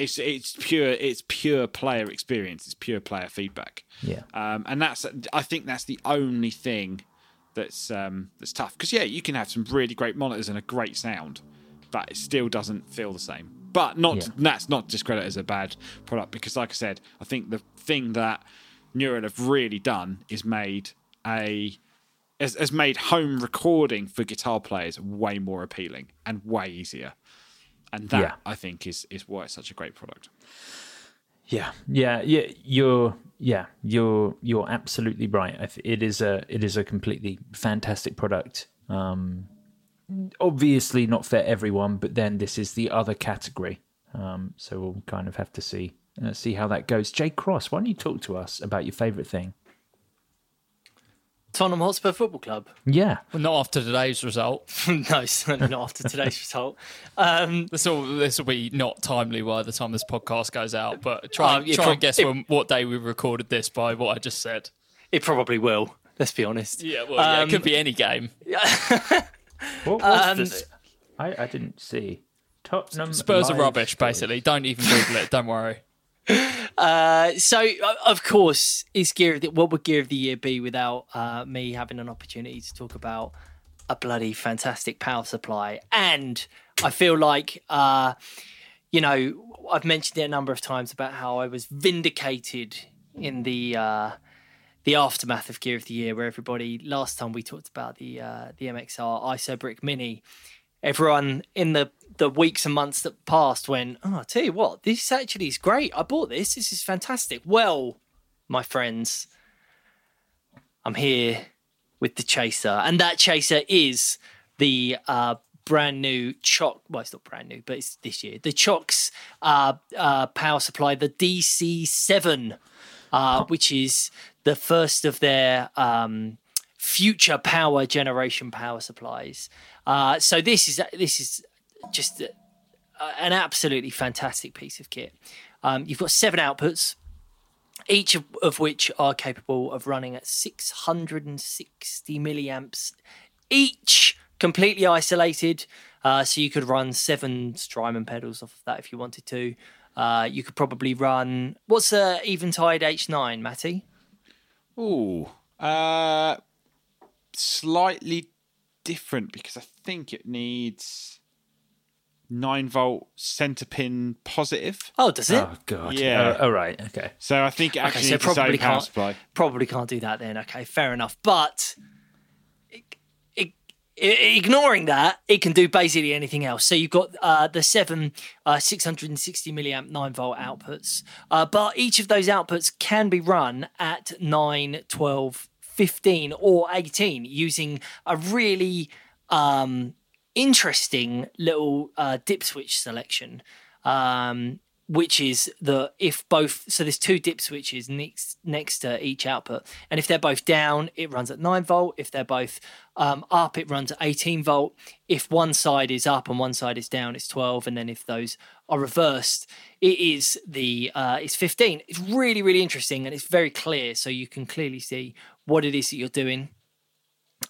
It's it's pure it's pure player experience. It's pure player feedback. Yeah. Um, and that's I think that's the only thing that's um, that's tough because yeah, you can have some really great monitors and a great sound, but it still doesn't feel the same. But not Yeah. that's not discredit as a bad product because, like I said, I think the thing that Neural have really done is made a has, has made home recording for guitar players way more appealing and way easier. And that Yeah. I think is is why it's such a great product. Yeah, yeah, yeah. You're yeah, you're you're absolutely right. It is a it is a completely fantastic product. Um, obviously not for everyone, but then this is the other category. Um, so we'll kind of have to see uh, see how that goes. Jay Cross, why don't you talk to us about your favourite thing? Tottenham Hotspur Football Club. Yeah, Well, not after today's result. no, certainly not after today's result. Um, This will this will be not timely by the time this podcast goes out. But try Oh, yeah, try prob- and guess it- when, what day we recorded this by what I just said. it probably will. Let's be honest. Yeah, well, yeah, Um, it could be any game. what was this? I, I didn't see. Tottenham Spurs are rubbish, scores. basically. Don't even Google it. Don't worry. Uh, so, of course, is Gear of the, what would Gear of the Year be without uh, me having an opportunity to talk about a bloody fantastic power supply? And I feel like, uh, you know, I've mentioned it a number of times about how I was vindicated in the uh, the aftermath of Gear of the Year, where everybody last time we talked about the uh, the MXR ISO Brick Mini, everyone in the the weeks and months that passed went, oh, I tell you what, this actually is great. I bought this. This is fantastic. Well, my friends, I'm here with the chaser, and that chaser is the uh, brand new Cioks. Well, it's not brand new, but it's this year. The Cioks uh, uh, power supply, the DC7, uh, which is the first of their um, future power generation power supplies. Uh, so this is this is just a, an absolutely fantastic piece of kit. Um, you've got seven outputs, each of, of which are capable of running at 660 milliamps each, completely isolated. Uh, so you could run seven Strymon pedals off of that if you wanted to. Uh, you could probably run what's a Eventide H9, Matty? Ooh, uh, slightly different because I think it needs nine volt center pin positive. Oh, does it? Oh god. Yeah. Uh, all right. Okay. So I think it okay, actually so probably power can't supply. probably can't do that then. Okay, fair enough. But ignoring that, it can do basically anything else. So you've got uh, the seven uh, 660 milliamp 9 volt outputs, uh, but each of those outputs can be run at 9, 12, 15, or 18 using a really um, interesting little uh, dip switch selection. Um, which is the if both so there's two dip switches next next to each output. And if they're both down it runs at 9 volt. If they're both um, up it runs at 18 volt. If one side is up and one side is down it's 12 and then if those are reversed it is the uh, it's 15 it's really really interesting and it's very clear. So you can clearly see what it is that you're doing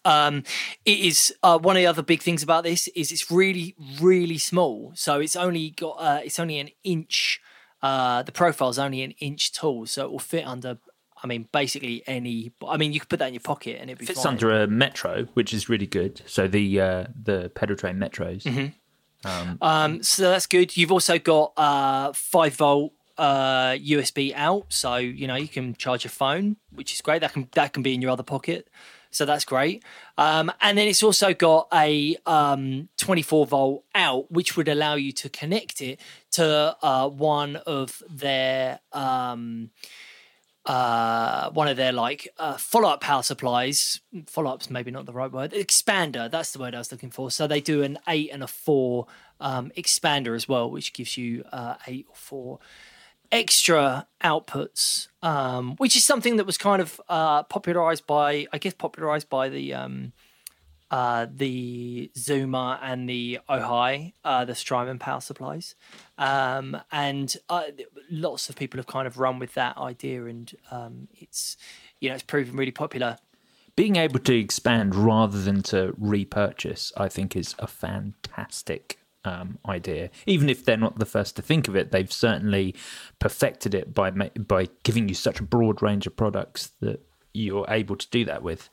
um, it is uh, one of the other big things about this is it's really really small. So it's only got uh, it's only an inch. Uh, the profile's only an inch tall, so it will fit under. I mean, basically any. I mean, you could put that in your pocket and it'd be Fits fine. under a Metro, which is really good. So the uh, the Pedaltrain Metros. Mm-hmm. Um, so that's good. You've also got uh, five volt uh, USB out, so you know you can charge your phone, which is great. That can that can be in your other pocket, so that's great. Um, and then it's also got a um, 24 volt out, which would allow you to connect it to uh, one of their um, uh, one of their like uh, follow up power supplies. Follow up's maybe not the right word. Expander, that's the word I was looking for. So they do an eight and a four um, expander as well, which gives you uh, eight or four extra outputs, um, which is something that was kind of uh, popularized by, I guess, popularized by the. Um, uh, the Zuma and the Ojai, uh, the Strymon power supplies. Um, and uh, lots of people have kind of run with that idea, and um, it's you know it's proven really popular. Being able to expand rather than to repurchase, I think, is a fantastic um, idea. Even if they're not the first to think of it, they've certainly perfected it by by giving you such a broad range of products that you're able to do that with.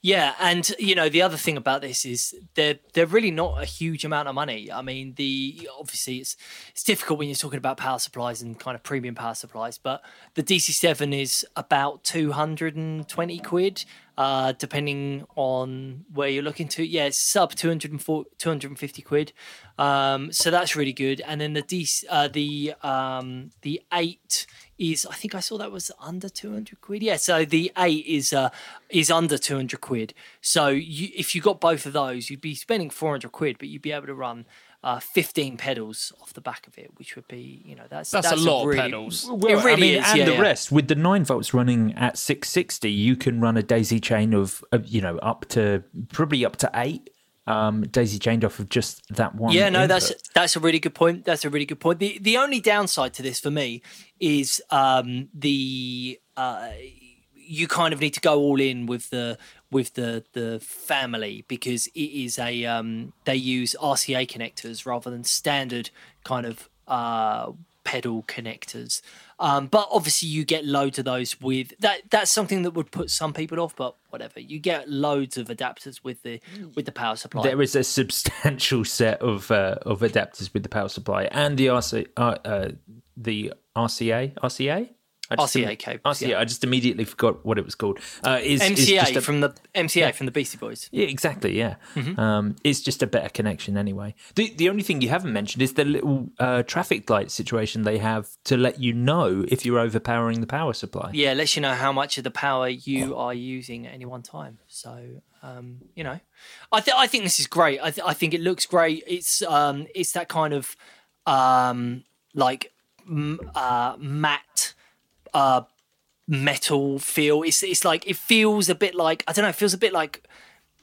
Yeah, and you know the other thing about this is they're they're really not a huge amount of money. I mean, the obviously it's it's difficult when you're talking about power supplies and kind of premium power supplies, but the DC7 is about two hundred and twenty quid, uh, depending on where you're looking to. Yeah, it's sub 240, 250 quid, um, so that's really good. And then the DC, uh, the um, the eight is I think I saw that was under 200 quid. Yeah, so the 8 is uh is under 200 quid. So you, if you got both of those, you'd be spending 400 quid, but you'd be able to run uh, 15 pedals off the back of it, which would be, you know, that's That's a lot of really, pedals. It really I mean, is, and yeah, the yeah. rest with the nine volts running at 660, you can run a daisy chain of, of you know, up to probably up to eight um, daisy chained off of just that one. Yeah, no, that's that's a really good point. That's a really good point. The the only downside to this for me is um, the uh, you kind of need to go all in with the with the the family because it is a um, they use RCA connectors rather than standard kind of uh, pedal connectors. Um, but obviously, you get loads of those with that. That's something that would put some people off, but whatever. You get loads of adapters with the with the power supply. There is a substantial set of uh, of adapters with the power supply and the RC, uh, uh, the RCA RCA. I just RCA cables, RCA. yeah. I just immediately forgot what it was called. Uh, is, is MCA just a- from the MCA from the Beastie Boys. Yeah, exactly. Yeah, Mm-hmm. um, it's just a better connection anyway. The the only thing you haven't mentioned is the little uh, traffic light situation they have to let you know if you're overpowering the power supply. Yeah, it lets you know how much of the power you are using at any one time. So, um, you know, I think I think this is great. I, th- I think it looks great. It's um, it's that kind of um, like m- uh, matte uh, metal feel. It's it's like it feels a bit like I don't know. It feels a bit like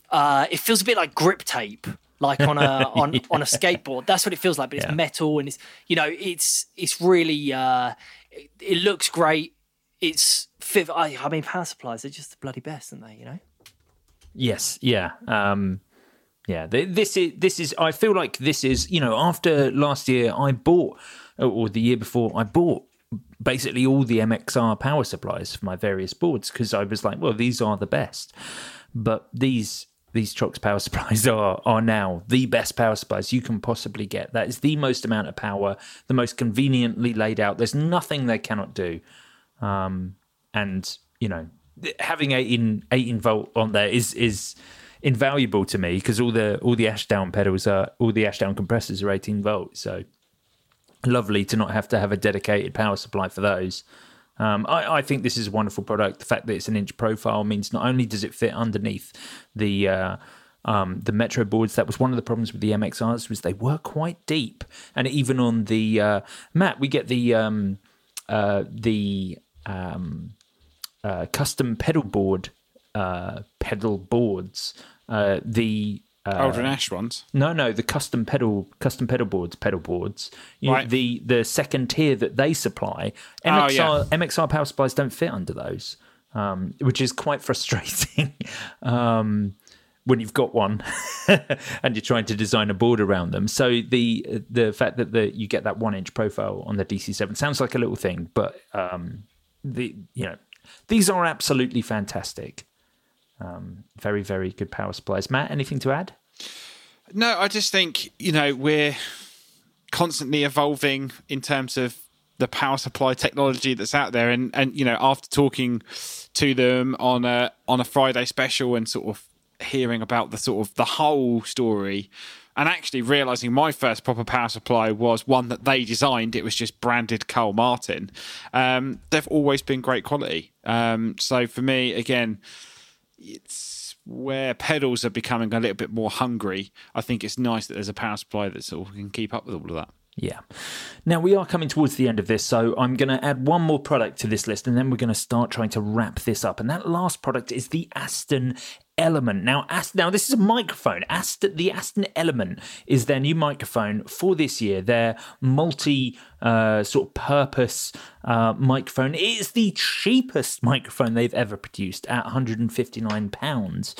uh, it feels a bit like grip tape, like on a on on a skateboard. That's what it feels like. But it's Yeah. metal and it's you know it's it's really uh, it, it looks great. it's. I, I mean, power supplies are just the bloody best, aren't they? You know. Yes, yeah, um, yeah. This is this is. I feel like this is. You know, after last year, I bought, or the year before, I bought basically all the MXR power supplies for my various boards because I was like, well, these are the best. But these these Cioks power supplies are are now the best power supplies you can possibly get. That is the most amount of power, the most conveniently laid out. There's nothing they cannot do. Um, and you know, having 18, 18 volt on there is is invaluable to me because all the all the Ashdown pedals are all the Ashdown compressors are 18 volt. So lovely to not have to have a dedicated power supply for those. Um, I, I think this is a wonderful product. The fact that it's an inch profile means not only does it fit underneath the uh, um, the Metro boards, that was one of the problems with the MXRs was they were quite deep, and even on the uh, Matt, we get the um, uh, the um, uh, custom pedal board uh, pedal boards. Uh, the uh, Aldrin Ash ones. no, no, the custom pedal custom pedal boards, pedal boards. You Right. the the second tier that they supply, Oh, MXR yeah. MXR power supplies don't fit under those, um, which is quite frustrating. um, when you've got one and you're trying to design a board around them, so the the fact that the you get that one inch profile on the DC7 sounds like a little thing, but um, the you know these are absolutely fantastic. Um, very very good power supplies. Matt, anything to add? No, I just think you know we're constantly evolving in terms of the power supply technology that's out there, and and you know after talking to them on a on a Friday special and sort of hearing about the sort of the whole story. And actually realizing my first proper power supply was one that they designed. It was just branded Carl Martin. Um, they've always been great quality. Um, so for me, again, it's where pedals are becoming a little bit more hungry. I think it's nice that there's a power supply that sort of can keep up with all of that. Yeah. Now we are coming towards the end of this, so I'm going to add one more product to this list, and then we're going to start trying to wrap this up. And that last product is the Aston Element. Now, Ast- now this is a microphone. Ast- the Aston Element is their new microphone for this year. Their multi uh, sort of purpose uh, microphone. It is the cheapest microphone they've ever produced at 159 pounds.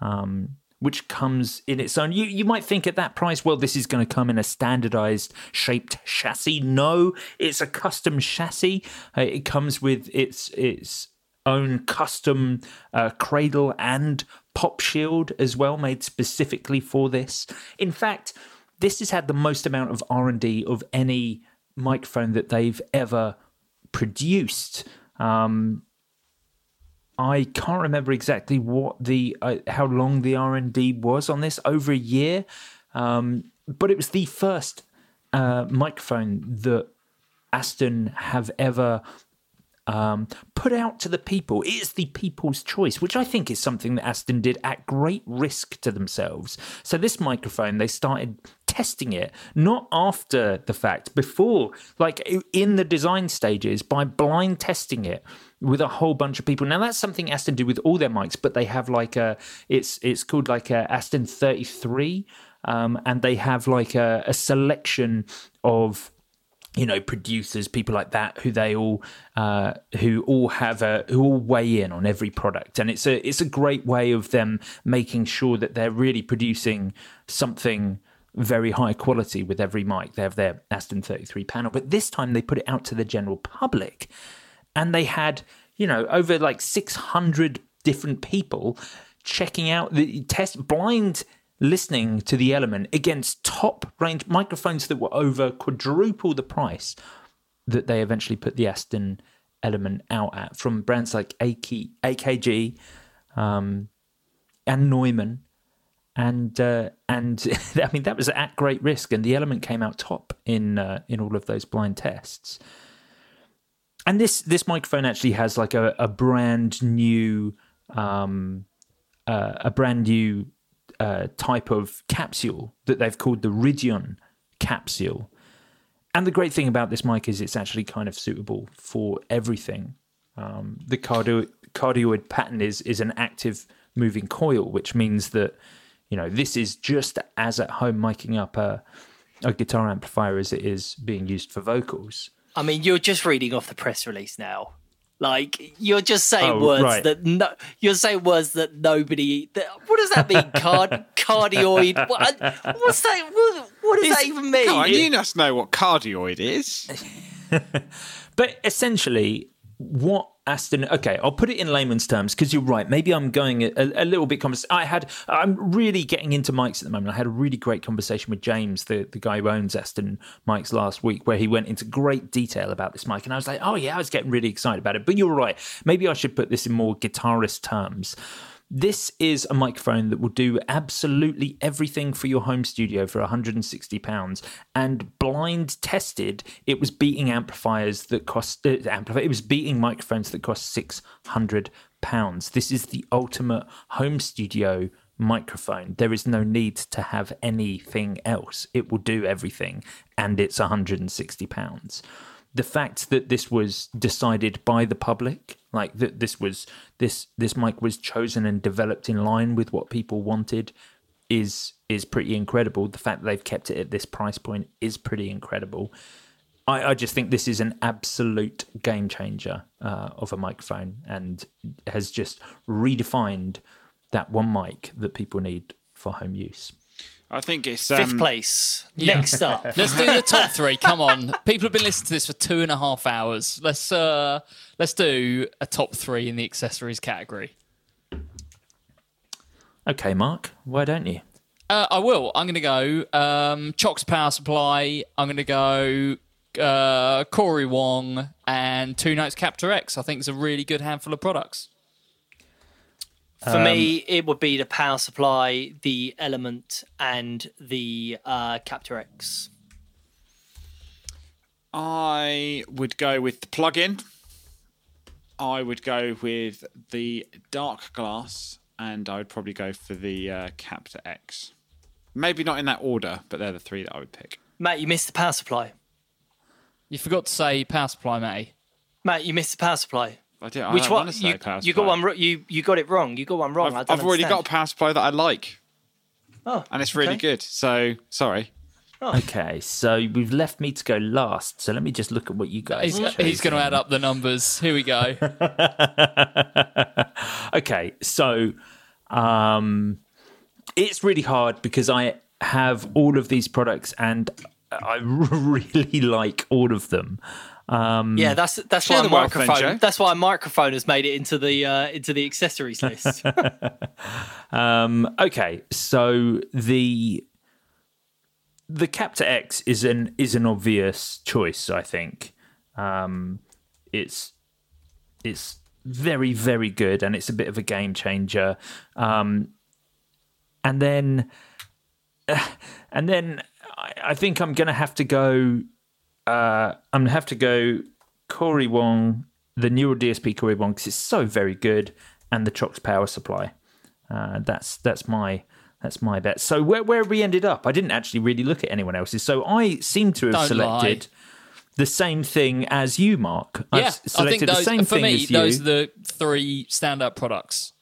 Um, which comes in its own. You you might think at that price, well, this is going to come in a standardized shaped chassis. No, it's a custom chassis. Uh, it comes with its its own custom uh, cradle and pop shield as well, made specifically for this. In fact, this has had the most amount of R and D of any microphone that they've ever produced. Um, I can't remember exactly what the uh, how long the R and D was on this over a year, um, but it was the first uh, microphone that Aston have ever um, put out to the people. It is the people's choice, which I think is something that Aston did at great risk to themselves. So this microphone, they started testing it not after the fact, before, like in the design stages, by blind testing it with a whole bunch of people. Now that's something Aston do with all their mics, but they have like a it's it's called like a Aston 33. Um, and they have like a, a selection of you know producers people like that who they all uh, who all have a who all weigh in on every product. And it's a it's a great way of them making sure that they're really producing something very high quality with every mic. They have their Aston 33 panel but this time they put it out to the general public. And they had you know over like 600 different people checking out the test blind listening to the element against top range microphones that were over quadruple the price that they eventually put the Aston element out at from brands like AK, AKG um, and Neumann. And uh, and I mean that was at great risk and the element came out top in uh, in all of those blind tests. And this this microphone actually has like a, a brand new um, uh, a brand new uh, type of capsule that they've called the Ridion capsule. And the great thing about this mic is it's actually kind of suitable for everything. Um, the cardio- cardioid pattern is is an active moving coil, which means that you know this is just as at home miking up a, a guitar amplifier as it is being used for vocals. I mean, you're just reading off the press release now. Like you're just saying Oh, words right. that no, you're saying words that nobody. That, what does that mean? Card cardioid. What, what's that? What, what does that even mean? Come on, you must know what cardioid is. But essentially, what Aston? Okay, I'll put it in layman's terms because you're right. Maybe I'm going a, a little bit. Convers- I had. I'm really getting into mics at the moment. I had a really great conversation with James, the the guy who owns Aston Mics, last week, where he went into great detail about this mic, and I was like, oh yeah, I was getting really excited about it. But you're right. Maybe I should put this in more guitarist terms. This is a microphone that will do absolutely everything for your home studio for 160 pounds. And blind tested, it was beating amplifiers that cost uh. It was beating microphones that cost 600 pounds. This is the ultimate home studio microphone. There is no need to have anything else. It will do everything, and it's 160 pounds the fact that this was decided by the public like that this was this this mic was chosen and developed in line with what people wanted is is pretty incredible the fact that they've kept it at this price point is pretty incredible I, I just think this is an absolute game changer uh, of a microphone and has just redefined that one mic that people need for home use. I think it's Fifth um, place. Yeah. Next up. Let's do the top three. Come on, people have been listening to this for two and a half hours. Let's uh, let's do a top three in the accessories category. Okay, Mark, why don't you? Uh, I will. I'm going to go um, Cioks Power Supply. I'm going to go uh, Cory Wong and Two Notes Captor X. I think it's a really good handful of products. For me, it would be the power supply, the element, and the uh, Captor X. I would go with the plug-in. I would go with the dark glass, and I would probably go for the uh, Captor X. Maybe not in that order, but they're the three that I would pick. Matt, you missed the power supply. You forgot to say Power Supply, Matty. Matt, you missed the power supply. I did. I Which don't one? want to say You, power you got supply. one. You you got it wrong. You got one wrong. I I've, don't I've already got a understand. power supply that I like, Oh, and it's really okay. good. So sorry. Okay, so we've left me to go last. So let me just look at what you guys. He's, he's going to add up the numbers. Here we go. okay, so um, it's really hard because I have all of these products and I really like all of them. Um, Yeah, that's that's Share why a the microphone. Joe. That's why a microphone has made it into the uh, into the accessories list. Um, okay, so the the Captor X is an is an obvious choice. I think um, it's it's very very good and it's a bit of a game changer. Um, and then and then I, I think I'm going to have to go. Uh, I'm going to have to go Cory Wong, the neural DSP Cory Wong, because it's so very good, and the Cioks power supply. Uh, that's that's my that's my bet. So where where we ended up, I didn't actually really look at anyone else's. So I seem to have Don't selected the same thing as you, Mark. yeah, I think those, the same for thing me, as you. those are the three standout products.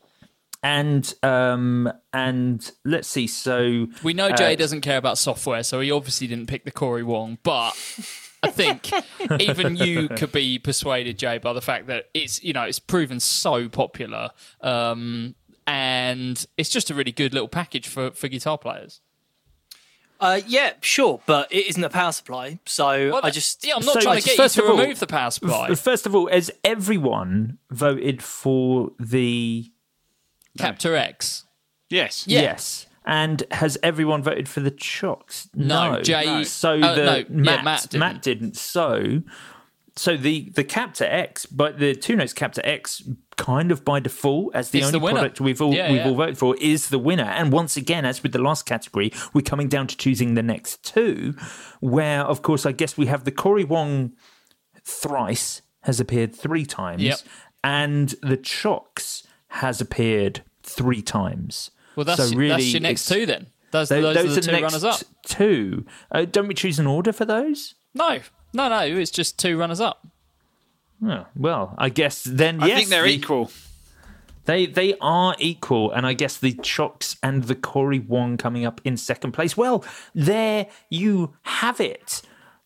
And um and let's see. So We know Jay uh, doesn't care about software, so he obviously didn't pick the Cory Wong. But I think even you could be persuaded, Jay, by the fact that it's you know it's proven so popular, um, and it's just a really good little package for for guitar players. uh, yeah, sure, but it isn't a power supply, so I just yeah, I'm not So, trying to get you first to all- remove the power supply. f- first of all, has everyone voted for the Captor X. Yes. Yeah. Yes. And has everyone voted for the Cioks? No, Jay- No. So uh, the no, yeah, Matt, Matt didn't. Matt didn't. So so the the Captor X, but the two notes Captor X, kind of by default, as the It's only the product we've all Yeah, we've yeah. all voted for, is the winner. And once again, as with the last category, we're coming down to choosing the next two, where of course I guess we have the Cory Wong thrice has appeared three times, Yep. and the Cioks has appeared three times. Well, that's, So your- really, that's your next two then. Those, Tho- those, those are the two next runners up. Two. Uh, don't we choose an order for those? No, no, no. It's just two runners up. Oh, well, I guess then I yes, think they're the- equal. They they are equal, and I guess the Cioks and the Cory Wong coming up in second place. Well, there you have it.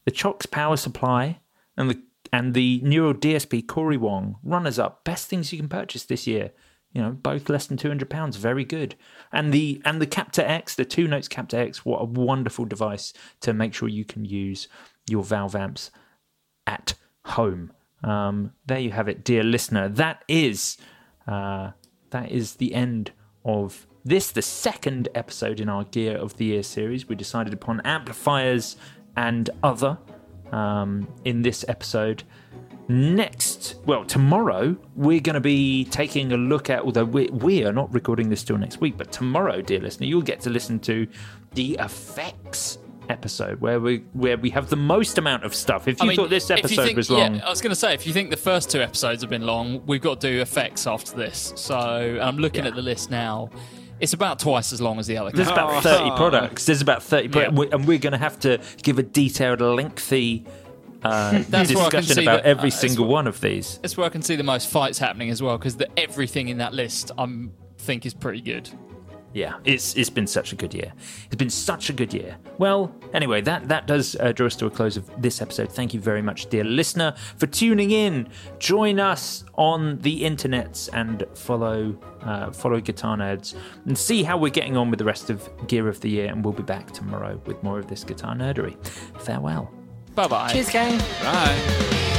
The Cioks power supply and the and the Neural DSP Cory Wong runners up. Best things you can purchase this year. You know, both less than two hundred pounds. Very good. And the and the Captor X, the Two Notes Captor X. What a wonderful device to make sure you can use your Valve amps at home. Um, there you have it, dear listener. That is uh, that is the end of this, the second episode in our Gear of the Year series. We decided upon amplifiers and other um, in this episode. Next, well, tomorrow we're going to be taking a look at, although we, we are not recording this till next week, but tomorrow, dear listener, you'll get to listen to the effects episode where we where we have the most amount of stuff. If you I mean, thought this episode think- was long, Yeah, I was going to say, if you think the first two episodes have been long, we've got to do effects after this. So I'm looking Yeah. at the list now. It's about twice as long as the other. There's about 30 products. There's about 30 products. Yeah. And we're going to have to give a detailed, lengthy uh, That's where I can discussion see about that- every uh, it's single one of these. That's where I can see the most fights happening as well, because everything in that list I think is pretty good. Yeah, it's it's been such a good year. It's been such a good year. Well, anyway, that that does uh, draw us to a close of this episode. Thank you very much, dear listener, for tuning in. Join us on the internets and follow uh, follow Guitar Nerds and see how we're getting on with the rest of Gear of the Year. And we'll be back tomorrow with more of this guitar nerdery. Farewell. Bye bye. Cheers, gang. Bye.